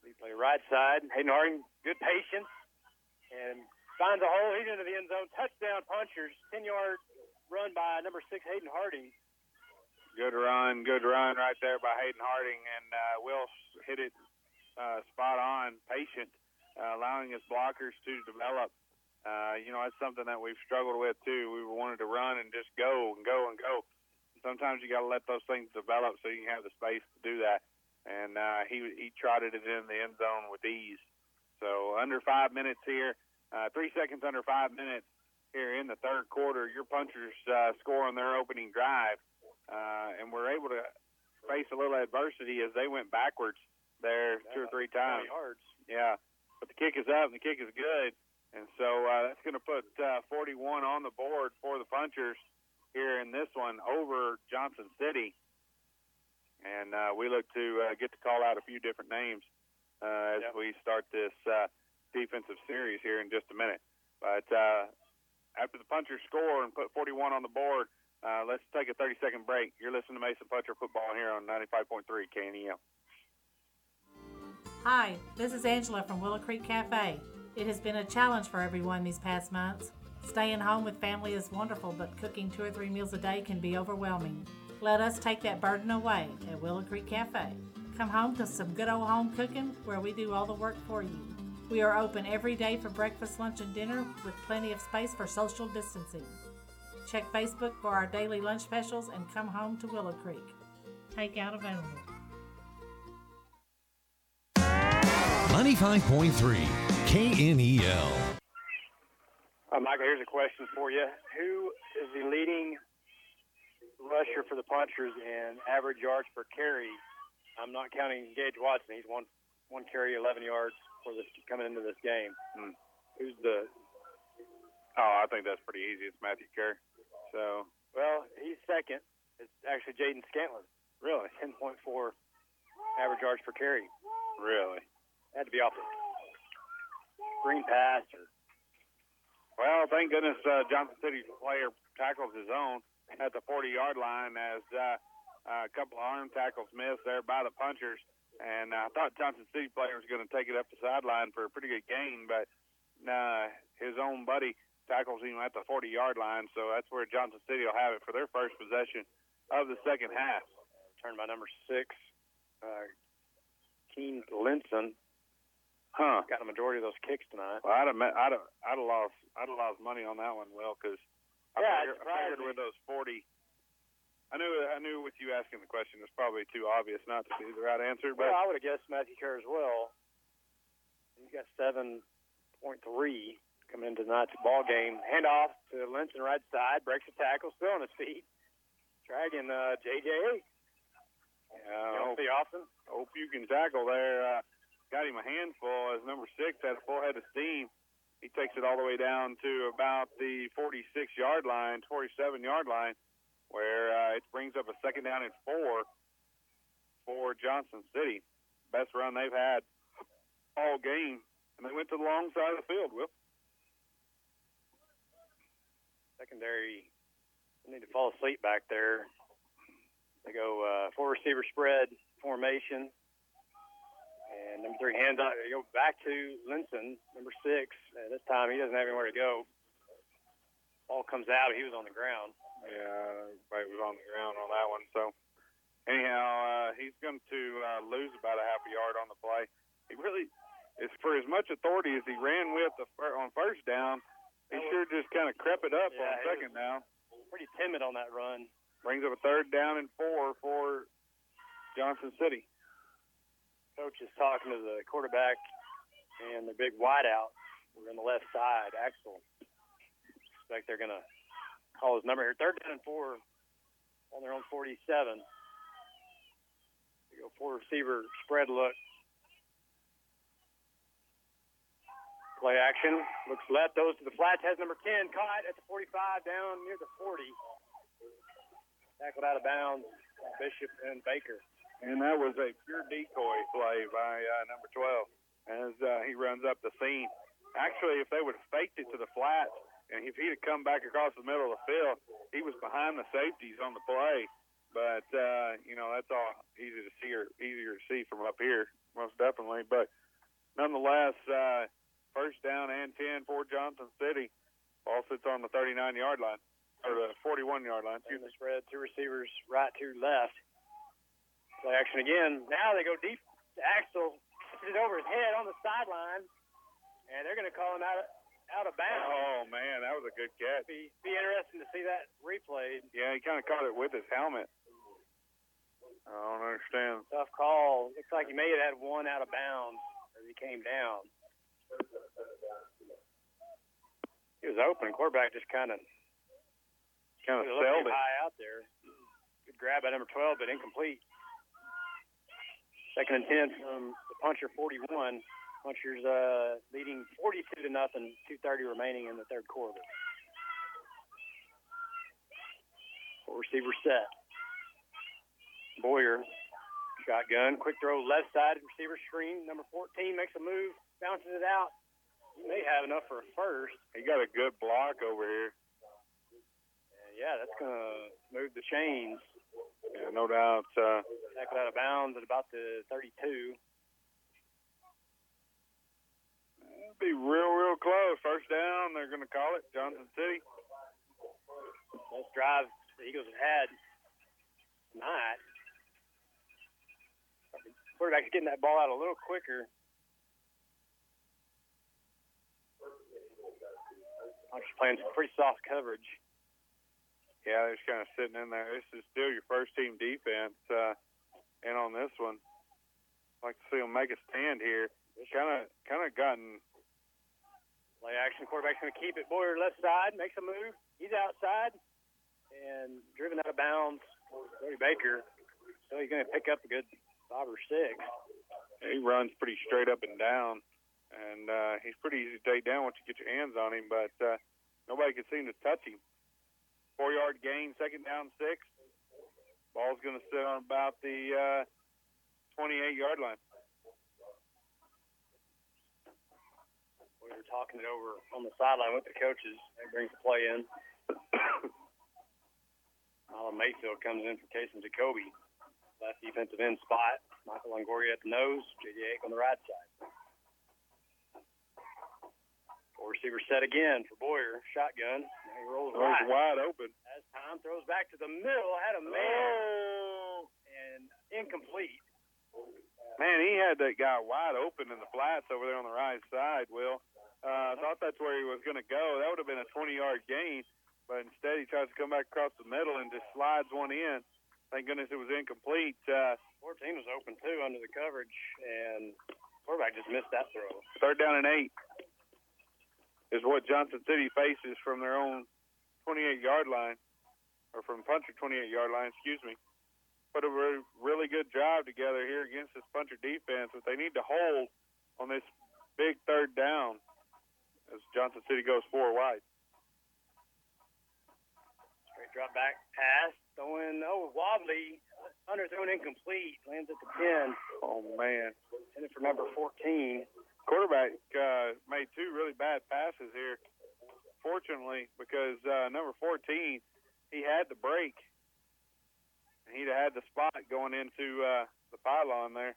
We play right side. Hayden Harding, good patience, and finds a hole. He's into the end zone. Touchdown punchers. 10 yard run by number six, Hayden Harding. Good run, good run right there by Hayden Harding, and uh, Will hit it uh, spot on, patient, uh, allowing his blockers to develop. Uh, you know, that's something that we've struggled with too. We wanted to run and just go and go and go. Sometimes you got to let those things develop so you can have the space to do that. And uh, he he trotted it in the end zone with ease. So under five minutes here, uh, three seconds under five minutes here in the third quarter. Your punchers uh, score on their opening drive, uh, and we're able to face a little adversity as they went backwards there two or three times. Yards. Yeah, but the kick is up and the kick is good. And so uh, that's going to put uh, 41 on the board for the punchers here in this one over Johnson City. And uh, we look to uh, get to call out a few different names uh, as Yep. we start this uh, defensive series here in just a minute. But uh, after the punchers score and put 41 on the board, uh, let's take a 30 second break. You're listening to Mason Puncher Football here on 95.3 KNEL. Hi, this is Angela from Willow Creek Cafe. It has been a challenge for everyone these past months. Staying home with family is wonderful, but cooking two or three meals a day can be overwhelming. Let us take that burden away at Willow Creek Cafe. Come home to some good old home cooking where we do all the work for you. We are open every day for breakfast, lunch, and dinner with plenty of space for social distancing. Check Facebook for our daily lunch specials and come home to Willow Creek. Takeout available. 95.3 KNEL. Uh, Michael, here's a question for you. Who is the leading rusher for the punchers in average yards per carry? I'm not counting Gage Watson. He's one one carry, 11 yards for this coming into this game. Hmm. Who's the? Oh, I think that's pretty easy. It's Matthew Kerr. So Well, he's second. It's actually Jaden Scantlin. Really? [laughs] 10.4 average yards per carry. really, Had to be off the green pass or Well, thank goodness uh, Johnson City player tackles his own at the 40 yard line as uh, a couple of arm tackles missed there by the punchers. And I thought Johnson City player was going to take it up the sideline for a pretty good gain, but uh, his own buddy tackles him at the 40 yard line. So that's where Johnson City will have it for their first possession of the second half. turned by number six, uh, Keen Linson. Huh. Got a majority of those kicks tonight. Well, I'd have, met, I'd have, I'd have lost, I'd have lost money on that one, Will, because I Yeah, it figured, I figured with those forty. I knew, I knew with you asking the question, it's probably too obvious not to be the right answer, but Well, I would have guessed Matthew Kerr as well. He's got seven point three coming into tonight's ball game. Handoff to Linson right side, breaks the tackle, still on his feet. Dragging uh, JJ. uh, Don't hope, hope you can tackle there. Uh, got him a handful as number six had a full head of steam. He takes it all the way down to about the 46 yard line, 47 yard line, where uh, it brings up a second down and four for Johnson City. Best run they've had all game, and they went to the long side of the field. Will Secondary they need to fall asleep back there. They go uh, four receiver spread formation. And number three hands out. Go back to Linson, number six. And this time he doesn't have anywhere to go. Ball comes out. He was on the ground. Yeah, everybody was on the ground on that one. So anyhow, uh, he's going to uh, lose about a half a yard on the play. He really, is for as much authority as he ran with the on first down, he sure just kind of crept it up Yeah, on second down. Pretty timid on that run. Brings up a third down and four for Johnson City. Coach is talking to the quarterback and the big wideout. We're on the left side, Axel. Expect they're going to call his number here. Third down and four on their own 47. They go four receiver spread look. Play action. Looks left, goes to the flats, has number 10 caught at the 45 down near the 40. Tackled out of bounds. Bishop and Baker. And that was a pure decoy play by uh, number 12 as uh, he runs up the seam. Actually, if they would have faked it to the flats, and if he'd have come back across the middle of the field, he was behind the safeties on the play. But uh, you know that's all easy to see or easier to see from up here, most definitely. But nonetheless, uh, first down and ten for Johnson City. Ball sits on the 39 yard line or the 41 yard line. In the spread, two receivers right, two left. Play action again. Now they go deep to Axel. Puts it over his head on the sideline, and they're going to call him out of, out of bounds. Oh man, that was a good catch. Be be interesting to see that replayed. Yeah, he kind of caught it with his helmet. I don't understand. Tough call. Looks like he may have had one out of bounds as he came down. He was open. Quarterback just kind of kind of sailed it. high out there. Good grab by number 12, but incomplete. Second and 10 from the puncher 41. Punchers uh, leading 42 to nothing. 2:30 remaining in the third quarter. Four receiver set. Boyer, shotgun, quick throw left side, receiver screen. Number 14 makes a move, bounces it out. He may have enough for a first. He got a good block over here. And yeah, that's gonna move the chains. Yeah, no doubt. Uh, Tackled out of bounds at about the 32. it'll be real, real close. First down, they're going to call it Johnson City. Best drive the Eagles have had tonight. Quarterback's getting that ball out a little quicker. I'm just playing some pretty soft coverage. Yeah, they're just kind of sitting in there. This is still your first team defense. Uh, and on this one, like to see them make a stand here. Kind of, kind of gotten. Play action. Quarterback's going to keep it. Boyer left side makes a move. He's outside and driven out of bounds. Cody Baker. So he's going to pick up a good five or six. He runs pretty straight up and down, and uh, he's pretty easy to take down once you get your hands on him. But uh, nobody can seem to touch him. Four yard gain, second down, six. Ball's going to sit on about the uh, 28 yard line. We were talking it over on the sideline with the coaches. That brings the play in. [coughs] Alan Mayfield comes in for Casey Jacoby. Left defensive end spot. Michael Longoria at the nose. J.D. Ake on the right side. Four receiver set again for Boyer. Shotgun. He rolls Oh, right. wide open. As Tom throws back to the middle. Had a man. And incomplete. Man, he had that guy wide open in the flats over there on the right side, Will. Uh, I thought that's where he was going to go. That would have been a 20 yard gain, but instead he tries to come back across the middle and just slides one in. Thank goodness it was incomplete. Uh, 14 was open too under the coverage, and quarterback just missed that throw. third down and eight is what Johnson City faces from their own 28 yard line, or from Puncher 28 yard line, excuse me. Put a re- really good drive together here against this Puncher defense, but they need to hold on this big third down as Johnson City goes four wide. Straight drop back pass, throwing oh wobbly, underthrown incomplete, lands at the 10. Oh man, Intended for number 14. Quarterback uh, made two really bad passes here. Fortunately, because uh, number 14, he had the break. And he'd have had the spot going into uh, the pylon there.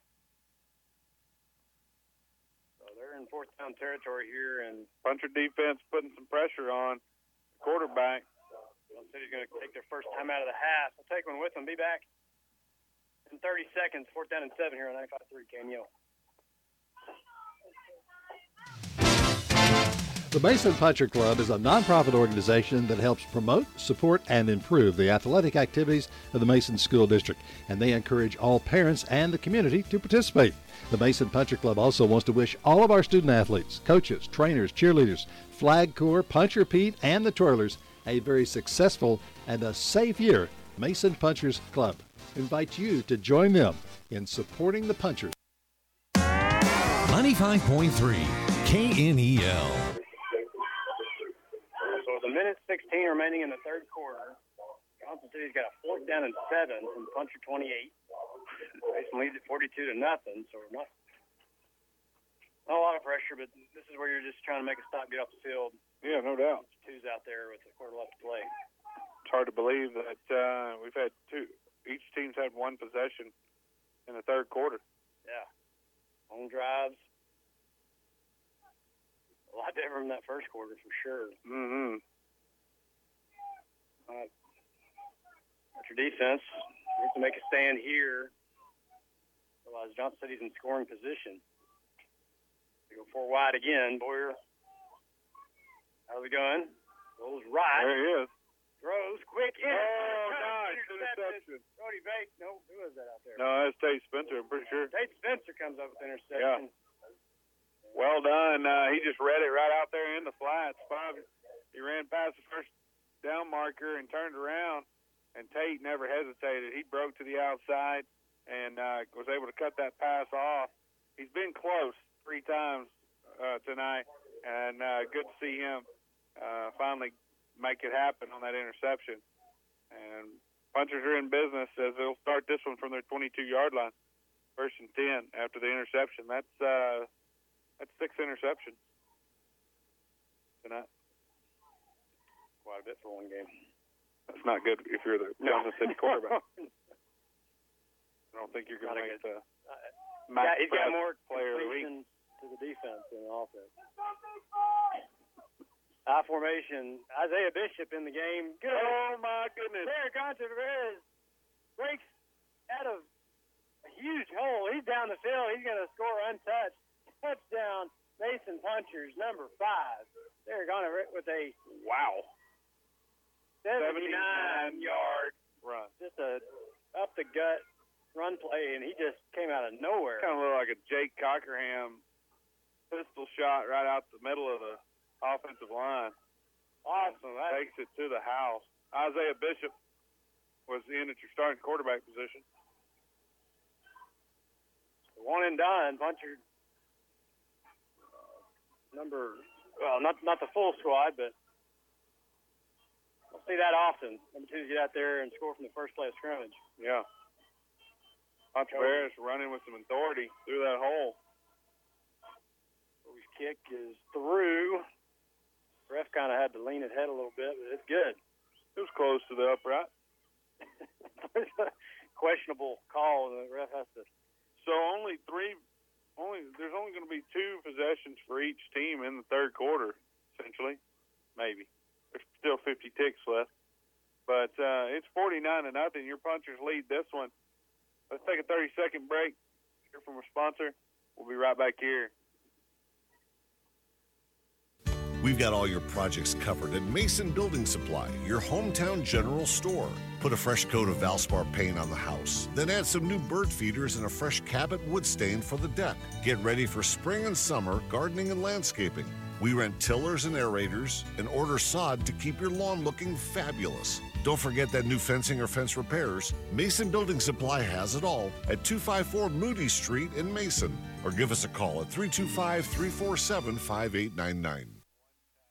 So they're in fourth down territory here, and Puncher defense putting some pressure on the quarterback. Dillon City's going to take their first time out of the half. We'll take one with them. Be back in 30 seconds. Fourth down and seven here on 95.3 KNEL. The Mason Puncher Club is a nonprofit organization that helps promote, support, and improve the athletic activities of the Mason School District, and they encourage all parents and the community to participate. The Mason Puncher Club also wants to wish all of our student athletes, coaches, trainers, cheerleaders, Flag Corps, Puncher Pete, and the Twirlers a very successful and a safe year. Mason Punchers Club invites you to join them in supporting the Punchers. 95.3 KNEL. Minute 16 remaining in the third quarter, Johnson City's got a fourth down and seven from Puncher 28. Mason leads at 42 to nothing, so we're not, not a lot of pressure, but this is where you're just trying to make a stop, get off the field. Yeah, no doubt. Two's out there with a quarter left to play. It's hard to believe that uh, we've had two. Each team's had one possession in the third quarter. Yeah. Home drives. A lot different from that first quarter for sure. Mm-hmm. Uh, what's your defense? You have to make a stand here. Otherwise, Johnson City's in scoring position. They go four wide again. Boyer. How's it going? Rolls right. There he is. Throws quick in. Oh, nice interception. Cody Bates. No, who is that out there? No, that's Tate Spencer. I'm pretty sure. Tate Spencer comes up with interception. Yeah. Well done. Uh, he just read it right out there in the flats. Five. He ran past the first down marker and turned around, and Tate never hesitated. He broke to the outside and uh, was able to cut that pass off. He's been close three times uh, tonight, and uh, good to see him uh, finally make it happen on that interception. And punchers are in business as they'll start this one from their 22-yard line, first and 10 after the interception. That's uh, that's six interceptions tonight. Quite a bit for one game. That's not good if you're the Johnson City quarterback. [laughs] I don't think you're going to make the uh, yeah, he's got more player of the week. to the defense than the offense. High formation. Isaiah Bishop in the game. Good. Oh my goodness! There, Contreras breaks out of a huge hole. He's down the field. He's going to score untouched. Touchdown, Mason Punchers, number five. They're going to with a wow 79 yard run. Just a up the gut run play, and he just came out of nowhere. Kind of looked like a Jake Cockerham pistol shot right out the middle of the offensive line. Awesome. That, Takes it to the house. Isaiah Bishop was in at your starting quarterback position. one and done. Puncher uh, number well, not not the full squad, but see that often. Number two get out there and score from the first play of scrimmage. Yeah. Contreras running with some authority through that hole. Kobe's kick is through. Ref kind of had to lean his head a little bit, but it's good. It was close to the upright. [laughs] Questionable call, and the ref has to. So only three, only there's only going to be two possessions for each team in the third quarter, essentially, maybe. Still 50 ticks left, but uh, it's 49 to nothing. Your punchers lead this one. Let's take a 30 second break. Hear from a sponsor. We'll be right back here. We've got all your projects covered at Mason Building Supply, your hometown general store. Put a fresh coat of Valspar paint on the house, then add some new bird feeders and a fresh Cabot wood stain for the deck. Get ready for spring and summer gardening and landscaping. We rent tillers and aerators and order sod to keep your lawn looking fabulous. Don't forget that new fencing or fence repairs. Mason Building Supply has it all at 254 Moody Street in Mason. Or give us a call at 325 347 5899.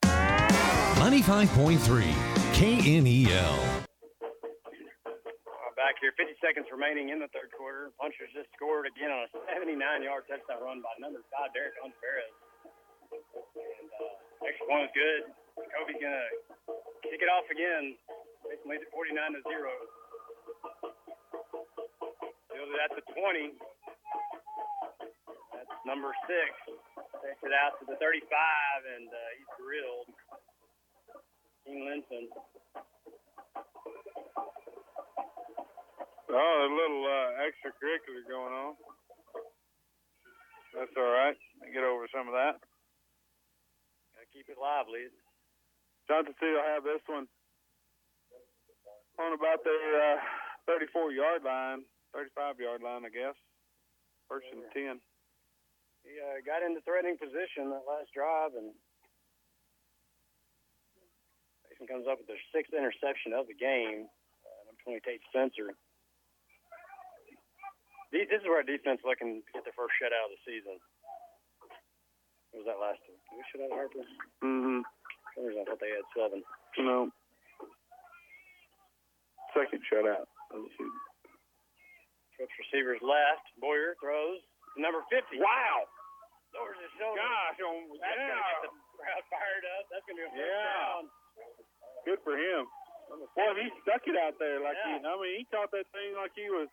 95.3 KNEL. Uh, back here, 50 seconds remaining in the third quarter. Punchers just scored again on a 79-yard touchdown run by number five, Derek Contreras. And uh, extra point is good. Kobe's gonna kick it off again. Mason leads at 49 to zero. Fields it at the 20. That's number six. Takes it out to the 35, and uh, he's drilled. King Linson. Oh, a little uh, extracurricular going on. That's all right. Get over some of that. Keep it lively. Johnson City will have this one on about the uh, 34 yard line, 35 yard line, I guess. First and 10. He uh, got into threatening position that last drive, and Mason comes up with their sixth interception of the game. Uh, number 20, Tate Spencer. This is where our defense looking to get their first shutout of the season. Was that last one? Did we shut out Harper? Mm-hmm. For some reason I thought they had seven. No. Second shutout. Trips receivers left. Boyer throws. Number 50. Wow. Lowers his shoulder. Gosh, oh, That's yeah. to get the crowd fired up. That's going to be a first Yeah. down. Good for him. Boy, he stuck it out there like he. I mean, he caught that thing like he was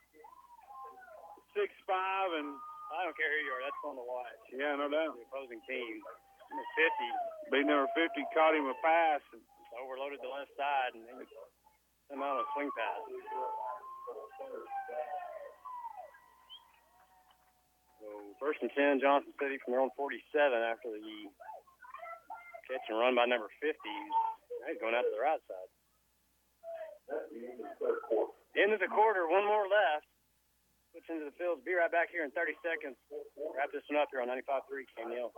six five and. I don't care who you are. That's fun to watch. Yeah, no doubt. The opposing team. Number 50. Big number fifty caught him a pass. And, overloaded the left side and him out on a swing pass. So first and ten, Johnson City from their own 47 after the catch and run by number 50. Now he's going out to the right side. End of the quarter, one more left. Switch into the field. Be right back here in 30 seconds. Wrap this one up here on 95.3 KNEL.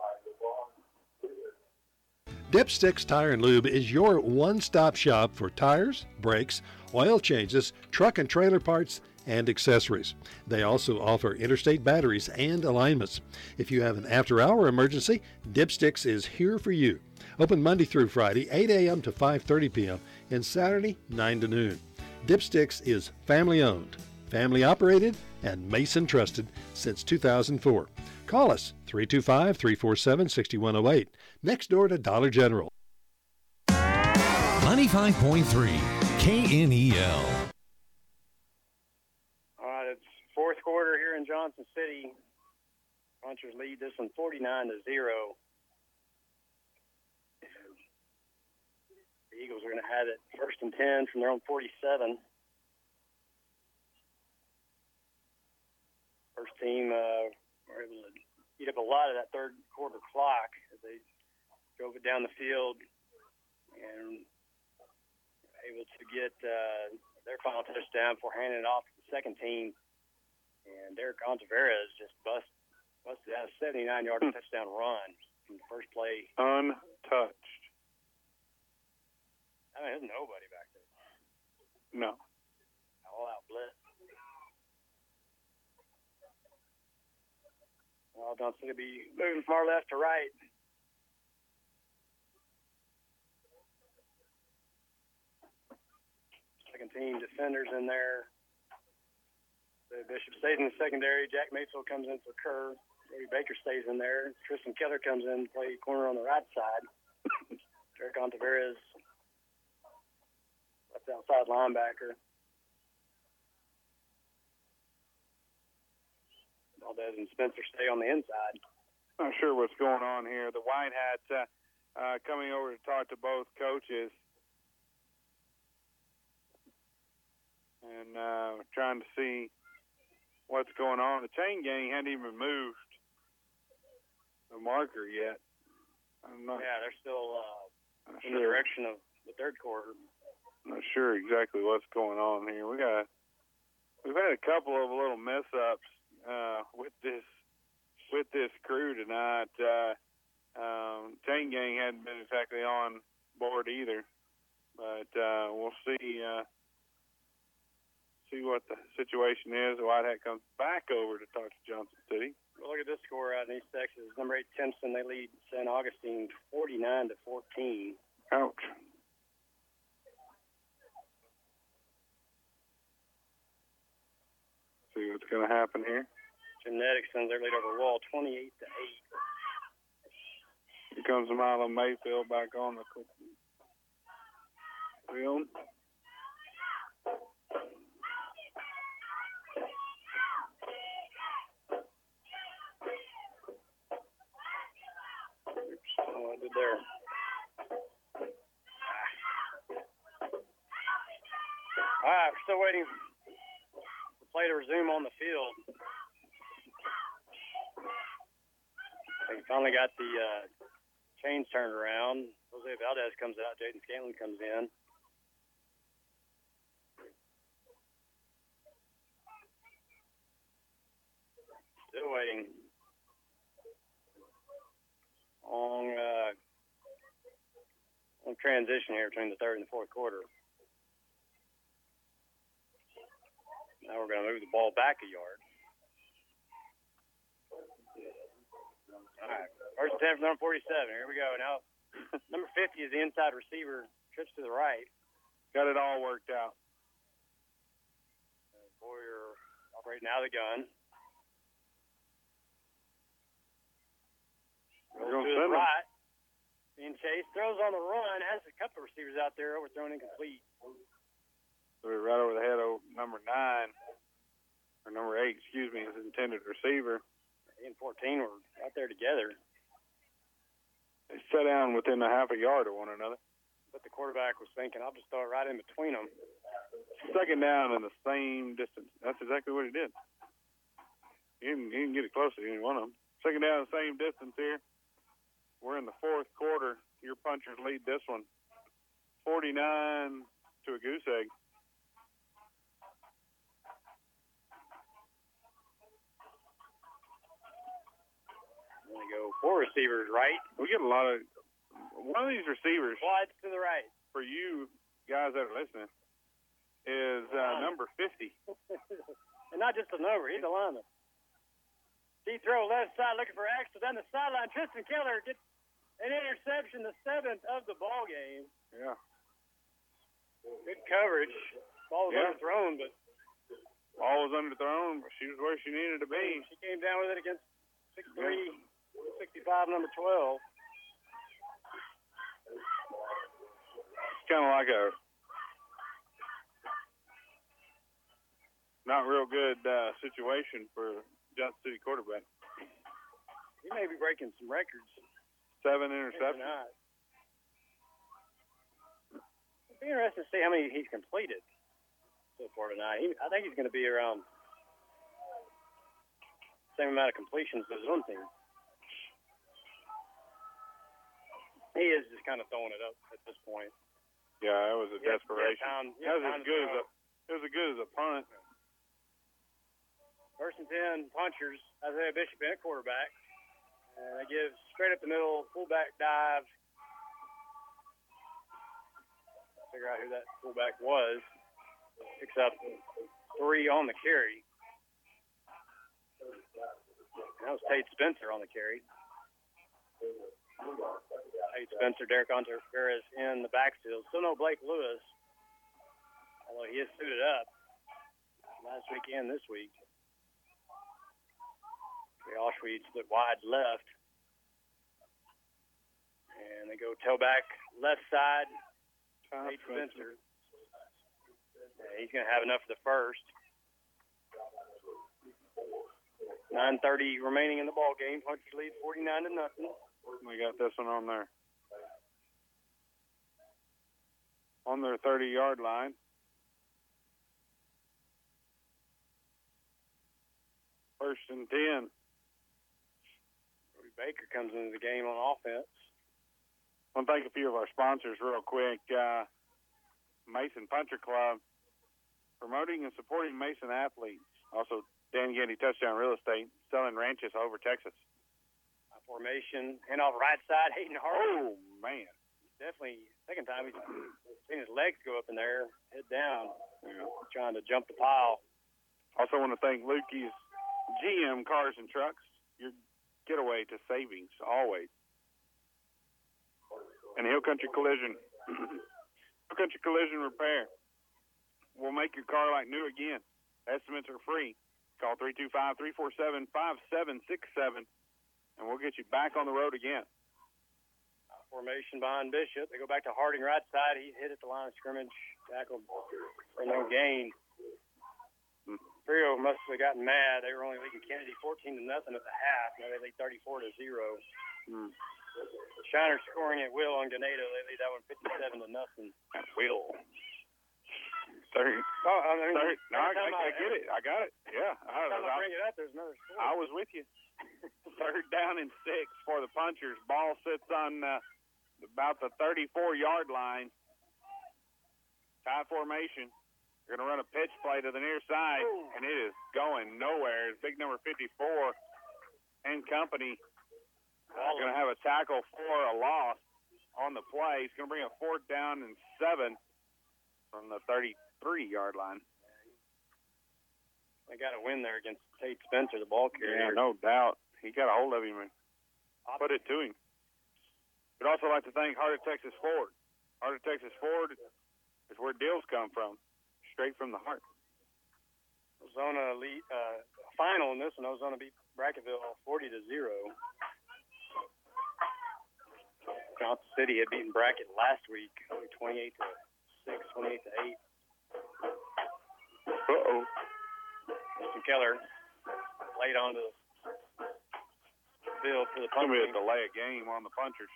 Dipsticks Tire and Lube is your one-stop shop for tires, brakes, oil changes, truck and trailer parts, and accessories. They also offer interstate batteries and alignments. If you have an after-hour emergency, Dipsticks is here for you. Open Monday through Friday, 8 a.m. to 5:30 p.m. and Saturday, 9 to noon. Dipsticks is family-owned, family-operated, and Mason trusted since 2004. Call us 325 347 6108, next door to Dollar General. 95.3 KNEL. All right, it's fourth quarter here in Johnson City. Punchers lead this one 49 to 0. The Eagles are going to have it first and 10 from their own 47. First team uh, were able to eat up a lot of that third quarter clock as they drove it down the field and able to get uh, their final touchdown before handing it off to the second team. And Derek Ontiveros just bust, busted out a 79 yard touchdown run from the first play. Untouched. I mean, there's nobody back there. No. All out blitz. Well, Johnson seem to be moving from our left to right. Second team defenders in there. The Bishop stays in the secondary. Jack Mayfield comes in for Kerr. Brody Baker stays in there. Tristan Keller comes in to play corner on the right side. [coughs] Derek Ontiveros, left outside linebacker. Valdez and Spencer stay on the inside. Not sure what's going on here. The White Hats uh, uh, coming over to talk to both coaches and uh, trying to see what's going on. The chain gang hadn't even moved the marker yet. I'm not, Yeah, they're still uh, in the direction of the third quarter. I'm not sure exactly what's going on here. We got we've had a couple of little mess ups uh, with this with this crew tonight. Uh, um, chain gang hadn't been exactly on board either, but uh, we'll see uh, see what the situation is. The White Hat comes back over to talk to Johnson City. Well, look at this score out in East Texas. Number eight Timpson, they lead San Augustine 49 to 14. Ouch. See what's going to happen here. Genetics sends their lead over the Wall 28 to 8. Here comes Milo Mayfield back on the field. good there. Ah, All right, we're still waiting for play to resume on the field. We finally got the uh, chains turned around. Jose Valdez comes out. Jaden Scanlon comes in. Still waiting. Long, uh, long transition here between the third and the fourth quarter. Now we're going to move the ball back a yard. All right. First and 10 number 47. Here we go. Now, [laughs] number 50 is the inside receiver. Trips to the right. Got it all worked out. Boyer operating out of the gun. Rolls gonna to his right. Being chased. Throws on the run. Has a couple of receivers out there. Overthrown incomplete. Threw it right over the head of number nine, or number eight, excuse me, his intended receiver. And 14 were out there together. They sat down within a half a yard of one another. But the quarterback was thinking, I'll just throw it right in between them. Second down in the same distance. That's exactly what he did. He didn't, he didn't get it close to any one of them. Second down, the same distance here. We're in the fourth quarter. Your punchers lead this one, 49 to a goose egg. And they go four receivers right. We get a lot of one of these receivers. Slides to the right. For you guys that are listening, is uh, number 50. [laughs] and not just a number, he's a lineman. Deep throw left side looking for Axel down the sideline. Tristan Keller gets an interception, the seventh of the ball game. Yeah. Good coverage. Ball was Yeah. underthrown, but Ball was underthrown, but she was where she needed to be. she came down with it against six 6'3", 65, number 12. It's kind of like a not real good uh, situation for Johnson City quarterback. He may be breaking some records. Seven interceptions. It'd be interesting to see how many he's completed so far tonight. He, I think he's going to be around same amount of completions as one team. He is just kind of throwing it up at this point. Yeah, that was a Yeah, desperation. yeah, time- that was as good as a it was as good as a punt. First and ten, punchers. Isaiah Bishop in at quarterback. And they give straight up the middle, fullback dive. Figure out who that fullback was. Picks up three on the carry. That was Tate Spencer on the carry. Tate Spencer, Derek Ontiveros in the backfield. Still no Blake Lewis, although he is suited up last week and this week. Okay, Auschwitz split wide left. And they go tailback left side. Tate Spencer. Yeah, he's going to have enough for the first. 9.30 remaining in the ball game. Punchers lead 49 to nothing. We got this one on there. On their 30 yard line. First and 10. Baker comes into the game on offense. I want to thank a few of our sponsors real quick. Uh, Mason Puncher Club, promoting and supporting Mason athletes. Also, Dan Gandy Touchdown Real Estate, selling ranches all over Texas. Formation, hand off right side, [laughs] Hayden Harding. Oh, man. Definitely, second time he's seen his legs go up in there, head down, trying to jump the pile. Also, want to thank Lukey's GM Cars and Trucks. Your getaway to savings always. And Hill Country Collision. [clears throat] Hill Country Collision Repair. We'll make your car like new again. Estimates are free. Call 325-347-5767 and we'll get you back on the road again. Formation behind Bishop. They go back to Harding right side. He hit at the line of scrimmage, tackled for no gain. Imperial must have gotten mad. They were only leading Kenedy 14 to nothing at the half. Now they lead 34 to zero. Hmm. Shiner scoring at will on Ganado. They lead that one 57 to nothing. At will. Third. Oh, I mean, Third. No, I, I, I get it. I got it. Yeah. I, I I, bring it up, there's another score. I was with you. [laughs] Third down and six for the punchers. Ball sits on uh, about the 34 yard line. Tie formation. They're going to run a pitch play to the near side, and it is going nowhere. It's big number 54 and company uh, going to have a tackle for a loss on the play. He's going to bring a fourth down and seven from the 33 yard line. They got a win there against Tate Spencer, the ball carrier. Yeah, no doubt. He got a hold of him and put it to him. We'd also like to thank Heart of Texas Ford. Heart of Texas Ford is where deals come from, straight from the heart. Ozona lead, uh, final in this one. Ozona beat Brackettville 40 to zero. Johnson City had beaten Brackett last week, 28 to six, 28 to eight. Uh oh. Mr. Keller laid onto the field for the It's going to be a delay of game on the punchers.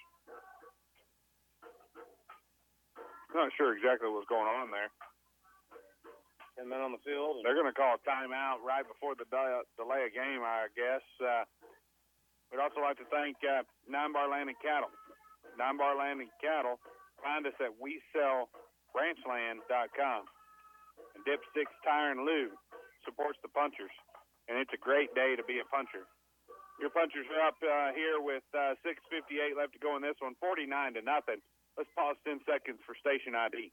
Not sure exactly what's going on there. Ten men on the field. They're going to call a timeout right before the de- delay of game, I guess. Uh, we'd also like to thank uh, Nine Bar Land and Cattle. Nine Bar Land and Cattle. Find us at WeSellRanchland.com. And Dipsticks Tire and Lube supports the punchers, and it's a great day to be a puncher. Your punchers are up uh, here with uh, 6:58 left to go in this one, 49 to nothing. Let's pause 10 seconds for station ID.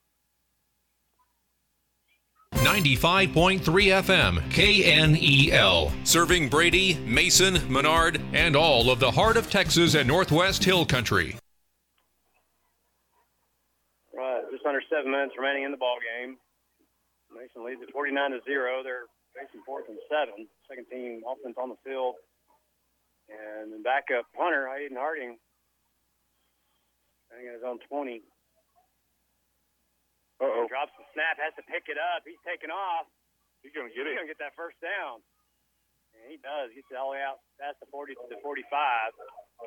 95.3 FM, KNEL. Serving Brady, Mason, Menard, and all of the heart of Texas and Northwest Hill Country. Right, just under seven minutes remaining in the ball game. Mason leads at 49 to zero. They're facing fourth and seven. Second team offense on the field. And then backup punter, Hayden Harding, I think his own 20. Uh-oh. Drops the snap, has to pick it up. He's taking off. He's going to get He's it. He's going to get that first down. And he does. He gets it all the way out past the 40 to the 45. So,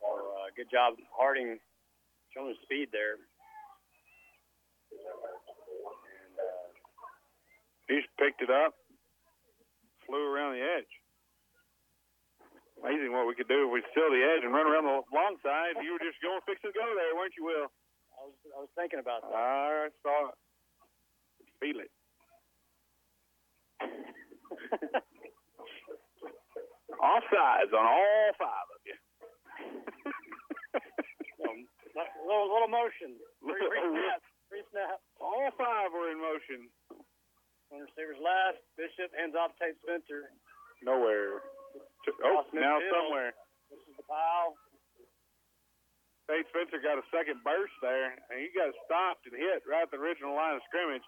uh, good job, Harding, showing his speed there. And, He's picked it up, flew around the edge. Amazing what we could do if we steal the edge and run around the long side. You were just going fix to go there, weren't you, Will? I was, I was thinking about that. I saw it. Feel it. [laughs] Offsides on all five of you. Um, little, little motion. Free, free snap. Free snap. All five were in motion. One receiver's left. Bishop hands off to Tate Spencer. Nowhere. Oh, now somewhere. This is the pile. Tate Spencer got a second burst there, and he got stopped and hit right at the original line of scrimmage.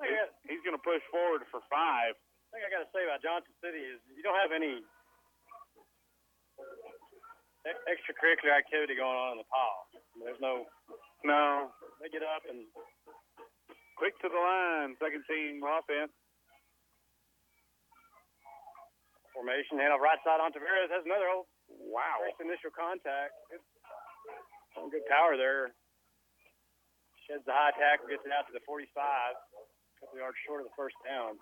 Got, He's going to push forward for five. thing I got to say about Johnson City is you don't have any extracurricular activity going on in the pile. There's no. No. They get up and Quick to the line, second team offense. formation. Hand off right side on Tavares. Has another old Wow. first initial contact. Good, some good power there. Sheds the high tackle, gets it out to the 45. A couple yards short of the first down.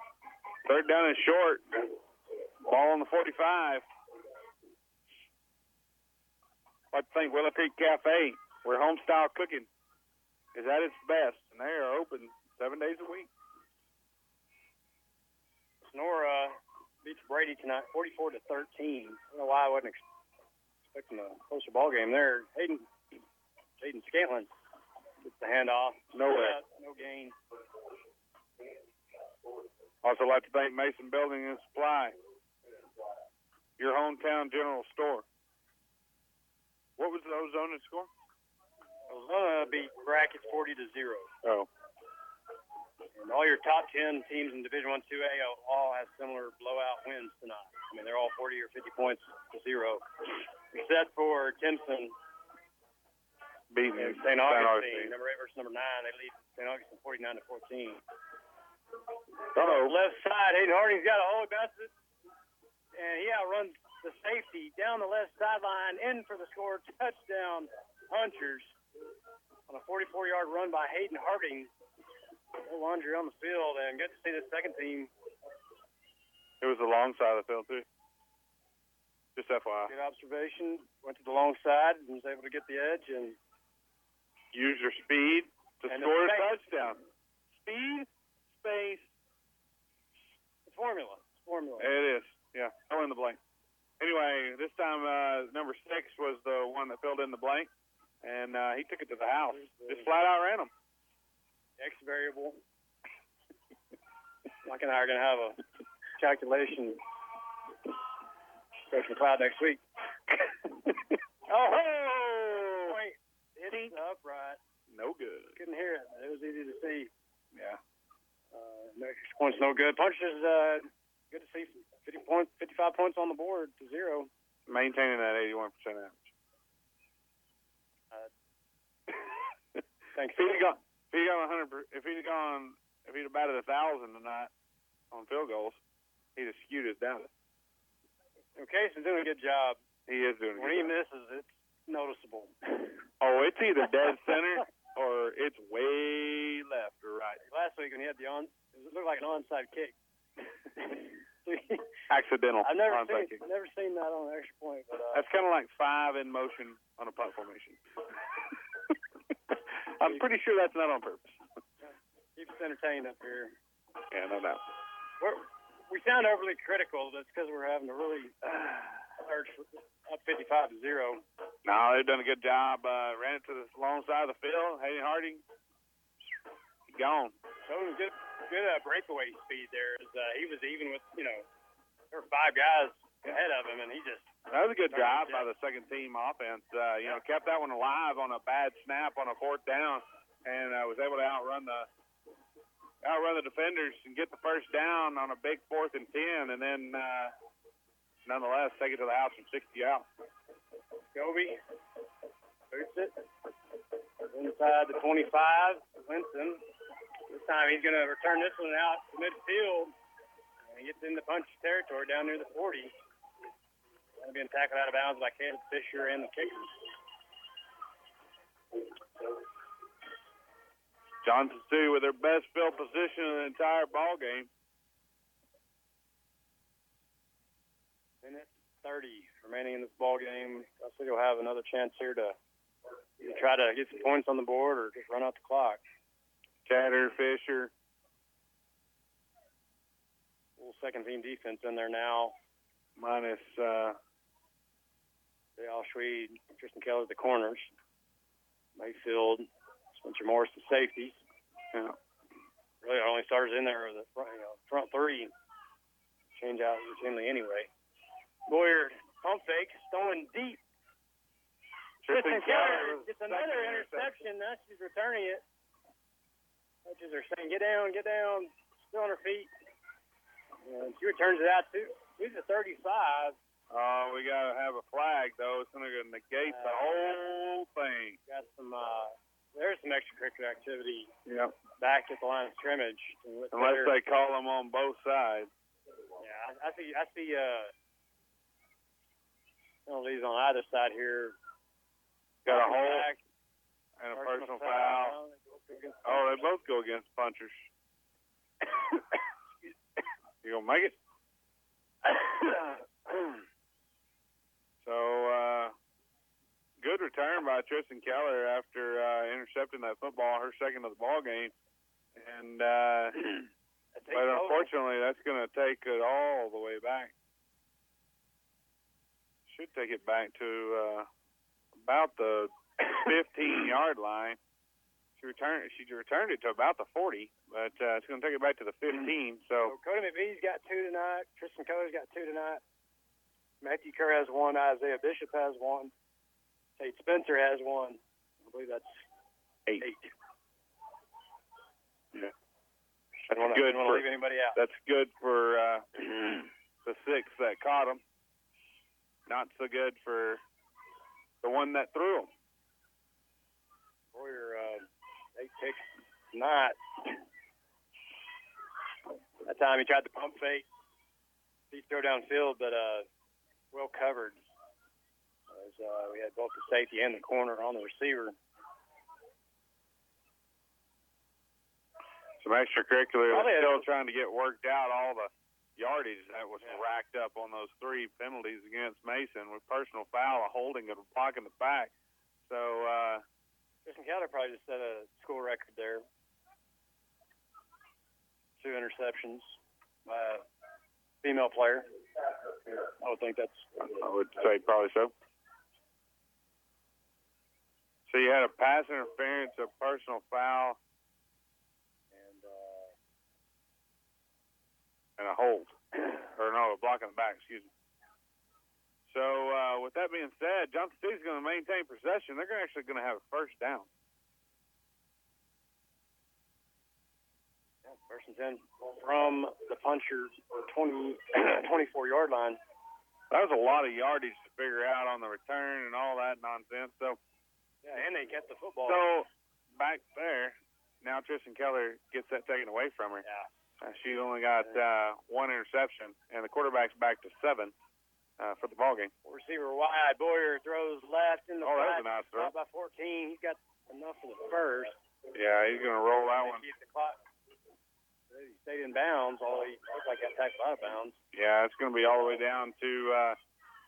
Third down and short. Ball on the 45. I'd like to thank Willow Creek Cafe, where home style cooking is at its best, and they are open seven days a week. Sonora uh, beats Brady tonight, 44 to 13. I don't know why I wasn't expecting a closer ball game there. Hayden, Hayden Scantlin gets the handoff. No Nowhere. No gain. Also like to thank Mason Building and Supply, your hometown general store. What was the Ozona score? Ozona beat Brackett 40 to zero. Oh. And all your top 10 teams in Division One, Two A all have similar blowout wins tonight. I mean, they're all 40 or 50 points to zero, except for Timpson Beating St. St. Augustine, Augustine. number eight versus number nine. They lead St. Augustine 49 to 14. Uh-oh. Left side, Hayden Harding's got a hold, bounces it, and he outruns the safety down the left sideline, in for the score, touchdown, Punchers, on a 44-yard run by Hayden Harding. Laundry on the field, and good to see the second team. It was the long side of the field too. Just FYI. Good observation. Went to the long side and was able to get the edge and Use your speed to And score a touchdown. Speed, space. formula. Formula. It is. Yeah. Fill in the blank. Anyway, this time uh, number six was the one that filled in the blank, and uh, he took it to the house. Just flat out ran him. X variable. [laughs] Mike and I are going to have a calculation. Coach cloud next week. [laughs] oh! Wait, hit upright. No good. Couldn't hear it. It was easy to see. Yeah. Uh, no extra points, no good. Punches, uh, good to see. 50 points, 55 points on the board to zero. Maintaining that 81% average. Uh, [laughs] thanks. He'd gone, if he'd gone 100, per- if he'd gone, if he'd have batted a thousand tonight on field goals, he'd have skewed his down. Okay, so doing a good job. He is doing a When he job. misses, it's noticeable. Oh, it's either dead [laughs] center or it's way left or right. Last week when he had the on, it looked like an onside kick. [laughs] Accidental. I've never onside seen kick. never seen that on an extra point, but uh, That's kind of like five in motion on a punt formation. [laughs] I'm pretty sure that's not on purpose. Keep us entertained up here. Yeah, no doubt. We're, we sound overly critical. That's because we're having to really search up 55 to zero. No, they've done a good job. Uh, ran it to the long side of the field. Hayden Harding, gone. Showing good, good uh, breakaway speed there. As, uh, he was even with you know there were five guys ahead of him, and he just That was a good job by the second team offense. Uh, you know, kept that one alive on a bad snap on a fourth down, and uh, was able to outrun the outrun the defenders and get the first down on a big fourth and ten, and then uh, nonetheless take it to the house from 60 out. Goby boots it inside the 25. Winston. This time he's going to return this one out to midfield. And he gets into punch territory down near the 40. Going to be tackled out of bounds by Caleb Fisher and the kicker. Johnson City with their best field position in the entire ball game. Minute 30 remaining in this ball game. I think he'll have another chance here to try to get some points on the board or just run out the clock. Chatter, Fisher. Full second team defense in there now. Minus uh, Dale Schweed, Tristan Keller at the corners. Mayfield, Spencer Morris the safeties. Yeah. Really, our only starters in there are the front, you know, front three. Change out routinely anyway. Boyer, pump fake, throwing deep. Tristan Tristan Keller gets another interception. interception. Now she's returning it. Coaches are saying, get down, get down. Still on her feet. And she returns it out too. She's a 35. Oh, we got to have a flag, though. It's going to negate the whole thing. Got some, uh, there's some extracurricular activity Yep. back at the line of scrimmage. Unless they call them on both sides. Yeah, I, I see. I see. Uh, penalties on either side here. Got a hold back, and a personal foul. Oh, they both go against punchers. [coughs] [coughs] you gonna make it? [coughs] so, uh, good return by Tristan Keller after uh, intercepting that football, her second of the ball game, and uh, [clears throat] but unfortunately, that's going to take it all the way back. Should take it back to uh, about the [coughs] 15 yard line. She returned. She returned it to about the 40, but uh, it's going to take it back to the 15. So So Cody McVee's got two tonight. Tristan Keller's got two tonight. Matthew Kerr has one. Isaiah Bishop has one. Tate Spencer has one. I believe that's eight. eight. Yeah. Didn't wanna- good didn't wanna leave anybody out. That's good for uh, [clears throat] the six that caught him. Not so good for the one that threw him. Boyer, uh, eight picks tonight. That time he tried the pump fake. He throw downfield, but uh, well covered. As uh, we had both the safety and the corner on the receiver. Some extracurricular still trying to get worked out all the yardage that was racked up on those three penalties against Mason with personal foul, a holding, and a block in the back. So uh, Tristan Keller probably just set a school record there. Two interceptions by a female player. I would think that's. I would say probably so. So you had a pass interference, a personal foul, and uh, and a hold, [clears throat] or no, a block in the back. Excuse me. So uh, with that being said, Johnson City's going to maintain possession. They're actually going to have a first down. Yeah, person's in from the puncher 20, [clears throat] 24 yard line. That was a lot of yardage to figure out on the return and all that nonsense. So, Yeah, and they kept the football. so back there, now Tristan Keller gets that taken away from her. Yeah. Uh, she only got uh, one interception, and the quarterback's back to seven uh, for the ball game. Receiver wide. Boyer throws left in the Oh, that was flat, a nice throw. By 14. He's got enough for the first. Yeah, he's going to roll that one. Keep the clock. He stayed in bounds. All he looked like got tackled out of bounds. Yeah, it's going to be all the way down to uh,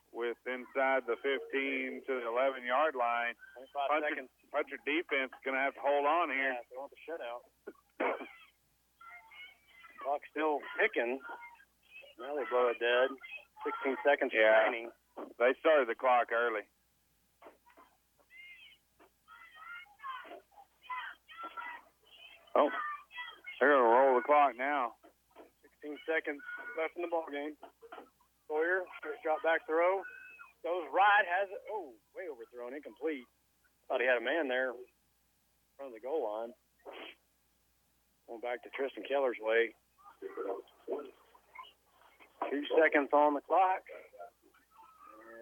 with inside the 15 to the 11 yard line. 25 Puncher, seconds. puncher defense is going to have to hold on here. Yeah, they want the shutout. [coughs] Clock still ticking. Now they blow it dead. 16 seconds Yeah. remaining. They started the clock early. Oh, they're going to roll the clock now. 16 seconds left in the ball game. Sawyer, first drop back throw. Goes right, has it. Oh, way overthrown, incomplete. Thought he had a man there in front of the goal line. Going back to Tristan Keller's way. Two seconds on the clock.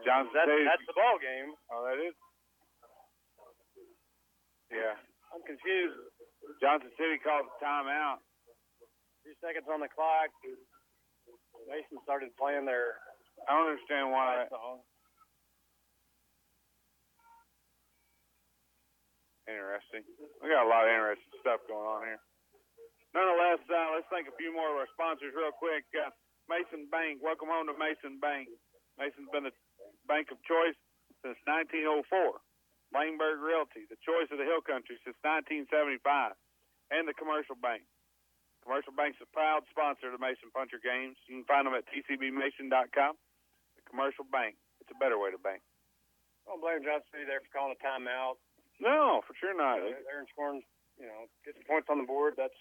Johnson City- that's the ball game. Oh, that is? Yeah. I'm confused. Johnson City called the timeout. Two seconds on the clock. Mason started playing their I don't understand why. song. Interesting. We got a lot of interesting stuff going on here. Nonetheless, uh, let's thank a few more of our sponsors real quick. Uh, Mason Bank, welcome home to Mason Bank. Mason's been the bank of choice since 1904. Lehmberg Realty, the choice of the Hill Country since 1975, and the Commercial Bank. Commercial Bank's a proud sponsor of the Mason Puncher games. You can find them at tcbmason.com. The Commercial Bank, it's a better way to bank. I don't blame Johnson City there for calling a timeout. No, for sure not. They're, they're scoring, you know, get the points on the board. That's,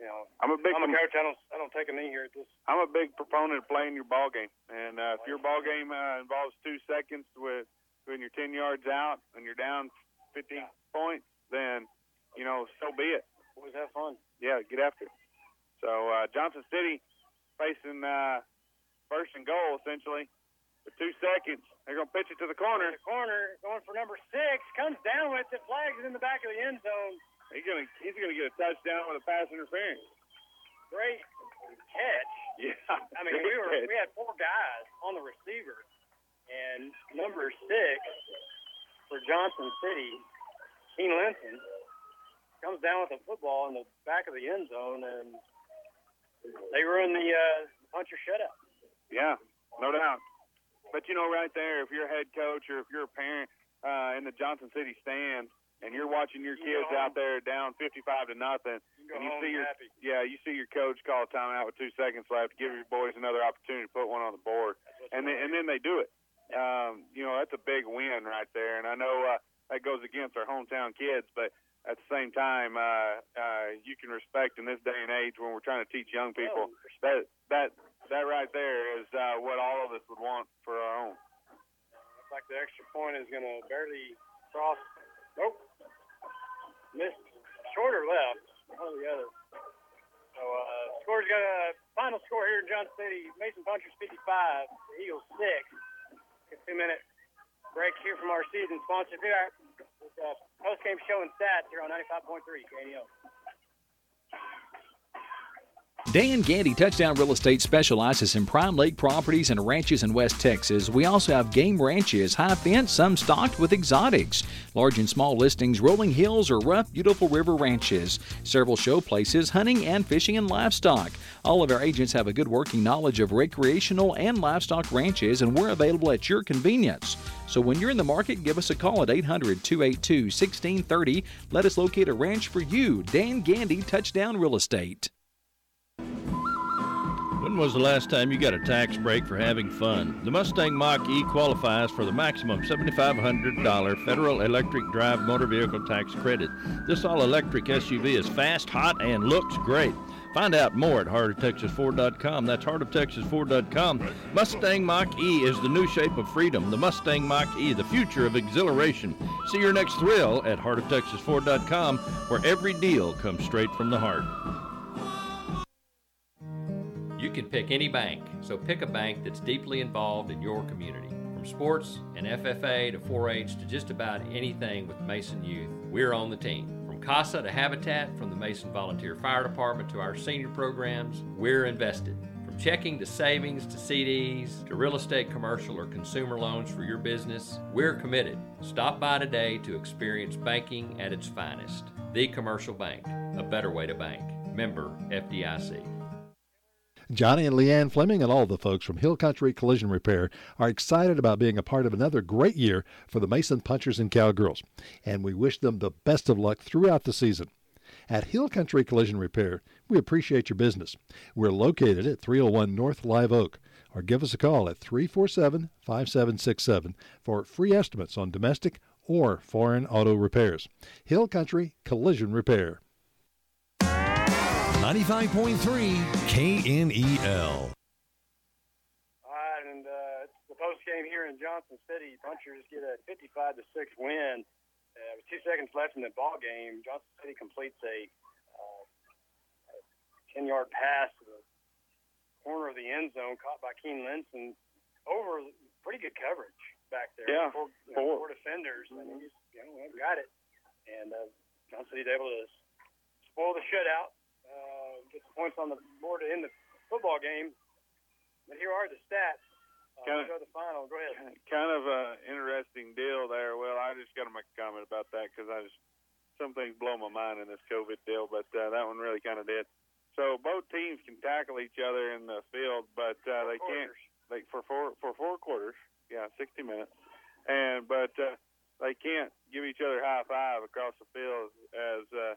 you know, I'm a big I'm a coach. I don't, I don't take a knee here at this. I'm a big proponent of playing your ball game, and uh, if your ball game uh, involves two seconds with when you're 10 yards out and you're down 15 points, then you know so be it. Always have fun. Yeah, get after it. So uh, Johnson City facing uh, first and goal essentially with two seconds. They're gonna pitch it to the corner. The corner going for number six comes down with it. Flags in the back of the end zone. He's gonna he's gonna get a touchdown with a pass interference. Great catch. Yeah, I mean, we were [laughs] we had four guys on the receiver, and number six for Johnson City, Keen Linton, comes down with a football in the back of the end zone, and they run the uh, puncher shutout. Yeah, no doubt. But you know, right there, if you're a head coach or if you're a parent uh, in the Johnson City stands and you're watching your kids go out there down 55 to nothing, You and you see your happy. yeah, you see your coach call a timeout with two seconds left, to give your boys another opportunity to put one on the board, and then and then they do it. Um, you know, that's a big win right there, and I know uh, that goes against our hometown kids, but at the same time, uh, uh, you can respect in this day and age when we're trying to teach young people that that that right there is uh, what all of us would want for our own. Looks like the extra point is going to barely cross. Nope. Missed short or left. One or the other. So, uh, score's got a final score here in Johnson City. Mason Punchers 55, the Eagles 6. A two minute break here from our season sponsor here. Uh, post game show and stats here on 95.3 KNO. Dan Gandy Touchdown Real Estate specializes in prime lake properties and ranches in West Texas. We also have game ranches, high fence, some stocked with exotics. Large and small listings, rolling hills, or rough, beautiful river ranches. Several show places, hunting and fishing and livestock. All of our agents have a good working knowledge of recreational and livestock ranches, and we're available at your convenience. So when you're in the market, give us a call at 800 282 1630. Let us locate a ranch for you. Dan Gandy Touchdown Real Estate. When was the last time you got a tax break for having fun? The Mustang Mach E qualifies for the maximum $7,500 federal electric drive motor vehicle tax credit. This all electric SUV is fast, hot, and looks great. Find out more at heartoftexasford.com. That's heartoftexasford.com. Mustang Mach E is the new shape of freedom. The Mustang Mach E, the future of exhilaration. See your next thrill at heartoftexasford.com, where every deal comes straight from the heart. You can pick any bank, so pick a bank that's deeply involved in your community. From sports and FFA to 4 H to just about anything with Mason Youth, we're on the team. From CASA to Habitat, from the Mason Volunteer Fire Department to our senior programs, we're invested. From checking to savings to CDs to real estate commercial or consumer loans for your business, we're committed. Stop by today to experience banking at its finest. The Commercial Bank, a better way to bank. Member FDIC. Johnny and Leanne Fleming and all the folks from Hill Country Collision Repair are excited about being a part of another great year for the Mason Punchers and Cowgirls, and we wish them the best of luck throughout the season. At Hill Country Collision Repair, we appreciate your business. We're located at 301 North Live Oak, or give us a call at 347 5767 for free estimates on domestic or foreign auto repairs. Hill Country Collision Repair. 95.3 KNEL. All right, and uh, it's the post game here in Johnson City. Punchers get a 55 to six win. Uh, with two seconds left in the ball game, Johnson City completes a uh, 10 yard pass to the corner of the end zone, caught by Keen Linson over pretty good coverage back there. Yeah, four, you know, four defenders, and he's you know got it. And uh, Johnson City's able to spoil the shutout uh, get some points on the board to end the football game. But here are the stats. Uh, go to the final. Go ahead. kind of a interesting deal there. Well, I just got to make a comment about that because I just some things blow my mind in this COVID deal, but uh, that one really kind of did. So both teams can tackle each other in the field, but uh, they can't like for four for four quarters. Yeah, sixty minutes, and but uh, they can't give each other high five across the field as. Uh,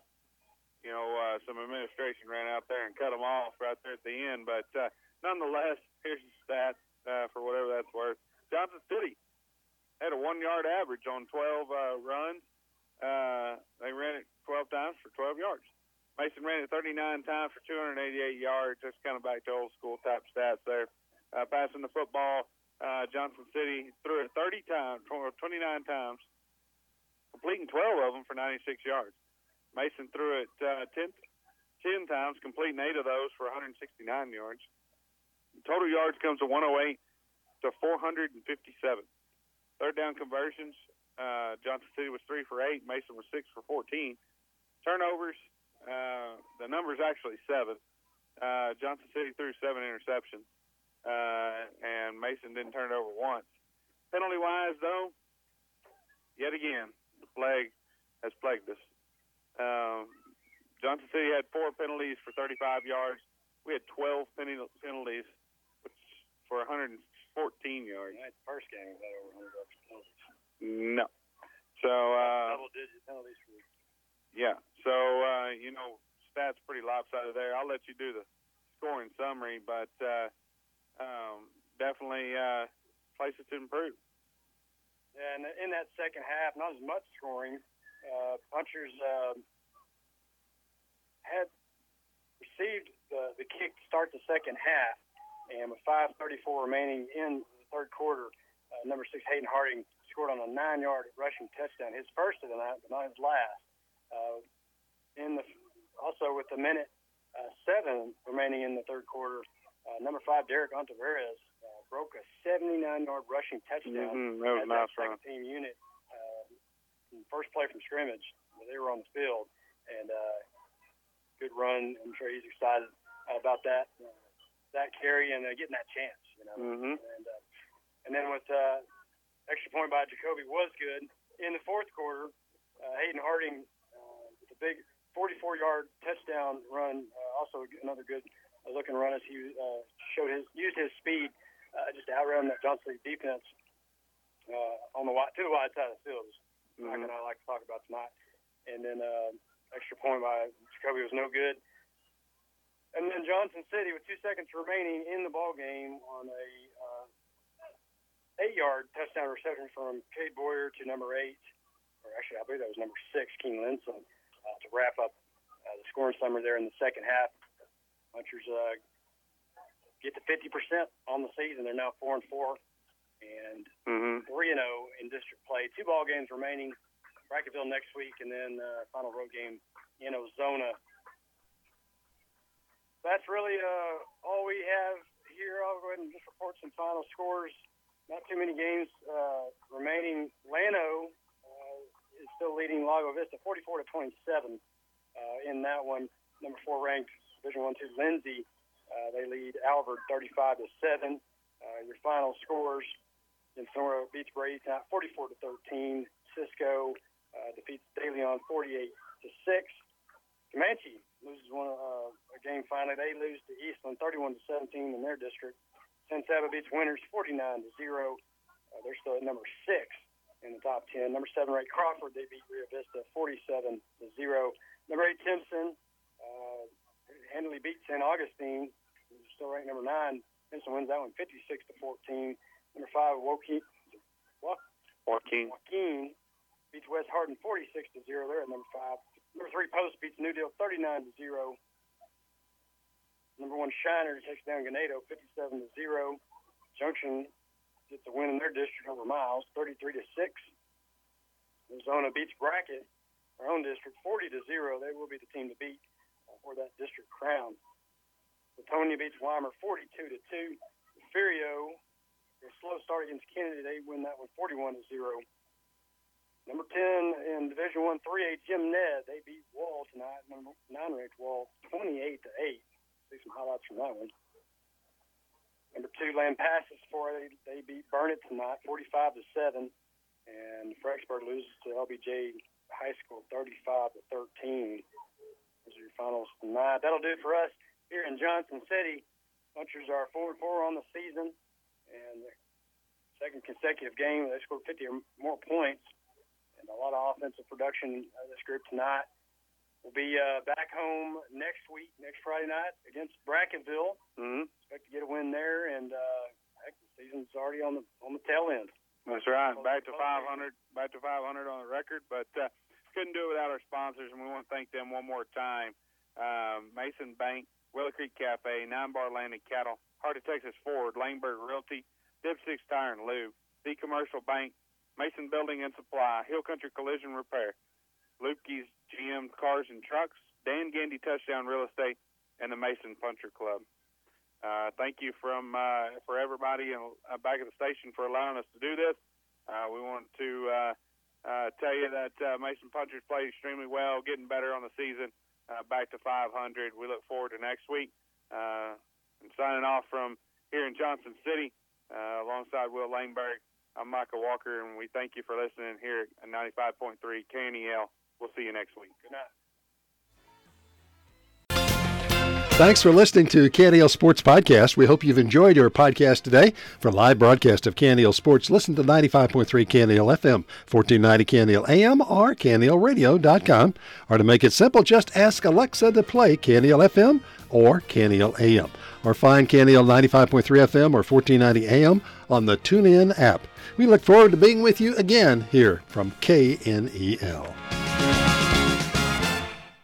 you know, uh, some administration ran out there and cut them off right there at the end. But uh, nonetheless, here's the stat uh, for whatever that's worth. Johnson City had a one-yard average on 12 uh, runs. Uh, they ran it 12 times for 12 yards. Mason ran it 39 times for 288 yards. Just kind of back to old school type stats there. Uh, passing the football, uh, Johnson City threw it 30 times, 29 times, completing 12 of them for 96 yards. Mason threw it uh, 10, 10 times, completing eight of those for 169 yards. Total yards comes to 108 to 457. Third down conversions, uh, Johnson City was three for eight. Mason was six for 14. Turnovers, uh, the number's actually seven. Uh, Johnson City threw seven interceptions, uh, and Mason didn't turn it over once. Penalty wise, though, yet again, the plague has plagued us. Um, Johnson City had four penalties for 35 yards. We had 12 pen- penalties which for 114 yards. That's the first game we had over 100 yards penalties. No. So, uh, Double-digit penalties for yeah. So, uh, you know, stats pretty lopsided there. I'll let you do the scoring summary, but uh, um, definitely uh, places to improve. Yeah, and in that second half, not as much scoring. Uh, punchers uh, had received the, the kick to start the second half, and with 5:34 remaining in the third quarter, uh, number six Hayden Harding scored on a nine-yard rushing touchdown, his first of the night, but not his last. Uh, in the also with the minute uh, seven remaining in the third quarter, uh, number five Derek Ontiveros uh, broke a 79-yard rushing touchdown. Mhm, that was as a nice second run. team unit. First play from scrimmage, they were on the field, and uh, good run. I'm sure he's excited about that uh, that carry and uh, getting that chance. You know, Mhm. and uh, and then with uh, extra point by Jacoby was good in the fourth quarter. Uh, Hayden Harding uh, with a big 44-yard touchdown run, uh, also another good uh, looking run as he uh, showed his used his speed uh, just to outrun that Johnson defense uh, on the wide, to the wide side of the field. Is Mhm. mm I like to talk about tonight. And then uh, extra point by Jacoby was no good. And then Johnson City with two seconds remaining in the ball game on a uh, eight-yard touchdown reception from Cade Boyer to number eight, or actually I believe that was number six, Keen Linson, uh, to wrap up uh, the scoring summary there in the second half. Punchers uh, get to 50% on the season. They're now four and four, and Mhm. three and zero in district play. Two ball games remaining. Brackettville next week, and then uh, final road game in Ozona. That's really uh, all we have here. I'll go ahead and just report some final scores. Not too many games uh, remaining. Llano uh, is still leading Lago Vista, 44 to 27 uh, in that one. Number four ranked Division One two Lindsay. Uh, they lead Albert 35 to seven. Uh, your final scores: Sonora beats tonight, 44 to 13. Cisco uh, defeats De Leon 48 to six. Comanche loses one uh, a game finally. They lose to Eastland 31 to 17 in their district. San Saba beats Winters 49 to zero. Uh, they're still at number six in the top 10. Number seven Ray Crawford they beat Rio Vista 47 to zero. Number eight Timpson uh, handily beat San Augustine, still ranked number nine. Timpson wins that one 56 to 14. Number five Woke- Joaquin. Joaquin beats West Hardin 46 to zero. They're at number five. Number three Post beats New Deal 39 to zero. Number one Shiner takes down Ganado 57 to zero. Junction gets a win in their district over Miles 33 to six. Ozona beats Brackett, our own district 40 to zero. They will be the team to beat for that district crown. Flatonia beats Weimar 42 to two. Furio, a slow start against Kenedy, they win that one 41 to zero. Number 10 in Division One 3A, Jim Ned, they beat Wall tonight. Number nine ranked Wall 28 to eight. See some highlights from that one. Number two, Lampasas 4A, they beat Burnet tonight 45 to seven. And Fredericksburg loses to LBJ High School 35 to 13. Those are your finals tonight. That'll do it for us here in Johnson City. Punchers are four and four on the season, and their second consecutive game they scored 50 or more points, and a lot of offensive production. Uh, this group tonight We'll be uh, back home next week, next Friday night against Brackettville. Mhm. Expect to get a win there, and uh, heck, the season's already on the on the tail end. That's right. Back to 500, back to 500 on the record, but uh, couldn't do it without our sponsors, and we want to thank them one more time. Um, Mason Bank, Willow Creek Cafe, Nine Bar Land Cattle, Heart of Texas Ford, Lehmberg Realty, Dipsticks Tire and Lube, The Commercial Bank, Mason Building and Supply, Hill Country Collision Repair, Lupke's GM Cars and Trucks, Dan Gandy Touchdown Real Estate, and the Mason Puncher Club. Uh, thank you from uh, for everybody in, uh, back at the station for allowing us to do this. Uh, we want to uh, uh, tell you that Mason Punchers played extremely well, getting better on the season, back to 500. We look forward to next week. And signing off from here in Johnson City, uh, alongside Will Lehmberg. I'm Micah Walker, and we thank you for listening here at 95.3 KNEL. We'll see you next week. Good night. Thanks for listening to KNEL Sports Podcast. We hope you've enjoyed your podcast today. For live broadcast of KNEL Sports, listen to 95.3 KNEL FM, 1490 KNEL AM, or KNELradio.com. Or to make it simple, just ask Alexa to play KNEL FM or KNEL AM. Or find KNEL 95.3 FM or 1490 AM on the TuneIn app. We look forward to being with you again here from KNEL.